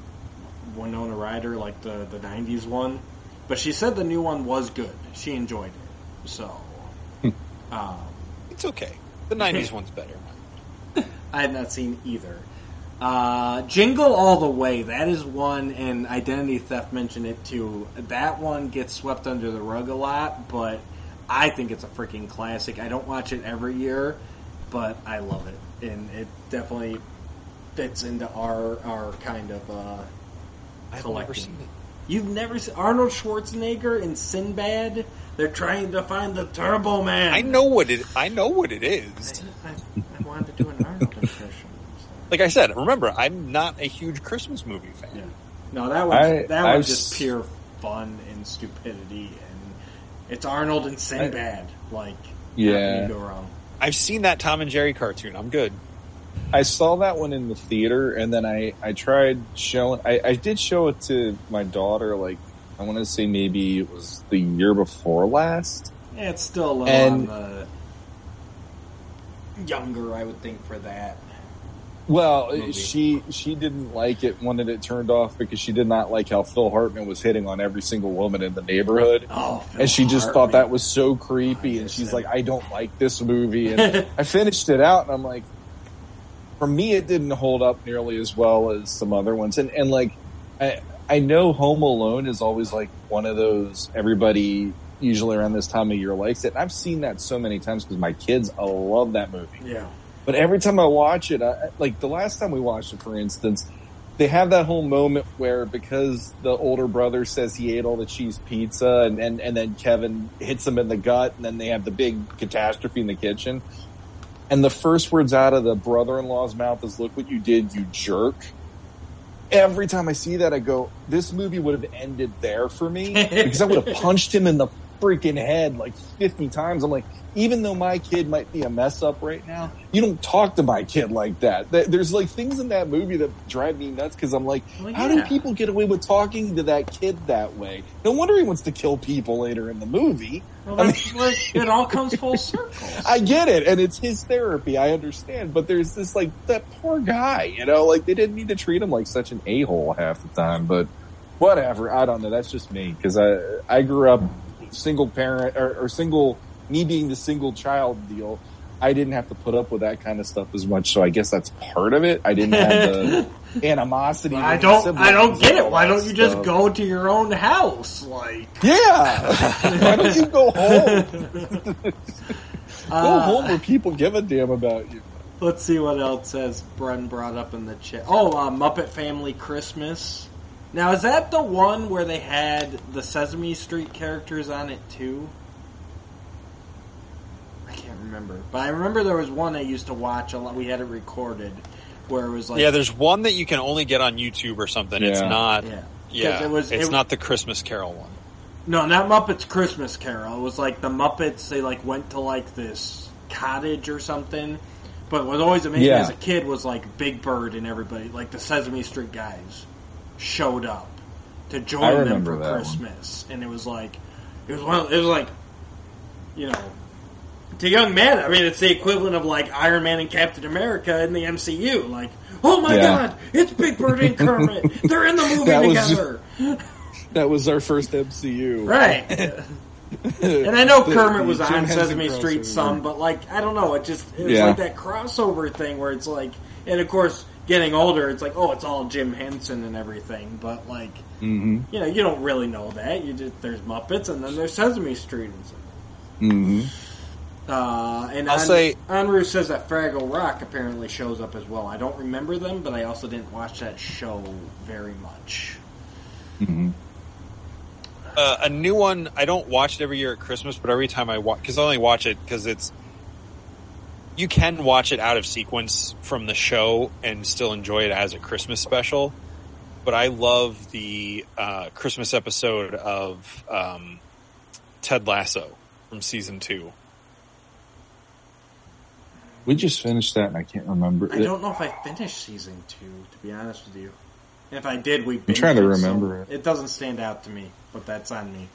Winona Ryder, like the the '90s one. But she said the new one was good. She enjoyed it. So, um, It's okay. The '90s one's better. (laughs) I have not seen either. Uh, Jingle All the Way, that is one, and Identity Theft mentioned it too. That one gets swept under the rug a lot, but I think it's a freaking classic. I don't watch it every year, but I love it, and it definitely fits into our our kind of. Uh, I've Collecting. never seen it. you've never seen Arnold Schwarzenegger in Sinbad? They're trying to find the Turbo Man. I know what it. I know what it is. I, I, I wanted to do an Arnold impression. so. Like I said, remember, I'm not a huge Christmas movie fan. Yeah. No, that was I- that was just pure fun and stupidity, and it's Arnold and Sinbad. like, Yeah. how can you go wrong? I've seen that Tom and Jerry cartoon. I'm good. I saw that one in the theater, and then I I tried showing. I, I did show it to my daughter. Like I want to say maybe it was the year before last. Yeah, it's still a little And- on the younger, I would think, for that. Well, Movie. she she didn't like it, wanted it turned off because she did not like how Phil Hartman was hitting on every single woman in the neighborhood. Oh, Phil and she just Hartman. thought that was so creepy and she's like i don't like this movie and (laughs) i finished it out and i'm like for me it didn't hold up nearly as well as some other ones and and like i i know home alone is always like one of those everybody usually around this time of year likes it and i've seen that so many times because my kids love that movie yeah. But every time I watch it, I, like the last time we watched it, for instance, they have that whole moment where because the older brother says he ate all the cheese pizza and, and, and then Kevin hits him in the gut and then they have the big catastrophe in the kitchen. And the first words out of the brother-in-law's mouth is, look what you did, you jerk. Every time I see that, I go, this movie would have ended there for me (laughs) because I would have punched him in the freaking head like 50 times. I'm like, even though my kid might be a mess up right now, you don't talk to my kid like that. There's like things in that movie that drive me nuts because I'm like, Well, how do people get away with talking to that kid that way? No wonder he wants to kill people later in the movie. Well, I that's like it all comes full (laughs) circle. I get it, and it's his therapy. I understand, but there's this like that poor guy. You know, like they didn't need to treat him like such an a hole half the time. But whatever. I don't know. That's just me because I I grew up single parent or, or single. Me being the single child deal, I didn't have to put up with that kind of stuff as much. So I guess that's part of it. I didn't have the (laughs) animosity. I don't. I don't get it. Why don't you just stuff. go to your own house? Like, Yeah. (laughs) Why don't you go home? (laughs) Go Uh, home where people give a damn about you. Let's see what else has Bren brought up in the chat. Oh, uh, Muppet Family Christmas. Now, is that the one where they had the Sesame Street characters on it too? I can't remember, but I remember there was one I used to watch a lot. We had it recorded where it was like, yeah, there's one that you can only get on YouTube or something. It's not. yeah, Yeah, 'Cause it was- it's it- not the Christmas Carol one. No, not Muppets Christmas Carol. It was like the Muppets. They like went to like this cottage or something. But what was always amazing Yeah. as a kid was like Big Bird and everybody, like the Sesame Street guys, showed up to join them for that one. Christmas, and it was like, it was one. Of, it was like, you know, to young men. I mean, it's the equivalent of like Iron Man and Captain America in the MCU. Like, oh my Yeah. god, it's Big Bird and Kermit. They're in the (laughs) movie That was- together. That was our first MCU. Right. (laughs) And I know The- Kermit was on Sesame Street some, but like I don't know, it just it was Yeah. like that crossover thing where it's like, and of course getting older, it's like, oh, it's all Jim Henson and everything. But like, Mm-hmm. you know, you don't really know that. You just there's Muppets and then there's Sesame Street and stuff. Mm-hmm. Uh, and I'll An- say- Anru says that Fraggle Rock apparently shows up as well. I don't remember them, but I also didn't watch that show very much. Mm-hmm. Uh, a new one. I don't watch it every year at Christmas, but every time I watch, because I only watch it because it's you can watch it out of sequence from the show and still enjoy it as a Christmas special. But I love the uh, Christmas episode of um, Ted Lasso from season two. We just finished that, and I can't remember. I don't know if I finished season two, to be honest with you. If I did, we. I'm trying to binged so remember it. It doesn't stand out to me, but that's on me.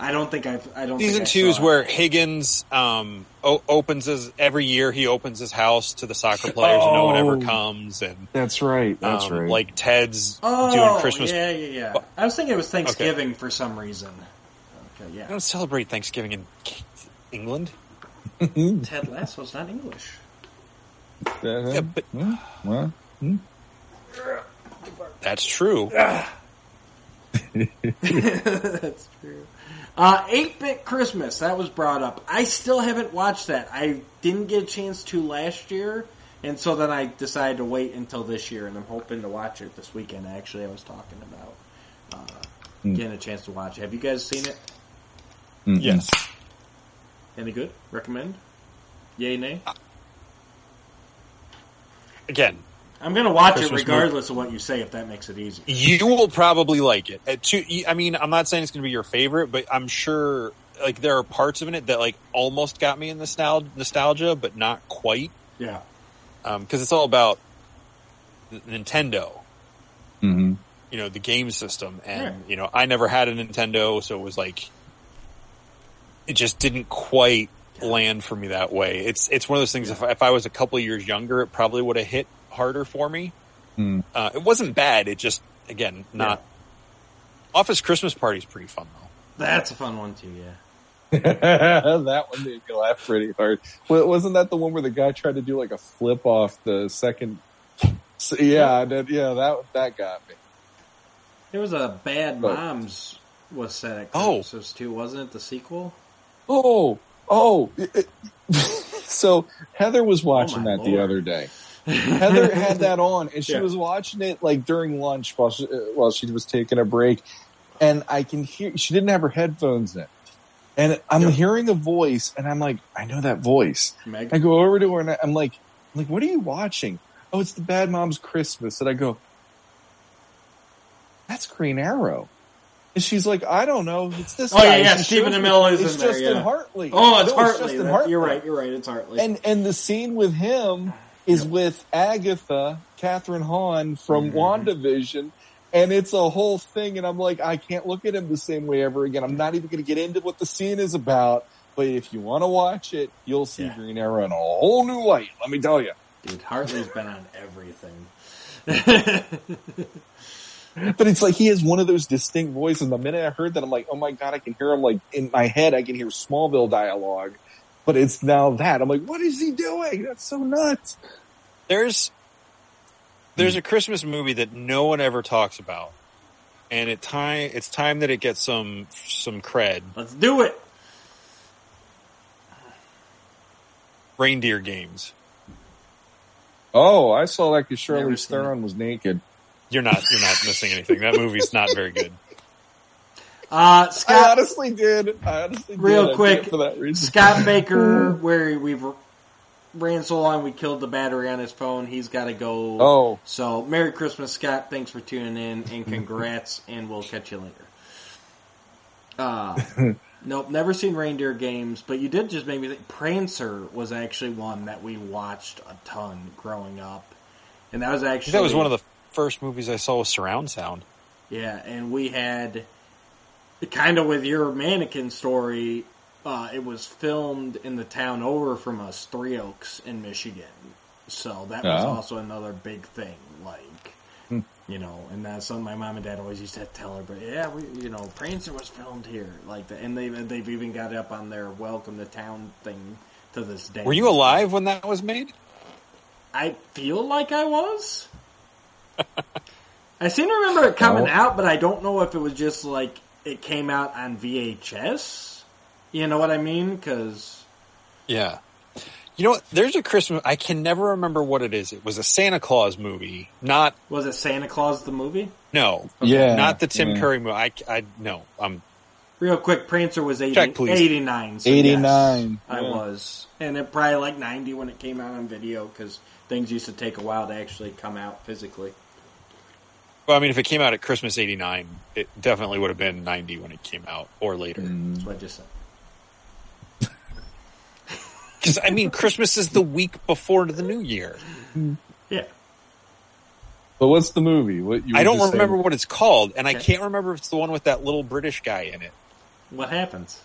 I don't think I've. I don't. Season think I two is it. where Higgins um, o- opens his every year. He opens his house to the soccer (laughs) players, and no one ever Oh. comes. And That's right. That's um, right. like Ted's Oh, doing Christmas. yeah, yeah, yeah. I was thinking it was Thanksgiving for some reason. Okay, I yeah. don't celebrate Thanksgiving in England. (laughs) Ted Lasso's not English. Yeah, but Hmm? Well, that's true. (laughs) That's true. Uh, 8-Bit Christmas, that was brought up. I still haven't watched that. I didn't get a chance to last year, and so then I decided to wait until this year, and I'm hoping to watch it this weekend, actually, I was talking about. Uh, Hmm. getting a chance to watch it. Have you guys seen it? mm-mm. Yes. Any good? Recommend? Yay, nay? Again, I'm gonna watch Christmas it regardless of what you say, if that makes it easy. you will probably like it. To- I mean, I'm not saying it's going to be your favorite, but I'm sure like there are parts of it that like almost got me in nostalgia, nostalgia but not quite Yeah. because it's all about N- Nintendo. Mhm. you know the game system and Yeah. you know i never had a nintendo so it was like it just didn't quite land for me that way it's it's one of those things if, if i was a couple of years younger it probably would have hit harder for me Hmm. uh, it wasn't bad it just again not office christmas party is pretty fun though That's a fun one too, yeah. (laughs) that one made me laugh pretty hard. Well, wasn't that the one where the guy tried to do like a flip off the second? (laughs) So, yeah, that, yeah, that that got me. There was a Bad But- Moms was set at Oh. Christmas too, wasn't it? The sequel? Oh, oh. it- it- (laughs) so Heather was watching my that the other day. (laughs) Heather had that on, and she Yeah. was watching it like during lunch while she, uh, while she was taking a break, and I can hear she didn't have her headphones in, and I'm Yeah. hearing a voice, and I'm like, I know that voice. Meg. I go over to her and I- I'm like, I'm like, what are you watching? Oh, it's the Bad Moms Christmas. And I go, that's Green Arrow. And she's like, I don't know. It's this Oh, yeah, guy. yeah, She Stephen Amell is It's in there, Justin yeah. Hartley. Oh, it's No, Hartley. Justin Hartley. You're right. You're right. It's Hartley. And and the scene with him is with Agatha, Kathryn Hahn from Mhm. WandaVision. And it's a whole thing. And I'm like, I can't look at him the same way ever again. I'm not even going to get into what the scene is about. But if you want to watch it, you'll see Yeah. Green Arrow in a whole new light. Let me tell you. Dude, Hartley's been on everything. (laughs) But it's like he has one of those distinct voices. The minute I heard that, I'm like, oh my god, I can hear him like in my head. I can hear Smallville dialogue, but it's now that I'm like, what is he doing? That's so nuts. There's there's a christmas movie that no one ever talks about and it time it's time that it gets some some cred Let's do it. reindeer games Oh, I saw that because Charlize Theron was naked. you're not you're not missing anything that movie's not very good (laughs) Uh, I honestly did. I honestly Real did. I did quick, for that reason. Scott (laughs) Baker, where we've ran so long we killed the battery on his phone. He's got to go. Oh, So, Merry Christmas, Scott. Thanks for tuning in, and congrats, (laughs) and we'll catch you later. Uh, (laughs) nope, never seen reindeer games, but you did just make me think. Prancer was actually one that we watched a ton growing up, and that was actually that was one of the first movies i saw with surround sound yeah, and we had kind of with your mannequin story. Uh, it was filmed in the town over from us, Three Oaks in Michigan. So that was Oh. also another big thing. Like, Hmm. you know, and that's something my mom and dad always used to tell her. But yeah, we, you know, Prancer was filmed here, like that, and they they've even got it up on their welcome to town thing to this day. were you alive when that was made I feel like I was. (laughs) I seem to remember it coming No. out, but I don't know if it was just like it came out on VHS. You know what I mean? Because Yeah. You know what? There's a Christmas. I can never remember what it is. It was a Santa Claus movie. Not was it Santa Claus the movie? no, Yeah, not the Tim yeah. Curry movie. I, I no. Um, Real quick, Prancer was 80, Check, 89. So 89, yes, I was. And it probably like 90 when it came out on video because things used to take a while to actually come out physically. well, I mean, if it came out at Christmas '89, it definitely would have been '90 when it came out, or later. Mm. That's what I just said. Because I mean, Christmas is the week before the New Year. Yeah. But what's the movie? What you I don't remember saying- what it's called, and I can't remember if it's the one with that little British guy in it. What happens?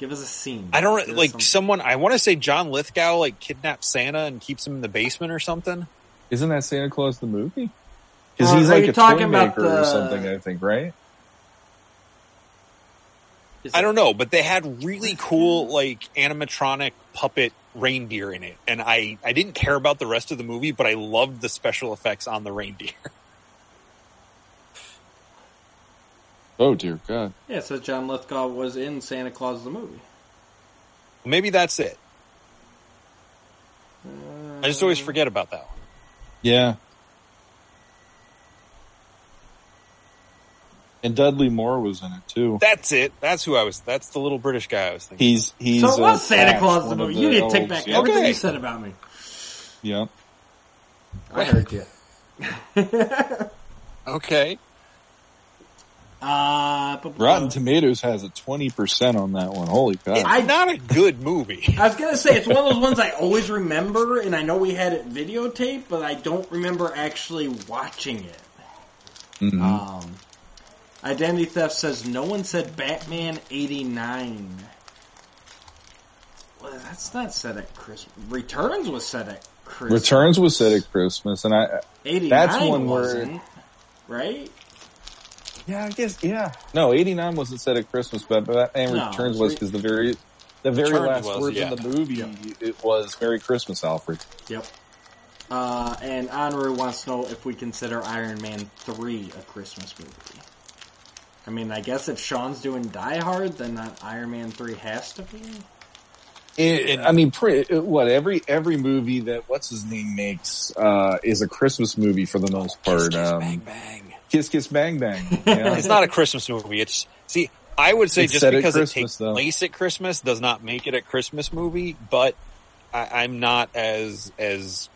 Give us a scene. I don't Give like some- someone. I want to say John Lithgow like kidnaps Santa and keeps him in the basement or something. Isn't that Santa Claus the movie? Because Uh, he's are like a talking toy about maker or something. I think, right? Is I don't know, but they had really cool like animatronic puppet reindeer in it, and I I didn't care about the rest of the movie, but I loved the special effects on the reindeer. (laughs) Oh dear God! Yeah, so John Lithgow was in Santa Claus the movie. Maybe that's it. I just always Uh, forget about that one. Yeah. And Dudley Moore was in it too. That's it. That's who I was. That's the little British guy I was thinking. He's he's. So it was Santa Patch, Claus the one of movie. You need to take back Yeah. everything Okay. you said about me. Yeah. I heard you. (laughs) okay. uh, but- Rotten Tomatoes has a twenty percent on that one. Holy cow! It's I- not a good movie. (laughs) I was gonna say it's one of those ones I always remember, and I know we had it videotaped, but I don't remember actually watching it. Mhm. Um, Identity Theft says no one said Batman '89. Well, that's not set at Christmas. Returns was set at Christmas. Returns was set at Christmas, and I. '89 that's one where- wasn't, right? Yeah, I guess. Yeah. No, eighty nine wasn't set at Christmas, but Batman No, Returns was re- because the very. The very Returns last was, words yeah. in the movie, it was "Merry Christmas, Alfred." Yep. Uh, and Honru wants to know if we consider Iron Man 3 a Christmas movie. I mean, I guess if Sean's doing Die Hard, then that Iron Man 3 has to be. It, I mean, pre, what every every movie that what's his name makes uh, is a Christmas movie for the most part. Kiss, kiss, um, bang, bang. Kiss Kiss Bang Bang. (laughs) Yeah. It's not a Christmas movie. It's see. I would say It's just because it takes though. place at Christmas does not make it a Christmas movie. But I, I'm not as as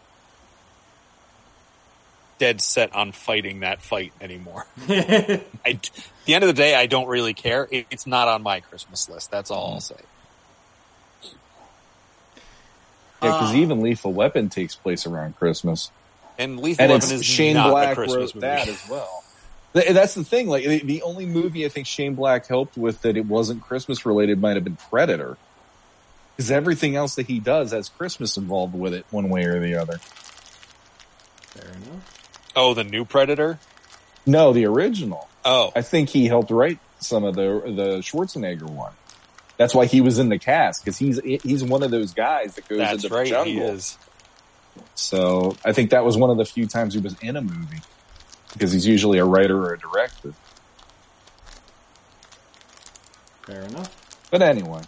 dead set on fighting that fight anymore. (laughs) I, at the end of the day, I don't really care. It, it's not on my Christmas list. That's all I'll say. Yeah, because Uh, even Lethal Weapon takes place around Christmas, And Lethal and Weapon is Shane not a Christmas wrote movie. that as well. That's the thing. Like the, the only movie I think Shane Black helped with that it wasn't Christmas related might have been Predator, because everything else that he does has Christmas involved with it, one way or the other. Fair enough. Oh, the new Predator. No, the original. Oh, I think he helped write some of the the Schwarzenegger one. That's why he was in the cast because he's he's one of those guys that goes that's into right. the jungle. He is. So I think that was one of the few times he was in a movie because he's usually a writer or a director. Fair enough. But anyway,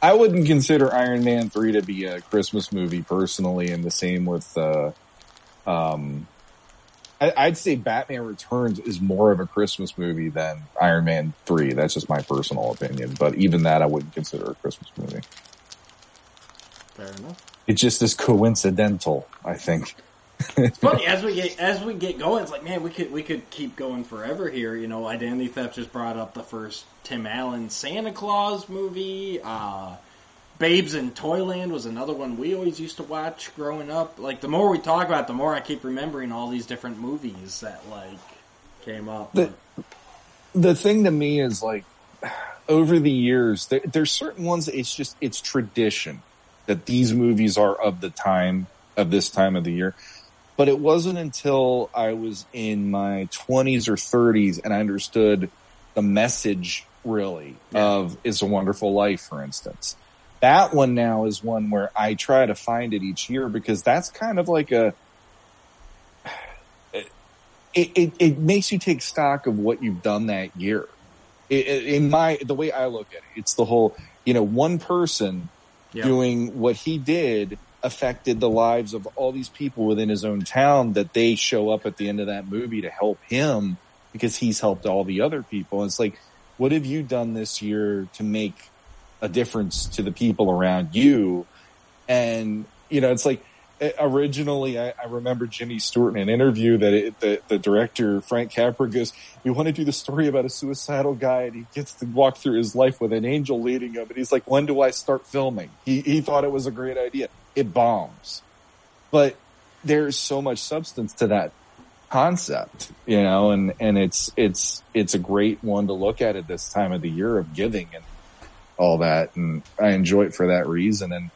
I wouldn't consider Iron Man three to be a Christmas movie personally, and the same with. Uh, um, I, I'd say Batman Returns is more of a Christmas movie than Iron Man three. That's just my personal opinion. But even that, I wouldn't consider a Christmas movie. Fair enough. It just is coincidental. I think. It's funny as we get as we get going. It's like, man, we could we could keep going forever here. You know, Identity Theft just brought up the first Tim Allen Santa Claus movie. Uh, Babes in Toyland was another one we always used to watch growing up. Like the more we talk about, it, the more I keep remembering all these different movies that like came up. The- the thing to me is like (sighs) over the years there, there's certain ones it's just it's tradition that these movies are of the time of this time of the year but it wasn't until i was in my 20s or 30s and i understood the message really Yeah. of it's a wonderful life for instance that one now is one where i try to find it each year because that's kind of like a (sighs) it, it, it makes you take stock of what you've done that year. It, in my the way I look at it, it's the whole you know one person Yeah. doing what he did affected the lives of all these people within his own town that they show up at the end of that movie to help him because he's helped all the other people. And it's like, what have you done this year to make a difference to the people around you? And, you know, it's like, eh, originally I, I remember Jimmy Stewart in an interview that it, the, the director Frank Capra goes, we want to do the story about a suicidal guy and he gets to walk through his life with an angel leading him. And he's like, when do I start filming? He, he thought it was a great idea. It bombs, but there's so much substance to that concept, you know, and, and it's, it's, it's a great one to look at at this time of the year of giving and all that. And I enjoy it for that reason. And,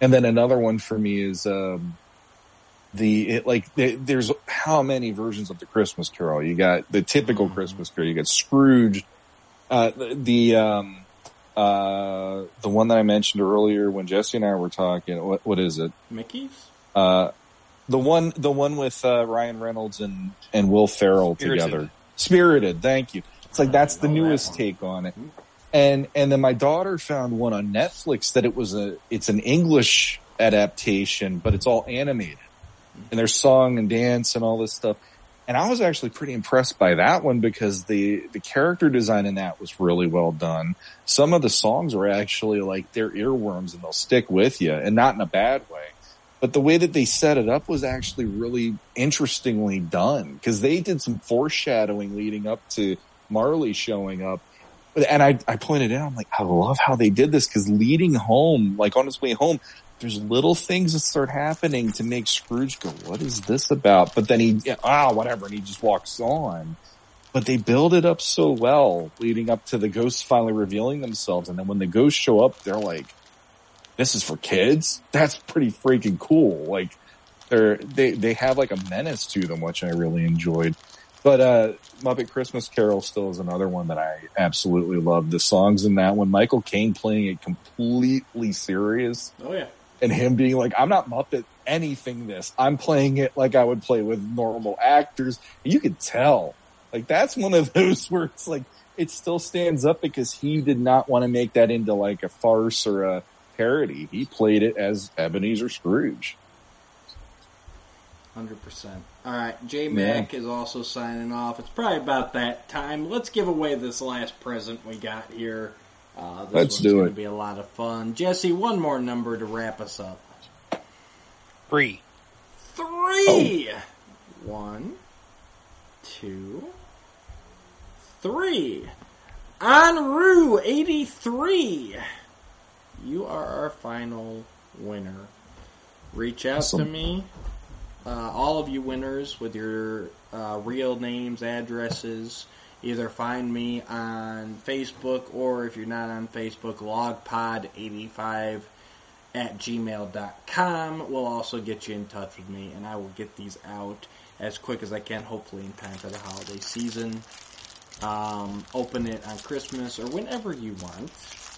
and then another one for me is, um, the, it, like, the, there's how many versions of the Christmas Carol? You got the typical Christmas Carol. You got Scrooge, uh, the, the, um, uh, the one that I mentioned earlier when Jesse and I were talking, what, what is it? Mickey's? Uh, the one, the one with, uh, Ryan Reynolds and, and Will Ferrell Spirited. together. Spirited. Thank you. It's like, that's the know that newest take on it. And, and then my daughter found one on Netflix that it was a, it's an English adaptation, but it's all animated and there's song and dance and all this stuff. And I was actually pretty impressed by that one because the, the character design in that was really well done. Some of the songs were actually like they're earworms and they'll stick with you and not in a bad way. But the way that they set it up was actually really interestingly done because they did some foreshadowing leading up to Marley showing up. And I, I pointed out, I'm like, I love how they did this because leading home, like on his way home, there's little things that start happening to make Scrooge go, what is this about? But then he, ah, whatever. And he just walks on. But they build it up so well leading up to the ghosts finally revealing themselves. And then when the ghosts show up, they're like, this is for kids. That's pretty freaking cool. Like they're, they, they have like a menace to them, which I really enjoyed. But, uh, Muppet Christmas Carol still is another one that I absolutely love. The songs in that one, Michael Caine playing it completely serious Oh, yeah. and him being like, I'm not Muppet anything this. I'm playing it like I would play with normal actors. You could tell. Like that's one of (laughs) those where it's like, it still stands up because he did not want to make that into like a farce or a parody. He played it as Ebenezer Scrooge. Hundred percent. All right, J Mac is also signing off. It's probably about that time. Let's give away this last present we got here. Uh, this Let's one's do gonna it. Be a lot of fun. Jesse, one more number to wrap us up. Three. Three. Oh. One, two, three. Enru eighty three. You are our final winner. Reach out to me, uh, all of you winners, with your uh, real names, addresses. Either find me on Facebook or if you're not on Facebook, logpod85 at gmail.com will also get you in touch with me and I will get these out as quick as I can, hopefully in time for the holiday season. Um, open it on Christmas or whenever you want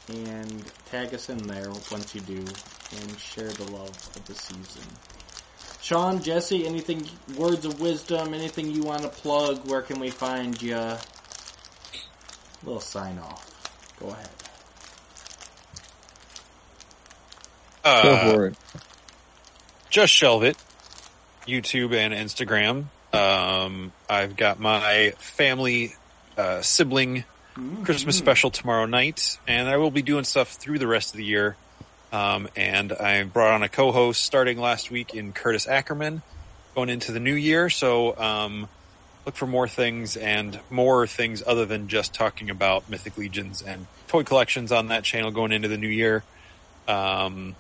and tag us in there once you do and share the love of the season. Sean, Jesse, anything, words of wisdom, anything you want to plug? Where can we find you? Little sign off. Go ahead. Uh, Go for it. just shelve it. YouTube and Instagram. Um, I've got my family uh, sibling Christmas special tomorrow night, and I will be doing stuff through the rest of the year. Um, and I brought on a co-host starting last week in Curtis Ackerman, going into the new year. So um, look for more things and more things other than just talking about Mythic Legions and toy collections on that channel going into the new year. Um,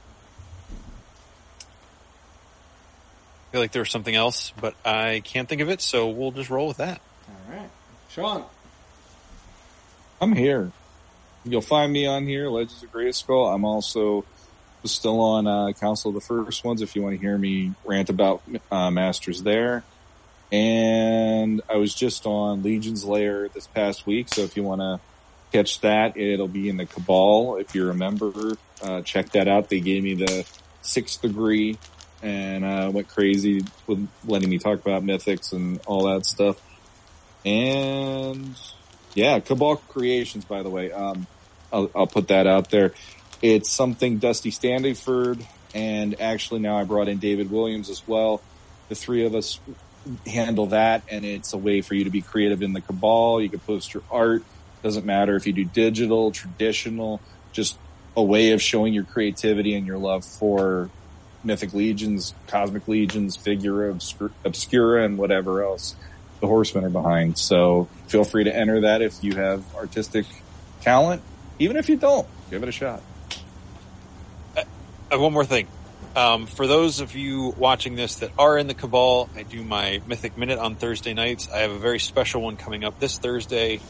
I feel like there was something else, but I can't think of it, so we'll just roll with that. All right. Sean. I'm here. You'll find me on here, Legends of Grayskull. I'm also still on uh, Council of the First Ones if you want to hear me rant about uh, Masters there. And I was just on Legion's Lair this past week, so if you want to catch that, it'll be in the Cabal. If you're remember, uh, check that out. They gave me the sixth degree and uh, went crazy with letting me talk about mythics and all that stuff. And yeah, Cabal Creations, by the way, um, I'll, I'll put that out there. It's something Dusty Standiford and actually now I brought in David Williams as well. The three of us handle that, and it's a way for you to be creative in the Cabal. You can post your art. Doesn't matter if you do digital, traditional, just a way of showing your creativity and your love for Mythic Legions, Cosmic Legions, Figura, Obscura, and whatever else the Horsemen are behind. So feel free to enter that if you have artistic talent. Even if you don't, give it a shot. Uh, one more thing. Um, for those of you watching this that are in the Cabal, I do my Mythic Minute on Thursday nights. I have a very special one coming up this Thursday.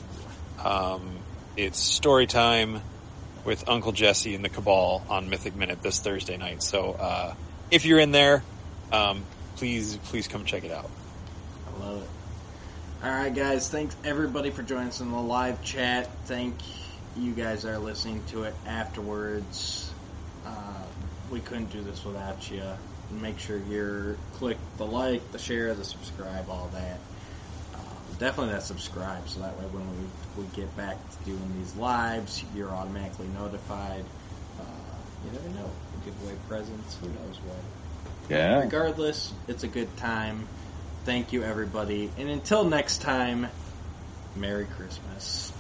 Um, it's story time with Uncle Jesse in the Cabal on Mythic Minute this Thursday night. So uh, if you're in there, um, please please come check it out. I love it. All right, guys. Thanks everybody for joining us in the live chat. Thank you guys that are listening to it afterwards. We couldn't do this without you. Make sure you're click the like, the share, the subscribe, all that. Um, definitely that subscribe, so that way when we, we get back to doing these lives, you're automatically notified. Uh, you never know. We give away presents. Who knows what? Yeah. Regardless, it's a good time. Thank you, everybody. And until next time, Merry Christmas.